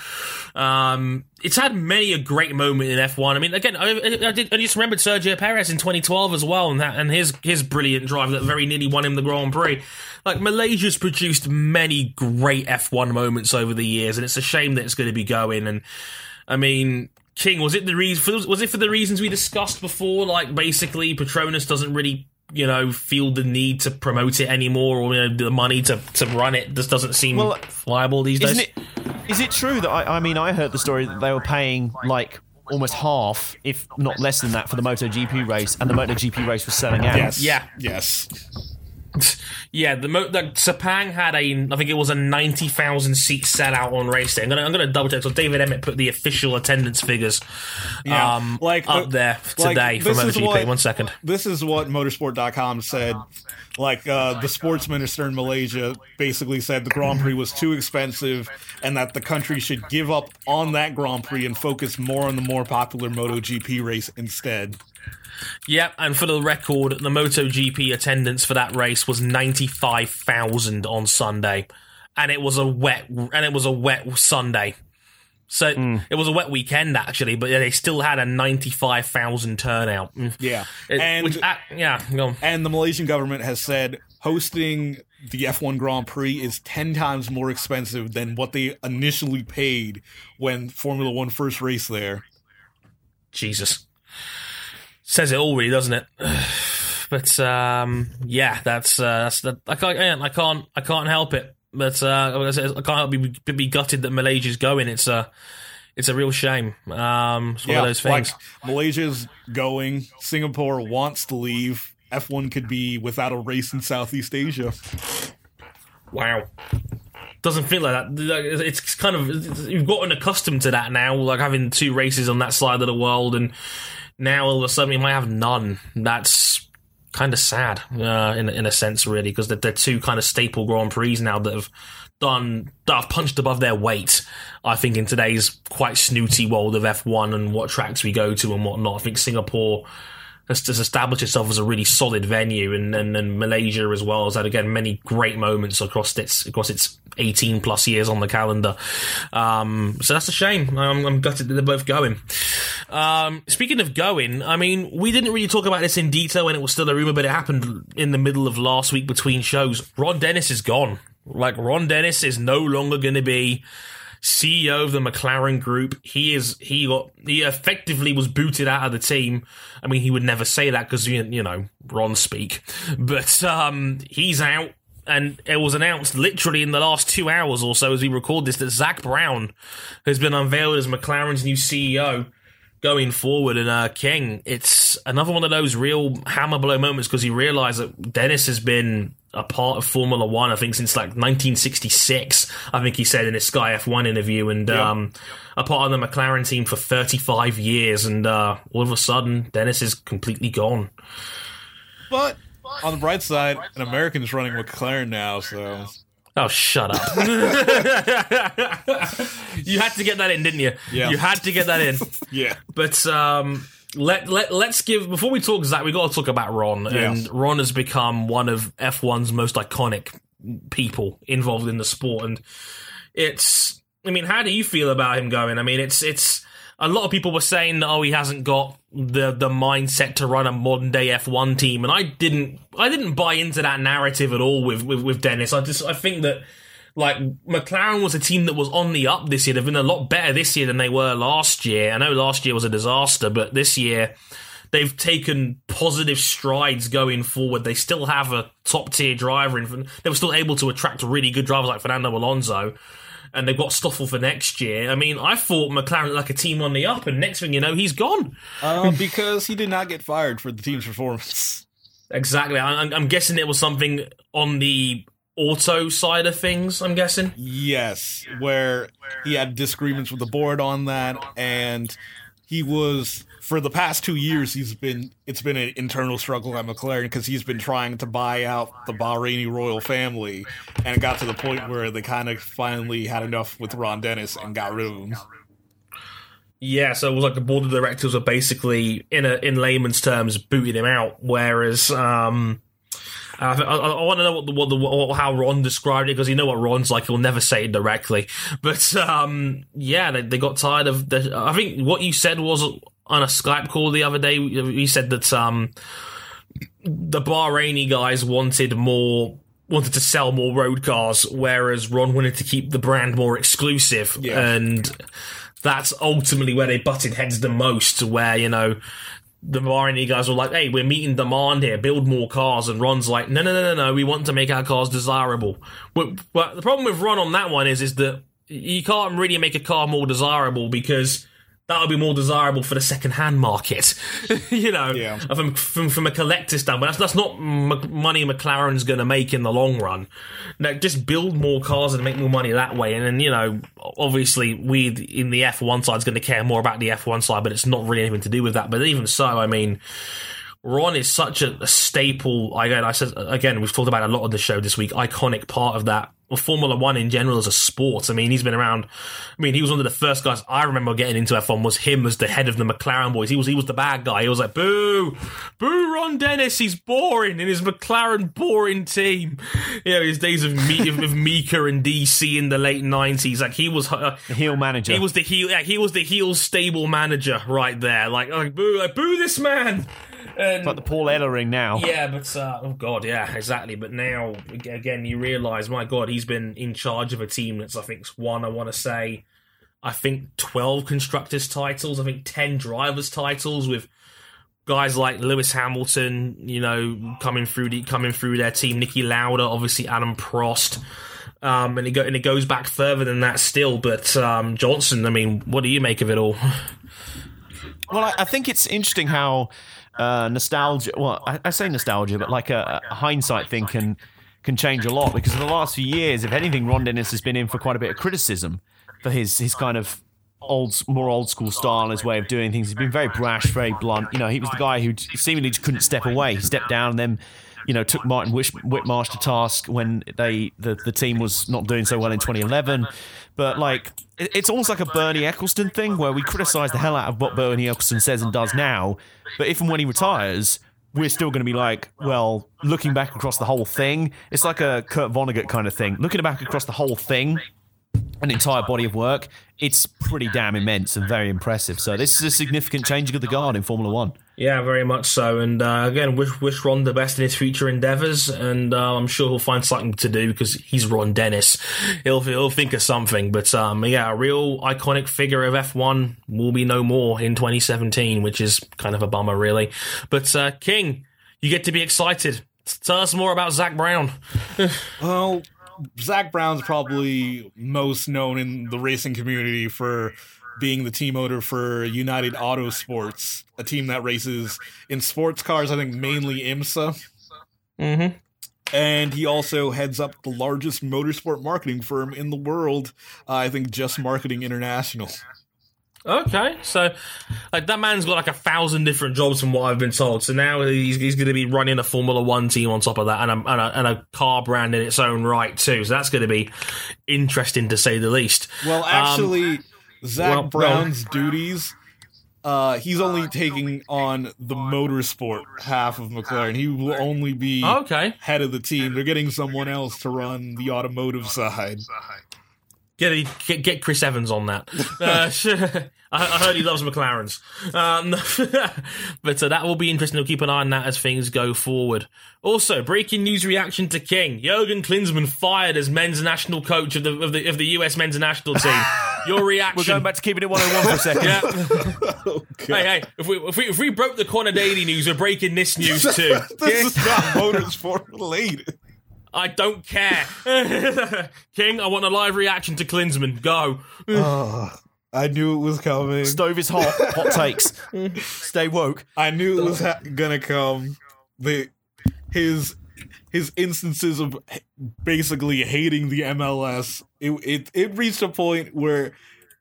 Um, it's had many a great moment in F1. I mean, again, I, I, did, I just remembered Sergio Perez in 2012 as well, and that and his his brilliant drive that very nearly won him the Grand Prix. Like Malaysia's produced many great F1 moments over the years, and it's a shame that it's going to be going. And I mean, King was it the reason? Was it for the reasons we discussed before? Like basically, Petronas doesn't really. You know, feel the need to promote it anymore, or you know, the money to, to run it just doesn't seem Well, viable these days. It? Is it true that I, I mean I heard the story that they were paying like almost half, if not less than that, for the MotoGP race, and the MotoGP race was selling out. Yes. Yeah. Yes. Yeah, the, mo- the Sepang had a, I think it was a ninety thousand seat sellout on race day. I'm gonna, I'm gonna double check. So David Emmett put the official attendance figures, Yeah, um, like, up uh, there like, today is MotoGP. what- One second. This is what motorsport.com said. Like uh, the sports minister in Malaysia basically said the Grand Prix was too expensive and that the country should give up on that Grand Prix and focus more on the more popular MotoGP race instead. Yep, and for the record, the MotoGP attendance for that race was ninety five thousand on Sunday, and it was a wet, and it was a wet Sunday. So Hmm. it was a wet weekend actually, but they still had a ninety five thousand turnout. Mm. Yeah. It- and which, uh, yeah, and the Malaysian government has said hosting the F1 Grand Prix is 10 times more expensive than what they initially paid when Formula 1 first raced there. Jesus. Says it all, really, doesn't it? but um, yeah, that's uh, that's the, I can't I can't I can't help it. But uh, I can't help be, be gutted that Malaysia's going. It's a it's a real shame. Um, it's one of those things. Like Malaysia's going, Singapore wants to leave. F1 could be without a race in Southeast Asia. Wow. Doesn't feel like that. It's kind of you've gotten accustomed to that now, like having two races on that side of the world, and now all of a sudden you might have none. That's kind of sad, uh, in in a sense, really, because they're, they're two kind of staple Grand Prix now that have done that have punched above their weight. I think in today's quite snooty world of F1 and what tracks we go to and whatnot. I think Singapore has, established itself as a really solid venue, and, and, and Malaysia as well has had again many great moments across its across its 18 plus years on the calendar. Um, so that's a shame. I'm, I'm gutted that they're both going. Um, speaking of going, I mean, we didn't really talk about this in detail when it was still a rumor, but it happened in the middle of last week between shows. Ron Dennis is gone. Like Ron Dennis is no longer going to be CEO of the McLaren Group. He is he got he effectively was booted out of the team. I mean, he would never say that because you, you know Ron speak, but um, he's out. And it was announced literally in the last two hours or so as we record this that Zak Brown has been unveiled as McLaren's new CEO going forward. And uh, King, it's another one of those real hammer blow moments because you realise that Dennis has been a part of Formula One, I think, since like 1966. I think he said in his Sky F1 interview, and um, a part of the McLaren team for 35 years. And uh, all of a sudden, Dennis is completely gone. But on the bright side, an American's running McLaren now, so Oh, shut up. you had to get that in, didn't you? Yeah. You had to get that in. yeah. But um, let let let's give before we talk Zak, we got to talk about Ron, Yeah. and Ron has become one of F1's most iconic people involved in the sport, and it's. I mean, how do you feel about him going? I mean, it's it's a lot of people were saying, that oh, he hasn't got the the mindset to run a modern day F1 team, and I didn't I didn't buy into that narrative at all with with, with Dennis. I just I think that like McLaren was a team that was on the up this year. They've been a lot better this year than they were last year. I know last year was a disaster, but this year they've taken positive strides going forward. They still have a top tier driver, and they were still able to attract really good drivers like Fernando Alonso. And they've got Stoffel for next year. I mean, I thought McLaren like a team on the up, and next thing you know, he's gone. Um, because he did not get fired for the team's performance. Exactly. I, I'm guessing it was something on the auto side of things. I'm guessing. Yes, where he had disagreements with the board on that, and he was for the past two years. He's been it's been an internal struggle at McLaren because he's been trying to buy out the Bahraini royal family, and it got to the point where they kind of finally had enough with Ron Dennis and got rid of him. Yeah, so it was like the board of directors were basically, in a, in layman's terms, booting him out. Whereas, um, I, I, I want to know what the, what the what, how Ron described it because you know what Ron's like. He'll never say it directly, but um, yeah, they, they got tired of. The, I think what you said was on a Skype call the other day. He said that um, the Bahraini guys wanted more. Wanted to sell more road cars, whereas Ron wanted to keep the brand more exclusive, Yeah. and that's ultimately where they butted heads the most. Where you know the Bahraini guys were like, "Hey, we're meeting demand here. Build more cars." And Ron's like, "No, no, no, no, no. We want to make our cars desirable." But, but the problem with Ron on that one is, is that you can't really make a car more desirable because that would be more desirable for the second-hand market. you know, Yeah. from, from from a collector standpoint, that's, that's not m- money McLaren's going to make in the long run. Now, just build more cars and make more money that way. And then you know, obviously, we in the F1 side is going to care more about the F1 side, but it's not really anything to do with that. But even so, I mean. Ron is such a, a staple. Again, I said again, we've talked about a lot of the show this week. Iconic part of that. Well, Formula One in general as a sport. I mean, he's been around. I mean, he was one of the first guys I remember getting into F1. Was him as the head of the McLaren boys. He was he was the bad guy. He was like, boo, boo, Ron Dennis. He's boring in his McLaren boring team. You know, his days of Me- of Mika and DC in the late nineties. Like he was. Uh, The heel manager. he was the heel. Yeah, he was the heel stable manager right there. Like, like boo, like, boo this man. And like the Paul Ellering now. yeah, but uh, oh god, yeah, exactly. But now again, you realise, my god, he's been in charge of a team that's I think won. I want to say, I think twelve constructors titles. I think ten drivers titles with guys like Lewis Hamilton. You know, coming through the, coming through their team. Niki Lauda, obviously Alain Prost. Um, and it go, and it goes back further than that still. But um, Johnson, I mean, what do you make of it all? Well, I, I think it's interesting how uh, nostalgia. Well, I, I say nostalgia, but like a, a hindsight thing can can change a lot because in the last few years, if anything, Ron Dennis has been in for quite a bit of criticism for his his kind of old, more old school style, his way of doing things. He's been very brash, very blunt. You know, he was the guy who seemingly just couldn't step away. He stepped down and then you know, took Martin Whitmarsh to task when they the, the team was not doing so well in 2011. But like, it's almost like a Bernie Ecclestone thing where we criticize the hell out of what Bernie Ecclestone says and does now, but if and when he retires. We're still going to be like, well, looking back across the whole thing, it's like a Kurt Vonnegut kind of thing. Looking back across the whole thing, an entire body of work, it's pretty damn immense and very impressive. So this is a significant changing of the guard in Formula One. Yeah, very much so. And uh, again, wish wish Ron the best in his future endeavors, and uh, I'm sure he'll find something to do because he's Ron Dennis. He'll he'll think of something. But um, yeah, a real iconic figure of F1 will be no more in 2017, which is kind of a bummer, really. But uh, King, you get to be excited. Tell us more about Zak Brown. Well, Zak Brown's probably most known in the racing community for being the team owner for United Auto Sports, a team that races in sports cars, I think mainly IMSA. Mm-hmm. And he also heads up the largest motorsport marketing firm in the world, uh, I think Just Marketing International. Okay, so like that man's got like a thousand different jobs from what I've been told. So now he's, he's going to be running a Formula One team on top of that, and a, and a and a car brand in its own right too. So that's going to be interesting to say the least. Well, actually, Zak well, Brown's duties. Uh, he's only taking on the motorsport half of McLaren. He will only be Okay, head of the team. They're getting someone else to run the automotive side. get get, get Chris Evans on that. Uh, I, I heard he loves McLarens, um, but uh, that will be interesting. We'll keep an eye on that as things go forward. Also, breaking news reaction to King: Jurgen Klinsmann fired as men's national coach of the of the of the US men's national team. Your reaction? We're going back to keeping it 101 for a second. Yeah. Oh, hey, hey! If we, if we if we broke the Conor Daly news, we're breaking this news too. this is not motorsport related. I don't care. King, I want a live reaction to Klinsmann. Go. I knew it was coming. Stove is hot. Hot takes. Stay woke. I knew it was ha- gonna come. The his his instances of basically hating the MLS. It it it reached a point where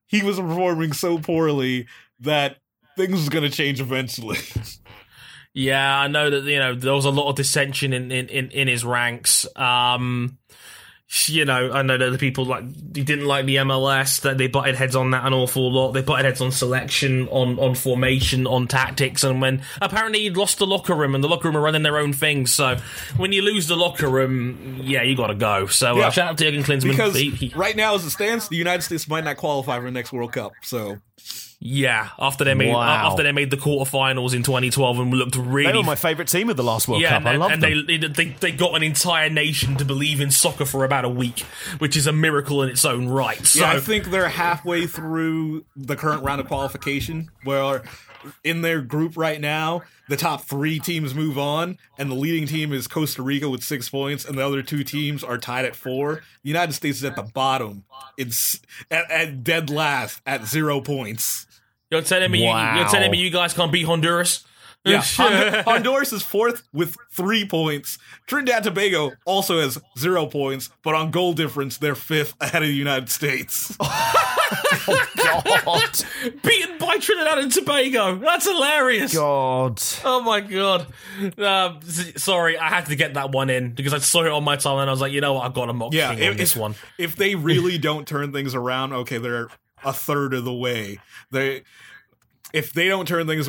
he was performing so poorly that things was gonna change eventually. Yeah, I know that you know there was a lot of dissension in in, in, in his ranks. Um, you know, I know that the people like he didn't like the MLS that they butted heads on that an awful lot. They butted heads on selection, on on formation, on tactics, and when apparently he'd lost the locker room and the locker room are running their own things. So when you lose the locker room, yeah, you got to go. So Yeah. uh, shout out to Jurgen Klinsmann. because He- he- right now, as it stands, the United States might not qualify for the next World Cup. So yeah, after they made Wow. after they made the quarterfinals in 2012 and looked really, They really were my favourite team of the last World Yeah, Cup. and, I love and them. they, they they got an entire nation to believe in soccer for about a week, which is a miracle in its own right. So yeah, I think they're halfway through the current round of qualification, where in their group right now, the top three teams move on, and the leading team is Costa Rica with six points, and the other two teams are tied at four. The United States is at the bottom, it's at, at dead last at zero points. You're telling me you, Wow. you're telling me you guys can't beat Honduras? Yeah, Honduras is fourth with three points. Trinidad and Tobago also has zero points, but on goal difference, they're fifth ahead of the United States. oh God. beaten by Trinidad and Tobago. That's hilarious. God. Oh my god! Um, sorry, I had to get that one in because I saw it on my timeline. and I was like, you know what, I've got to mock Yeah, King on this one. If they really don't turn things around, okay, they're a third of the way. They, if they don't turn things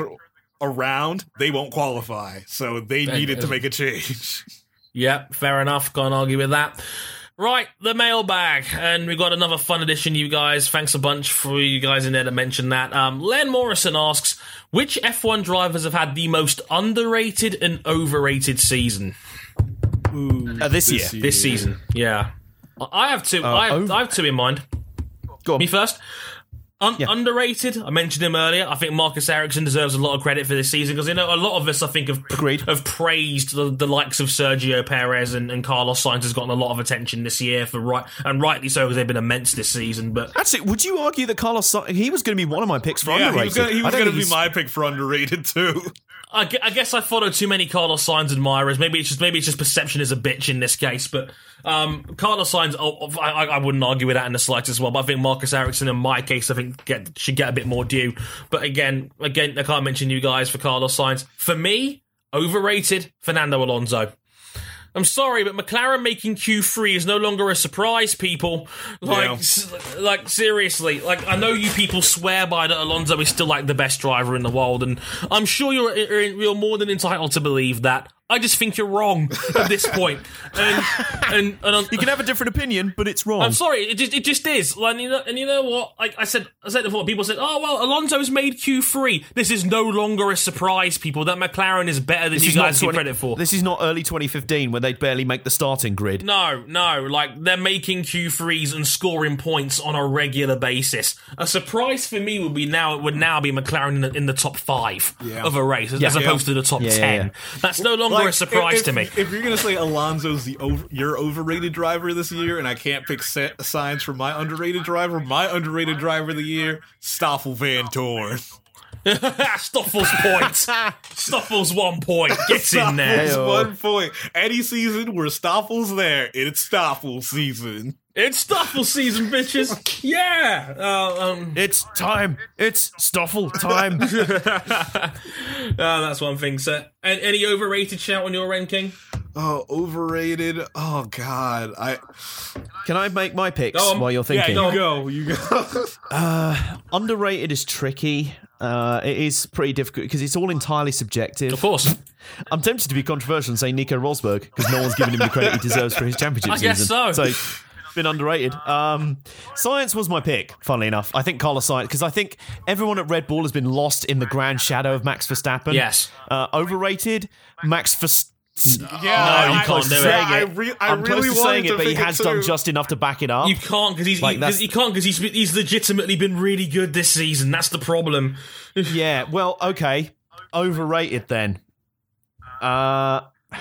around, they won't qualify. So they needed to make a change. Yep, fair enough. Can't argue with that. Right, the mailbag, and we've got another fun edition, you guys. Thanks a bunch for you guys in there to mention that. Um, Len Morrison asks, which F1 drivers have had the most underrated and overrated season Uh, this, year. this season? Yeah, I- I have two. I, have, over- I have two in mind. Go on. Me first. Un- Yeah. Underrated. I mentioned him earlier. I think Marcus Ericsson deserves a lot of credit for this season because you know a lot of us, I think, have Agreed. have praised the, the likes of Sergio Perez and, and Carlos Sainz has gotten a lot of attention this year for right and rightly so because they've been immense this season. But Actually, would you argue that Carlos Sa- he was going to be one of my picks for Yeah, underrated? he was gonna be my pick for underrated too. I, I guess I follow too many Carlos Sainz admirers. Maybe it's just maybe it's just perception is a bitch in this case. But um, Carlos Sainz, oh, oh, I, I wouldn't argue with that in the slightest as well. But I think Marcus Ericsson, in my case, I think get, should get a bit more due. But again, again, I can't mention you guys for Carlos Sainz. For me, overrated Fernando Alonso. I'm sorry, but McLaren making Q3 is no longer a surprise, people. Like, Yeah. s- like seriously, like I know you people swear by that Alonso is still like the best driver in the world, and I'm sure you're you're more than entitled to believe that. I just think you're wrong at this point, and and, and I'm- You can have a different opinion, but it's wrong. I'm sorry, it just it just is. Like, you know, and you know what? Like I said, I said before. People said, "Oh well, Alonso's made Q3. This is no longer a surprise, people. That McLaren is better than This you is not guys give credit for." This is not early 2015 when they'd barely make the starting grid. No, no, like they're making Q3s and scoring points on a regular basis. A surprise for me would be now it would now be McLaren in the, in the top five of a race as, as Yeah. opposed to the top Yeah, yeah, ten. yeah. That's no longer a Like, surprise if, to me. If you're gonna say Alonso's the over, your overrated driver this year, and I can't pick set signs for my underrated driver, my underrated driver of the year, Stoffel Vandoorne. Stoffel's point. Stoffel's one point. Gets in there. Stoffel's one point. Any season where Stoffel's there, it's Stoffel season. It's Stuffle season, bitches. Yeah. Uh, um, It's time. It's stuffle time. uh, that's one thing, sir. And any overrated shout on your ranking? Oh, overrated. Oh God, I Can I make my picks Go on. while you're yeah. thinking? You go, you go. Underrated is tricky. Uh, it is pretty difficult because it's all entirely subjective. Of course. I'm tempted to be controversial and say Nico Rosberg because no one's given him the credit he deserves for his championship I guess season. so. Been underrated. Um, Sainz was my pick, funnily enough. I think Carlos Sainz, because I think everyone at Red Bull has been lost in the grand shadow of Max Verstappen. Yes. Uh, overrated, Max Verstappen. Yeah, No, you I- can't do it. yeah, I re- I I'm close really to saying it, to but he has done just enough to back it up. You can't because he's Like, he, that's- can't because he's he's legitimately been really good this season. That's the problem. Yeah, well, okay. Overrated then. Uh,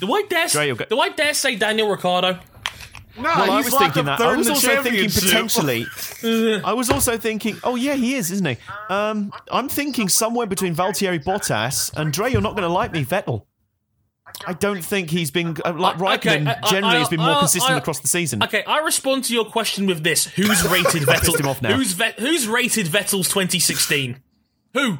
Do I dare? Dre, you'll go- do I dare say Daniel Ricciardo? Nah, well, I was locked thinking up that. I was also thinking potentially. I was also thinking, oh yeah, he is, isn't he? Um, I'm thinking somewhere between Valtteri Bottas and Dre. You're not going to like me, Vettel. I don't think he's been uh, like Uh, okay, Raikkonen. I- I- generally, I- has been more I- consistent I- across the season. Okay, I respond to your question with this: Who's rated Vettel? him off now. Who's vet, Who's rated Vettel's 2016? Who?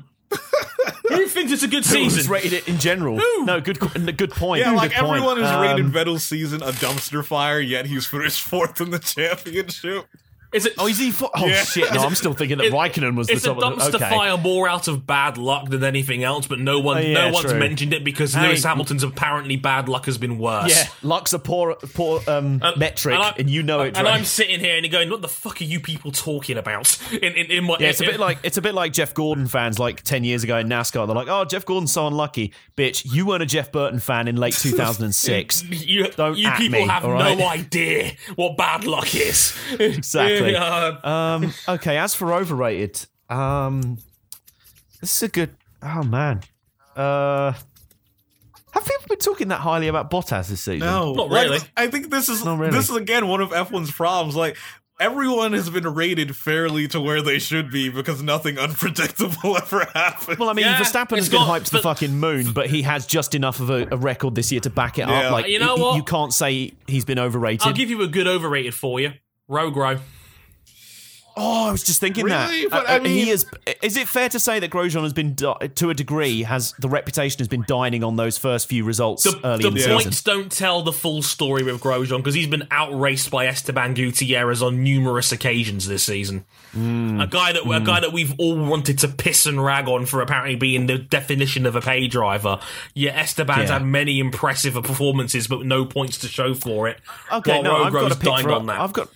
Who thinks it's a good season? Who's season? rated it in general? Who? No, good, good point. Yeah, like good point. everyone has rated Um, Vettel's season a dumpster fire, yet he's finished fourth in the championship. Is it? Oh, is he? Fo- oh Yeah. shit! No, I'm still thinking that It- Raikkonen was the It's a top. of the- dumpster okay. fire more out of bad luck than anything else, but no one, Oh, yeah, no one's true. mentioned it because Hey. Lewis Hamilton's apparently bad luck has been worse. Yeah, luck's a poor, poor um, metric, I- and you know it. And Dre. I'm sitting here and going, "What the fuck are you people talking about?" In in, in my Yeah, it's a in- bit like it's a bit like Jeff Gordon fans like ten years ago in NASCAR. They're like, "Oh, Jeff Gordon's so unlucky, bitch. You weren't a Jeff Burton fan in late 2006." you. Don't you at people me, have all right? no idea what bad luck is. Exactly. Yeah, um, okay, as for overrated, um, this is a good. Oh man, uh, have people been talking that highly about Bottas this season? No, Not like, really. I think this is really. this is again one of F1's problems. Like everyone has been rated fairly to where they should be because nothing unpredictable ever happens. Well, I mean, Yeah, Verstappen has been got- hyped to the fucking moon, but he has just enough of a, a record this year to back it Yeah. up. Like, You know he- what? You can't say he's been overrated. I'll give you a good overrated for you. Rogro. Oh, I was just thinking Really? that. But, Uh, I uh, he is. Is it fair to say that Grosjean has been, to a degree, has the reputation has been dining on those first few results The, early the in the points don't tell the full story with Grosjean because he's been outraced by Esteban Gutierrez on numerous occasions this season. Hmm. A guy that a guy that we've all wanted to piss and rag on for apparently being the definition of a pay driver. Yet Esteban's Yeah. had many impressive performances, but no points to show for it. Okay, no, I've got a pick for. on that. I've got.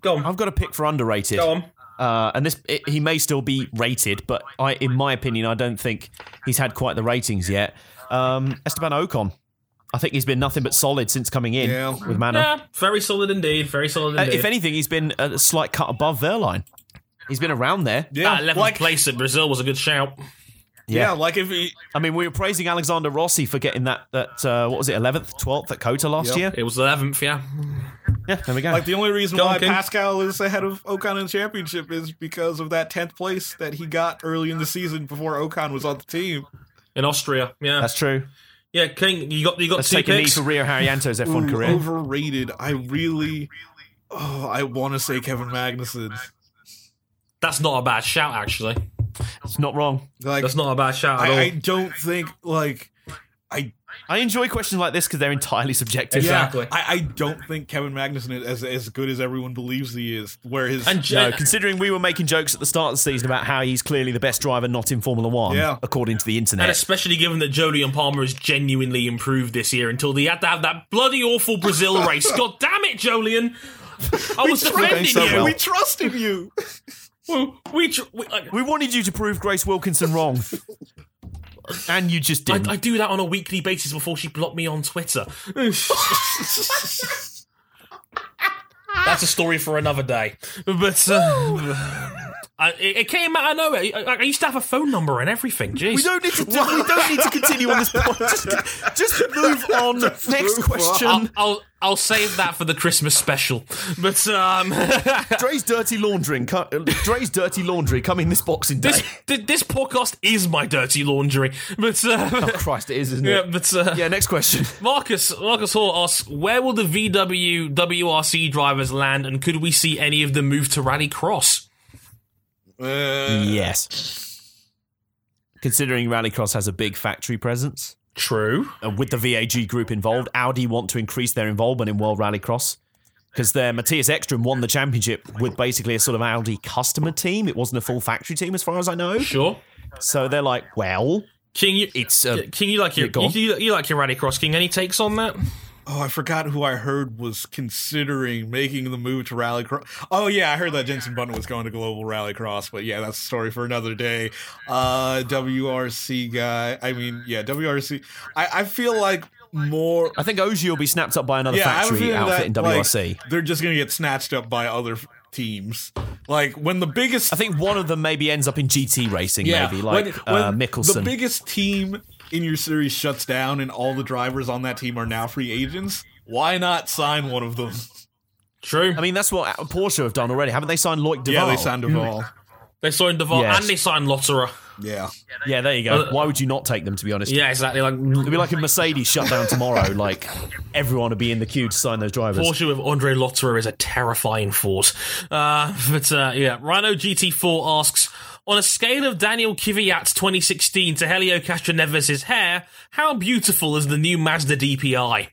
Go on, I've got a pick for underrated. go on. Uh, and this, it, he may still be rated, but I, in my opinion, I don't think he's had quite the ratings yet. Um, Esteban Ocon, I think he's been nothing but solid since coming in Yeah. with Manor. Yeah, very solid indeed. Very solid Uh, indeed. if anything, he's been a slight cut above Wehrlein. He's been around there. yeah, that 11th like place at Brazil was a good shout. yeah, like if he I mean, we were praising Alexander Rossi for getting that that uh, what was it, eleventh, twelfth at COTA last Yep. year. It was 11th, yeah. Yeah, there we go. like the only reason Go why King. Pascal is ahead of Ocon in championship is because of that tenth place that he got early in the season before Ocon was on the team. In Austria, yeah, That's true. yeah. King, you got you got Let's two take a knee picks. for Rio Haryanto's F1 Ooh, career. Overrated. I really. Oh, I want to say Kevin Magnussen. That's not a bad shout, actually. It's not wrong. Like That's not a bad shout at all. I, I don't think like I I enjoy questions like this because they're entirely subjective. Exactly. I, I don't think Kevin Magnussen is as, as good as everyone believes he is. Where his And No, uh, considering we were making jokes at the start of the season about how he's clearly the best driver not in Formula One, Yeah. according to the internet, and especially given that Jolyon Palmer has genuinely improved this year until he had to have that bloody awful Brazil race. God damn it, Jolyon! I was defending so you. well. we trusted you. We, tr- we, I, We wanted you to prove Grace Wilkinson wrong. and you just didn't. I do that on a weekly basis before she blocked me on Twitter. That's a story for another day. But uh, I, it, it came out of nowhere. I, I used to have a phone number and everything. Jeez. we don't need to. we don't need to continue on this point. Just, just move on. Next question. I'll, I'll I'll save that for the Christmas special. But um, Dre's dirty laundry. co- uh, Dre's dirty laundry coming this Boxing Day. this this podcast is my dirty laundry. But uh, oh Christ, it is, isn't yeah, it? but uh, Yeah. Next question. Marcus Marcus Hall asks, where will the VW WRC drivers land, and could we see any of them move to Rallycross? Uh, Yes. Considering Rallycross has a big factory presence, True. uh, with the VAG group involved, Audi want to increase their involvement in World Rallycross because their Matthias Ekstrom won the championship with basically a sort of Audi customer team. It wasn't a full factory team, as far as I know. Sure. So they're like, well, King, you, it's uh, King, you like your you, you like your Rallycross King? Any takes on that? Oh, I forgot who I heard was considering making the move to Rallycross. Oh yeah, I heard that Jenson Button was going to Global Rallycross, but yeah, that's a story for another day. Uh, WRC guy. I mean, yeah, WRC. I, I feel like more. I think Ogier will be snapped up by another Yeah, I have a factory outfit in that, like, WRC. they're just gonna get snatched up by other teams. Like when the biggest. I think one of them maybe ends up in GT racing, yeah, maybe like when, uh, Mikkelsen. The biggest team in your series shuts down, and all the drivers on that team are now free agents. Why not sign one of them? True. I mean, that's what Porsche have done already, haven't they? Signed Loic Duval. Yeah, they signed Duval. they signed Duval Yes. and they signed Lotterer. Yeah. Yeah, there you go. Uh, Why would you not take them? To be honest, Yeah, exactly. Like it'd be like if Mercedes shut down tomorrow. like everyone would be in the queue to sign those drivers. Porsche with Andre Lotterer is a terrifying force. Uh, but uh, yeah, Rhino GT4 asks. On a scale of Daniel Kvyat's 2016 to Helio Castroneves' hair, how beautiful is the new Mazda DPI?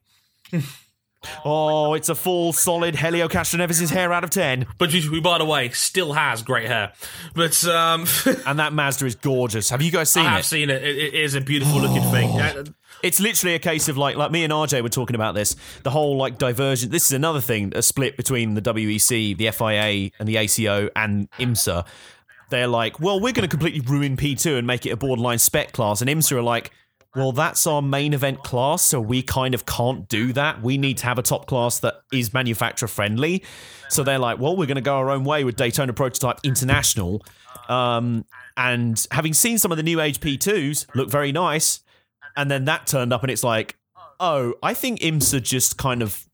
Oh, it's a full, solid Helio Castroneves' hair out of ten, But who, by the way, still has great hair. But um, and that Mazda is gorgeous. Have you guys seen it? I have seen it. it. It is a beautiful looking thing. Uh, It's literally a case of like, like me and RJ were talking about this. The whole like diversion. This is another thing, a split between the WEC, the FIA, and the ACO and IMSA. They're like, well, we're going to completely ruin P2 and make it a borderline spec class, and IMSA are like. Well, that's our main event class, so we kind of can't do that. We need to have a top class that is manufacturer friendly. So they're like, well, we're going to go our own way with Daytona Prototype International. Um, and having seen some of the new age P2s look very nice, and then that turned up, and it's like, oh, I think IMSA just kind of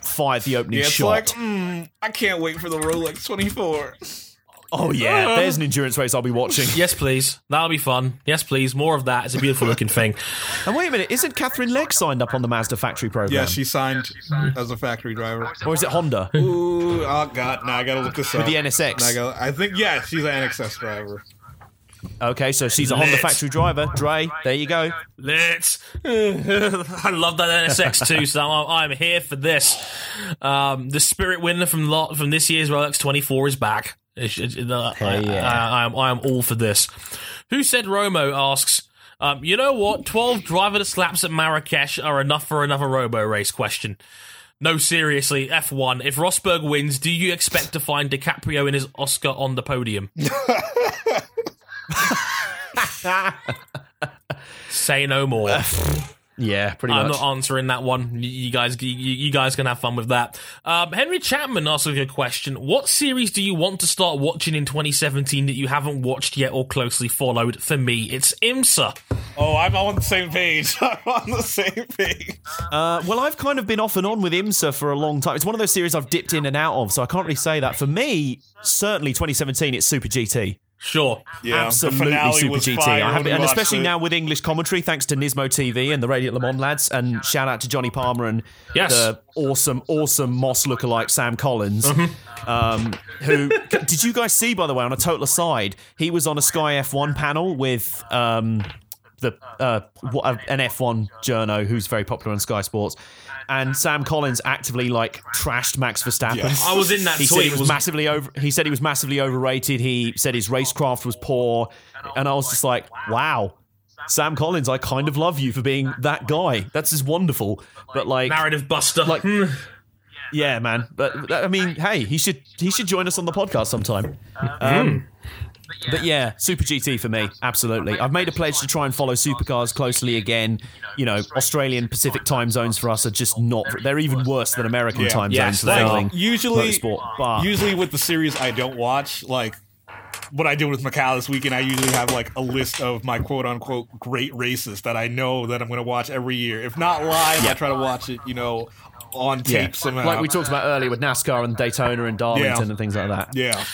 fired the opening Yeah, it's shot. like, mm, I can't wait for the Rolex 24. oh yeah, there's an endurance race I'll be watching. yes, please. That'll be fun. Yes, please. More of that. It's a beautiful looking thing. And wait a minute, isn't Katherine Legge signed up on the Mazda factory program? Yeah, she signed as a factory driver. or is it Honda? Ooh, oh god, now I gotta look this With up. the NSX. Now I, gotta, I think yeah, she's an NXS driver. Okay, so she's a Honda Lit. factory driver. Dre, there you go. Let's. I love that NSX too, so I'm, I'm here for this. Um, the spirit winner from lot from this year's Rolex 24 is back. It's- it's- uh, I, yeah. I, I am I am all for this. Who said Romo asks. Um, you know what? Twelve driverless slaps at Marrakesh are enough for another Roborace question. No, seriously, F1. If Rosberg wins, do you expect to find DiCaprio in his Oscar on the podium? Say no more. Yeah, pretty much. I'm not answering that one. You- You guys, you, you guys can have fun with that. Um, Henry Chapman asks a good question. What series do you want to start watching in 2017 that you haven't watched yet or closely followed? For me, it's IMSA. Oh, I'm on the same page. I'm on the same page. Uh, well, I've kind of been off and on with IMSA for a long time. It's one of those series I've dipped in and out of, so I can't really say that. For me, certainly 2017, it's Super GT. Sure. Yeah, Absolutely the finale Super was GT. fire I have it, and especially it. now with English commentary, thanks to Nismo TV and the Radio Le Mans lads, and shout out to Johnny Palmer and Yes. the awesome, awesome Moss lookalike Sam Collins. Mm-hmm. Um, who did you guys see, by the way, on a total aside? He was on a Sky F1 panel with. Um, the uh, uh, an F1 journo who's very popular on Sky Sports, and Sam Collins actively like trashed Max Verstappen. Yes. I was in that He said he was, was- massively over. He said he was massively overrated. He said his racecraft was poor, and I was just like, wow. Sam Collins, I kind of love you for being that guy. That's just wonderful. But like, narrative buster. Like- Hmm. yeah, man. But I mean, hey, he should he should join us on the podcast sometime. Um, but yeah, Super GT for me, absolutely. I've made a pledge to try and follow supercars closely again. You know, Australian Pacific time zones for us are just not. They're even worse than American Yeah. time Yes, zones for they usually motorsport. But usually with the series I don't watch, like what I did with Macau this weekend, I usually have like a list of my quote unquote great races that I know that I'm going to watch every year. If not live, I try to watch it, you know, on tape yeah, somehow. like we talked about earlier with NASCAR and Daytona and Darlington Yeah. and things like that. yeah.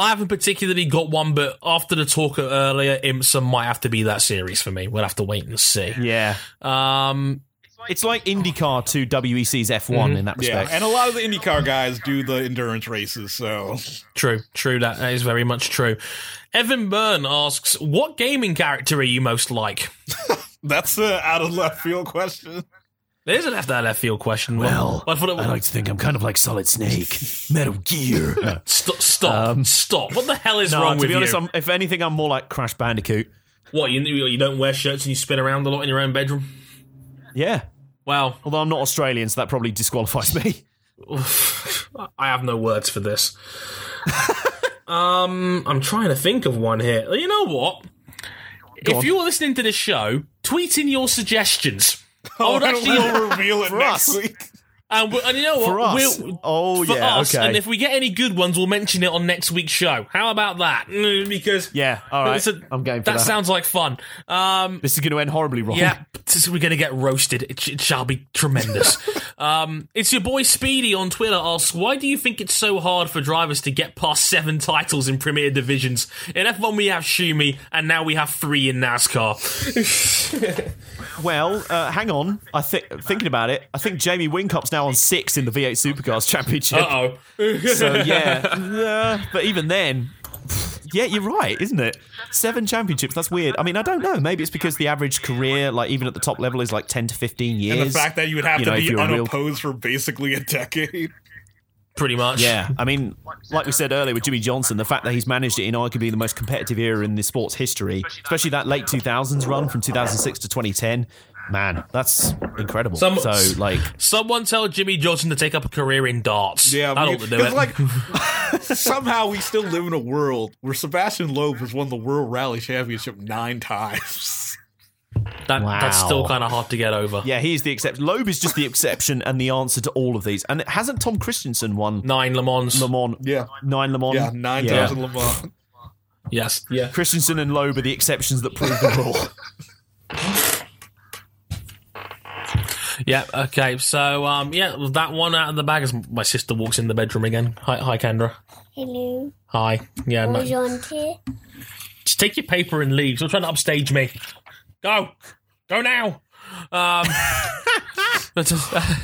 I haven't particularly got one, but after the talk earlier, IMSA might have to be that series for me. We'll have to wait and see. Yeah, Um, it's like IndyCar to WEC's F1 in that respect. Yeah, respect. and a lot of the IndyCar guys do the endurance races, so true, true. That, that is very much true. Evan Byrne asks, "What gaming character are you most like?" that's a out of left field question. It is a left field question. Well, I thought it I like to think I'm kind of like Solid Snake, Metal Gear. Stop! Stop! Um, stop! What the hell is No, wrong to with be honest, you? I'm, if anything, I'm more like Crash Bandicoot. What you you don't wear shirts and you spin around a lot in your own bedroom? Yeah, Well, although I'm not Australian, so that probably disqualifies me. I have no words for this. um, I'm trying to think of one here. You know what? if on. you're listening to this show, tweet in your suggestions. I would actually, we'll reveal it next us. week. And, we- and you know what? For us. We'll, oh for yeah, us, okay. and if we get any good ones, we'll mention it on next week's show. How about that? Mm, Because yeah, all right. it's a- I'm game for that that. sounds like fun. Um, this is going to end horribly wrong. Yeah, this- we're going to get roasted. It, it shall be tremendous. um, it's your boy Speedy on Twitter asks, why do you think it's so hard for drivers to get past seven titles in Premier Divisions? In F1 we have Schumi, and now we have three in NASCAR. Well, uh, hang on. I think thinking about it, I think Jamie Whincup's now on six in the V8 Supercars Championship. Uh-oh. So yeah, but even then, yeah, you're right, isn't it? Seven championships. That's weird. I mean, I don't know. Maybe it's because the average career, like even at the top level, is like ten to fifteen years. And the fact that you would have you to know, if be you're real- unopposed for basically a decade. Pretty much. Yeah, I mean, like we said earlier with Jimmie Johnson, the fact that he's managed it in arguably the most competitive era in the sport's history, especially that late 2000s run from 2006 to 2010, man, that's incredible. Some- so, like, Someone tell Jimmie Johnson to take up a career in darts. Yeah, That'll we- do 'cause, it. like somehow we still live in a world where Sebastian Loeb has won the World Rally Championship nine times. that, That's still kind of hard to get over. yeah, he's the exception. Loeb is just the exception and the answer to all of these. And hasn't Tom Kristensen won Nine Le Mans. Le Mans? Yeah, Nine Le Mans? yeah, nine Yeah. times in Le Mans. Yes. Yeah. Kristensen and Loeb are the exceptions that prove the rule. Yeah. Okay. So, um, yeah, that one out of the bag as my sister walks in the bedroom again. Hi, hi, Kendra. Hello. Hi. Yeah. No, Bonjour. just take your paper and leave. Stop trying to upstage me. Go. Go now. Um.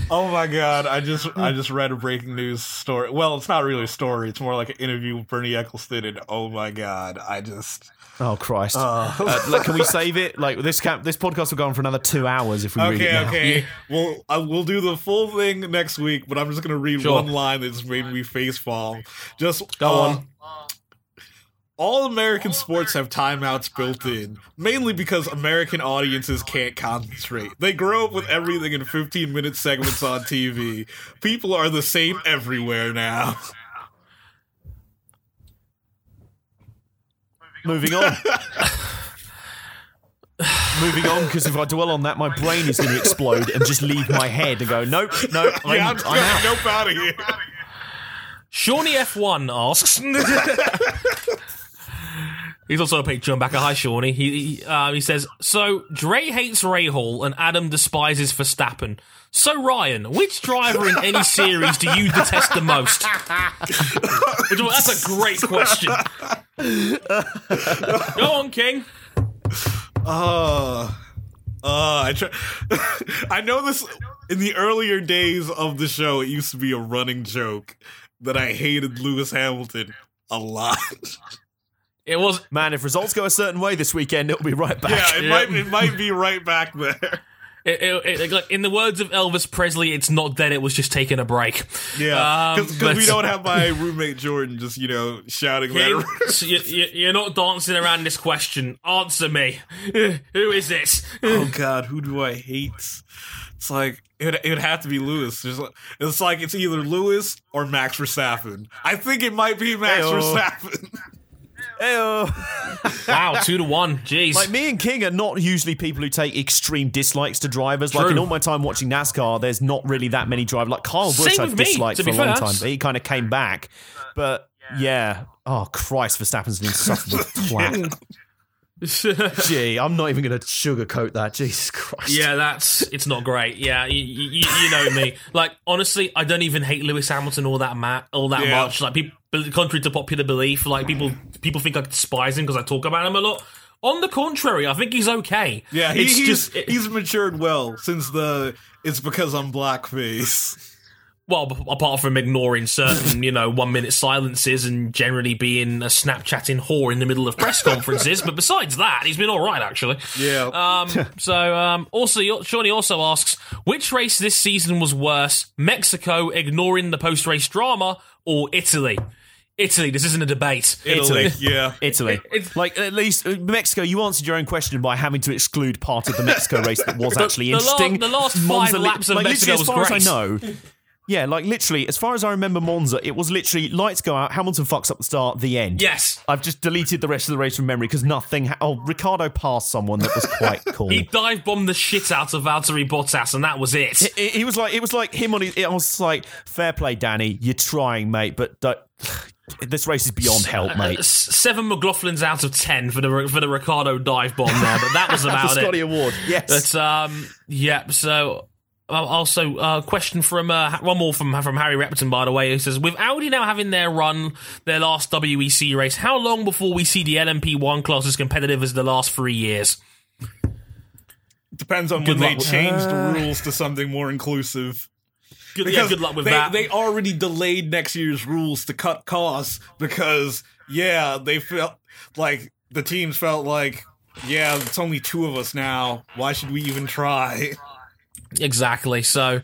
Oh my god! I just I just read a breaking news story. Well, it's not really a story. It's more like an interview with Bernie Ecclestone. And oh my god, I just Oh Christ! Uh, like, can we save it? Like this, this podcast will go on for another two hours if we read it okay, now. okay. Well, I, we'll do the full thing next week. But I'm just gonna read Sure. one line that just made me face fall. Just Go uh, on. All American sports have timeouts built in, mainly because American audiences can't concentrate. They grow up with everything in 15 minute segments on TV. People are the same everywhere now. Moving on. Moving on, because if I dwell on that, my brain is going to explode and just leave my head and go, nope, nope, I'm, yeah, I'm I'm out. nope out of here. Shawnee F1 asks. He's also a Patreon backer. Hi, Shawnee. He he, uh, he says, So, Dre hates Ray Hall and Adam despises Verstappen. So, Ryan, which driver in any series do you detest the most? Which one- That's a great question. Go on, King. Uh, uh, I try. I know this. In the earlier days of the show, it used to be a running joke that I hated Lewis Hamilton a lot. It was Man, if results go a certain way this weekend, it'll be right back. Yeah, it might it might be right back there. It, it, it, like in the words of Elvis Presley, it's not dead. It was just taking a break. Yeah, Um, because but- we don't have my roommate Jordan just you know shouting You, that. so you, you, you're not dancing around this question. Answer me. Who is this? oh God, who do I hate? It's like it it would have to be Lewis. Like- It's like it's either Lewis or Max Verstappen. I think it might be Max Heyo. Verstappen. Ew. Wow, two to one. Jeez. Like me and King are not usually people who take extreme dislikes to drivers. Like in all my time watching NASCAR, there's not really that many drivers. Like Kyle Busch, Same I've with me, disliked to for a long fair. time, but he kind of came back. But yeah, oh Christ, Verstappen's an insufferable twat. Gee, I'm not even going to sugarcoat that. Jesus Christ. yeah, that's it's not great. Yeah, you, you, you know me. Like honestly, I don't even hate Lewis Hamilton all that ma- all that Yeah. much. Like people, contrary to popular belief, like people people think I despise him because I talk about him a lot. On the contrary, I think he's okay. Yeah, he, he's just it- he's matured well since the it's because I'm blackface. well, apart from ignoring certain, you know, one minute silences and generally being a Snapchatting whore in the middle of press conferences. but besides that, he's been all right actually. Yeah. Um, so, um, also, Shawnee also asks, which race this season was worse? Mexico, ignoring the post race drama, or Italy? Italy, this isn't a debate. Italy. yeah. Italy. Like at least uh, Mexico, you answered your own question by having to exclude part of the Mexico race that was actually the la- interesting. the last five Monza li- laps of like, Mexico literally, was as far great. as I know. Yeah, like literally, as far as I remember Monza, it was literally lights go out, Hamilton fucks up the start, the end. Yes. I've just deleted the rest of the race from memory because nothing. Ha- oh, Ricciardo passed someone that was quite cool. He dive bombed the shit out of Valtteri Bottas, and that was it. It- he was like, it was like him on his. I was like, fair play, Danny. You're trying, mate, but don't, this race is beyond help, mate. S- Seven McLaughlins out of ten for the for the Ricciardo dive bomb there, but that was about the about Scotty. Award, yes. But um, yeah. So uh, also, uh, question from uh, one more from from Harry Repton, by the way, who says, with Audi now having their run, their last WEC race, how long before we see the LMP one class as competitive as the last three years? Depends on Good when luck they with- change the rules to something more inclusive. Good, yeah, good luck with they, that. They already delayed next year's rules to cut costs because, yeah, they felt like the teams felt like, yeah, it's only two of us now. Why should we even try? Exactly. So,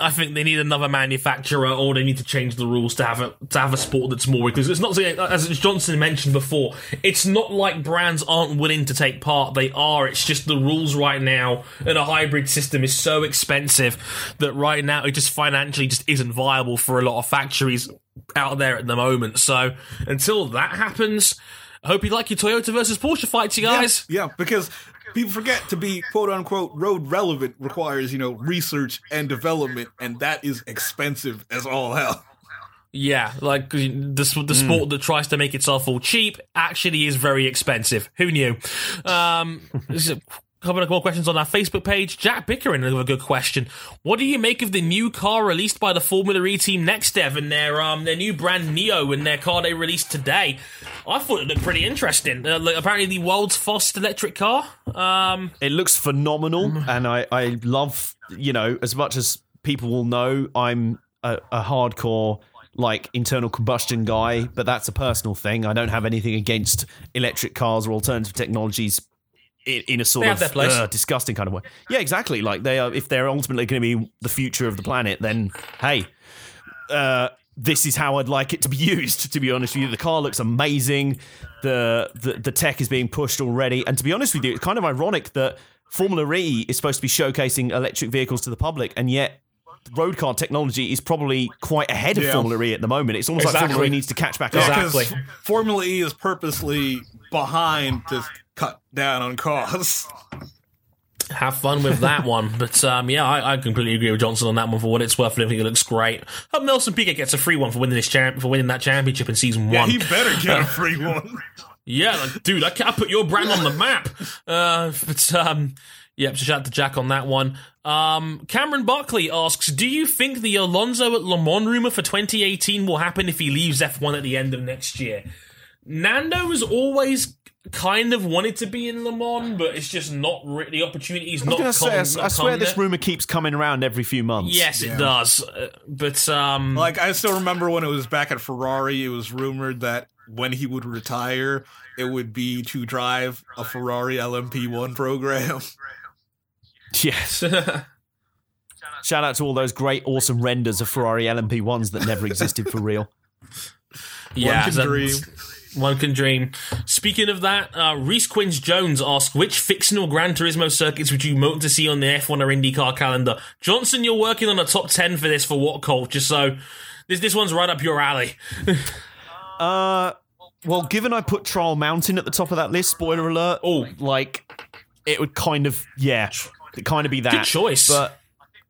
I think they need another manufacturer, or they need to change the rules to have a to have a sport that's more because it's not as Johnson mentioned before. It's not like brands aren't willing to take part; they are. It's just the rules right now, and a hybrid system is so expensive that right now it just financially just isn't viable for a lot of factories out there at the moment. So, until that happens. I hope you like your Toyota versus Porsche fights, you guys. Yeah, because people forget to be quote unquote road relevant requires, you know, research and development, and that is expensive as all hell. Yeah, like the the sport that tries to make itself all cheap actually is very expensive. Who knew? Um, there's a couple of more questions on our Facebook page. Jack Bickering, another good question. What do you make of the new car released by the Formula E team NextEV and their um their new brand NIO and their car they released today? I thought it looked pretty interesting. Uh, like, apparently, the world's fastest electric car. Um, It looks phenomenal, and I, I love, you know, as much as people will know, I'm a, a hardcore like internal combustion guy, but that's a personal thing. I don't have anything against electric cars or alternative technologies in, in a sort of have their place. uh, disgusting kind of way. Yeah, exactly. Like they are, if they're ultimately going to be the future of the planet, then hey, uh, this is how I'd like it to be used. To be honest with you, the car looks amazing. The, the the tech is being pushed already, and to be honest with you, it's kind of ironic that Formula E is supposed to be showcasing electric vehicles to the public, and yet road car technology is probably quite ahead of Yeah. Formula E at the moment. It's almost like Formula Exactly. E needs to catch back Yeah, up. 'cause Exactly. Formula E is purposely behind to cut down on costs. have fun with that one. But um, yeah, I, I completely agree with Johnson on that one for what it's worth. I think it looks great. Hope Nelson Piquet gets a free one for winning this champ for winning that championship in season Yeah, one. he better get a free one. Yeah, like, dude, I can't put your brand on the map. Uh, but um, yeah, so shout out to Jack on that one. Um, Cameron Buckley asks, "Do you think the Alonso at Le Mans rumor for 2018 will happen if he leaves F1 at the end of next year?" Nando has always kind of wanted to be in Le Mans, but it's just not really the opportunities. I Not gonna say, I, not I swear come this rumor keeps coming around every few months. Yes, it does. Uh, but um, Like I still remember when it was back at Ferrari, it was rumored that when he would retire, it would be to drive a Ferrari LMP1 program. Yes. Shout out to all those great, awesome renders of Ferrari LMP ones that never existed for real. yeah, can dream. One can dream. Speaking of that, uh, Reese Quinns Jones asked, which fictional Gran Turismo circuits would you want to see on the F1 or IndyCar calendar? Johnson, you're working on a top 10 for this for WhatCulture, so this, this one's right up your alley. Uh, well, given I put Trial Mountain at the top of that list, spoiler alert. Oh. like it would kind of yeah, it kind of be that. Good choice. But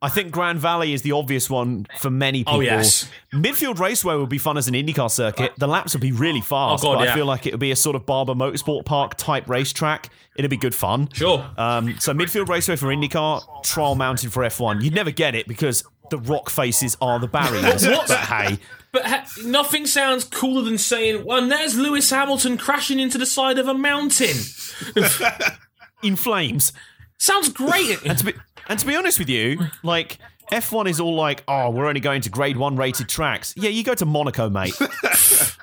I think Grand Valley is the obvious one for many people. Oh, yes. Midfield Raceway would be fun as an IndyCar circuit. The laps would be really fast, Oh, God, but yeah. I feel like it would be a sort of Barber Motorsport Park type racetrack. It'd be good fun. Sure. Um, so midfield raceway for IndyCar, Trial Mountain for F1. You'd never get it because the rock faces are the barriers. But hey, But ha- nothing sounds cooler than saying, well, and there's Lewis Hamilton crashing into the side of a mountain. in flames. Sounds great. And to be and to be honest with you, like F1 is all like, oh, we're only going to grade one rated tracks. Yeah, you go to Monaco, mate.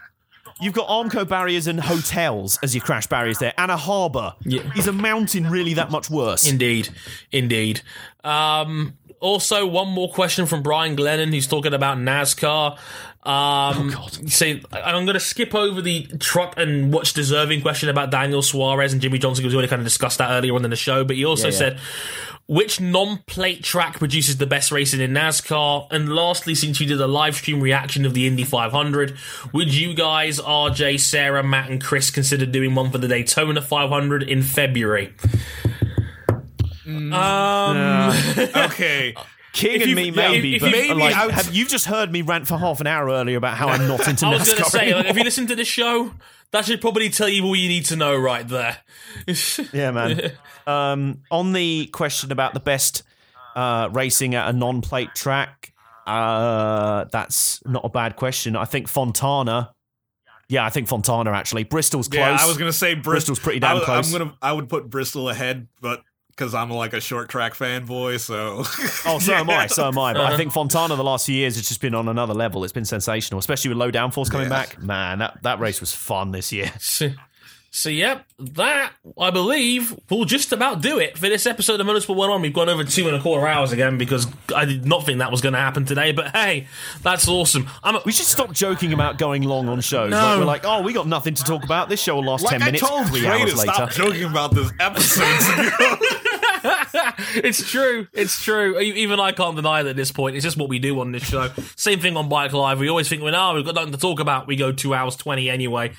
You've got Armco barriers and hotels as your crash barriers there, and a harbour. Yeah. Is a mountain really that much worse? Indeed, indeed. Um, also, one more question from Brian Glennon, who's talking about NASCAR. Um, oh God! Say, I'm going to skip over the truck and what's deserving question about Daniel Suarez and Jimmie Johnson because we already kind of discussed that earlier on in the show. But he also Yeah, yeah. said, which non-plate track produces the best racing in NASCAR? And lastly, since you did a live stream reaction of the Indy 500, would you guys, RJ, Sarah, Matt, and Chris, consider doing one for the Daytona 500 in February? Um. Okay. King If and you- me, yeah, maybe, if- but if maybe like, I would- have you just heard me rant for half an hour earlier about how I'm not into NASCAR. I was going to NASCAR say, like, anymore? if you listen to the show, that should probably tell you all you need to know right there. Yeah, man. um, on the question about the best uh, racing at a non-plate track, uh, that's not a bad question. I think Fontana. Yeah, I think Fontana actually. Bristol's close. Yeah, I was gonna say Bristol. Bristol's pretty damn I, close. I'm gonna. I would put Bristol ahead, but because I'm like a short track fanboy, so. Oh, so am I. So am I. Uh-huh. But I think Fontana the last few years has just been on another level. It's been sensational, especially with low downforce coming Yeah. back. Man, that, that race was fun this year. So, so, yep, that, I believe, will just about do it for this episode of Motorsport 101. We've gone over two and a quarter hours again because I did not think that was going to happen today, but hey, that's awesome. I'm a, We should stop joking about going long on shows. No. Like, we're like, oh, we got nothing to talk about. This show will last Like 10 I minutes. told Three Trey hours to later. stop joking about this episodes ago. It's true. It's true. Even I can't deny it at this point. It's just what we do on this show. Same thing on Bike Live. We always think, well, no, oh, we've got nothing to talk about. We go two hours 20 anyway.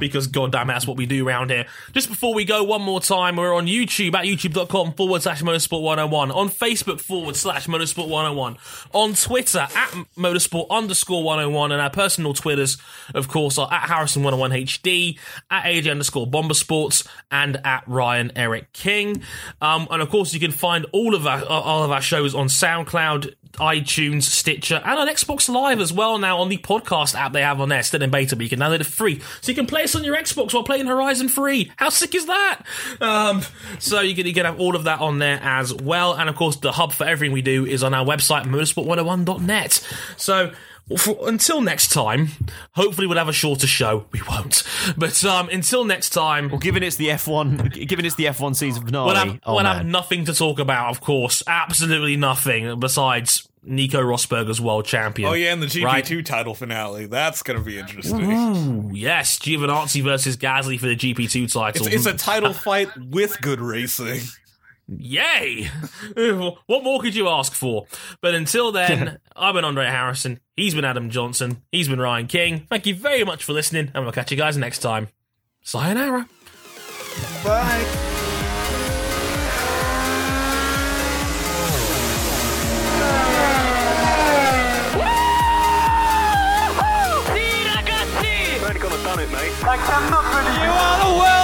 Because goddamn, that's what we do around here. Just before we go, one more time, we're on YouTube at youtube.com forward slash motorsport 101, on Facebook forward slash motorsport 101, on Twitter at motorsport underscore 101, and our personal Twitters, of course, are at Harrison 101HD, at AJ underscore Bomber Sports, and at Ryan Eric King. Um, and of course, you can find all of our all of our shows on SoundCloud, iTunes, Stitcher, and on Xbox Live as well now on the podcast app they have on there, still in beta, but you can download it free. So you can play us on your Xbox while playing Horizon 3. How sick is that? Um, so you can, you can have all of that on there as well. And of course, the hub for everything we do is on our website, motorsport101.net. So for, until next time, hopefully we'll have a shorter show. We won't. But um, until next time, Well, given it's the F1, given it's the F1 season finale, We'll have, oh we'll have nothing to talk about, of course. Absolutely nothing besides Nico Rosberg as world champion. oh yeah, and the GP2 Right. title finale. That's gonna be interesting. Ooh, yes, Giovinazzi versus Gasly for the GP2 title. It's, it's a title fight with good racing. Yay! what more could you ask for? But until then, I've been Andre Harrison. He's been Adam Johnson. He's been Ryan King. Thank you very much for listening, and we'll catch you guys next time. Sayonara. Sì, ragazzi! Only gonna done it, mate. I cannot believe you are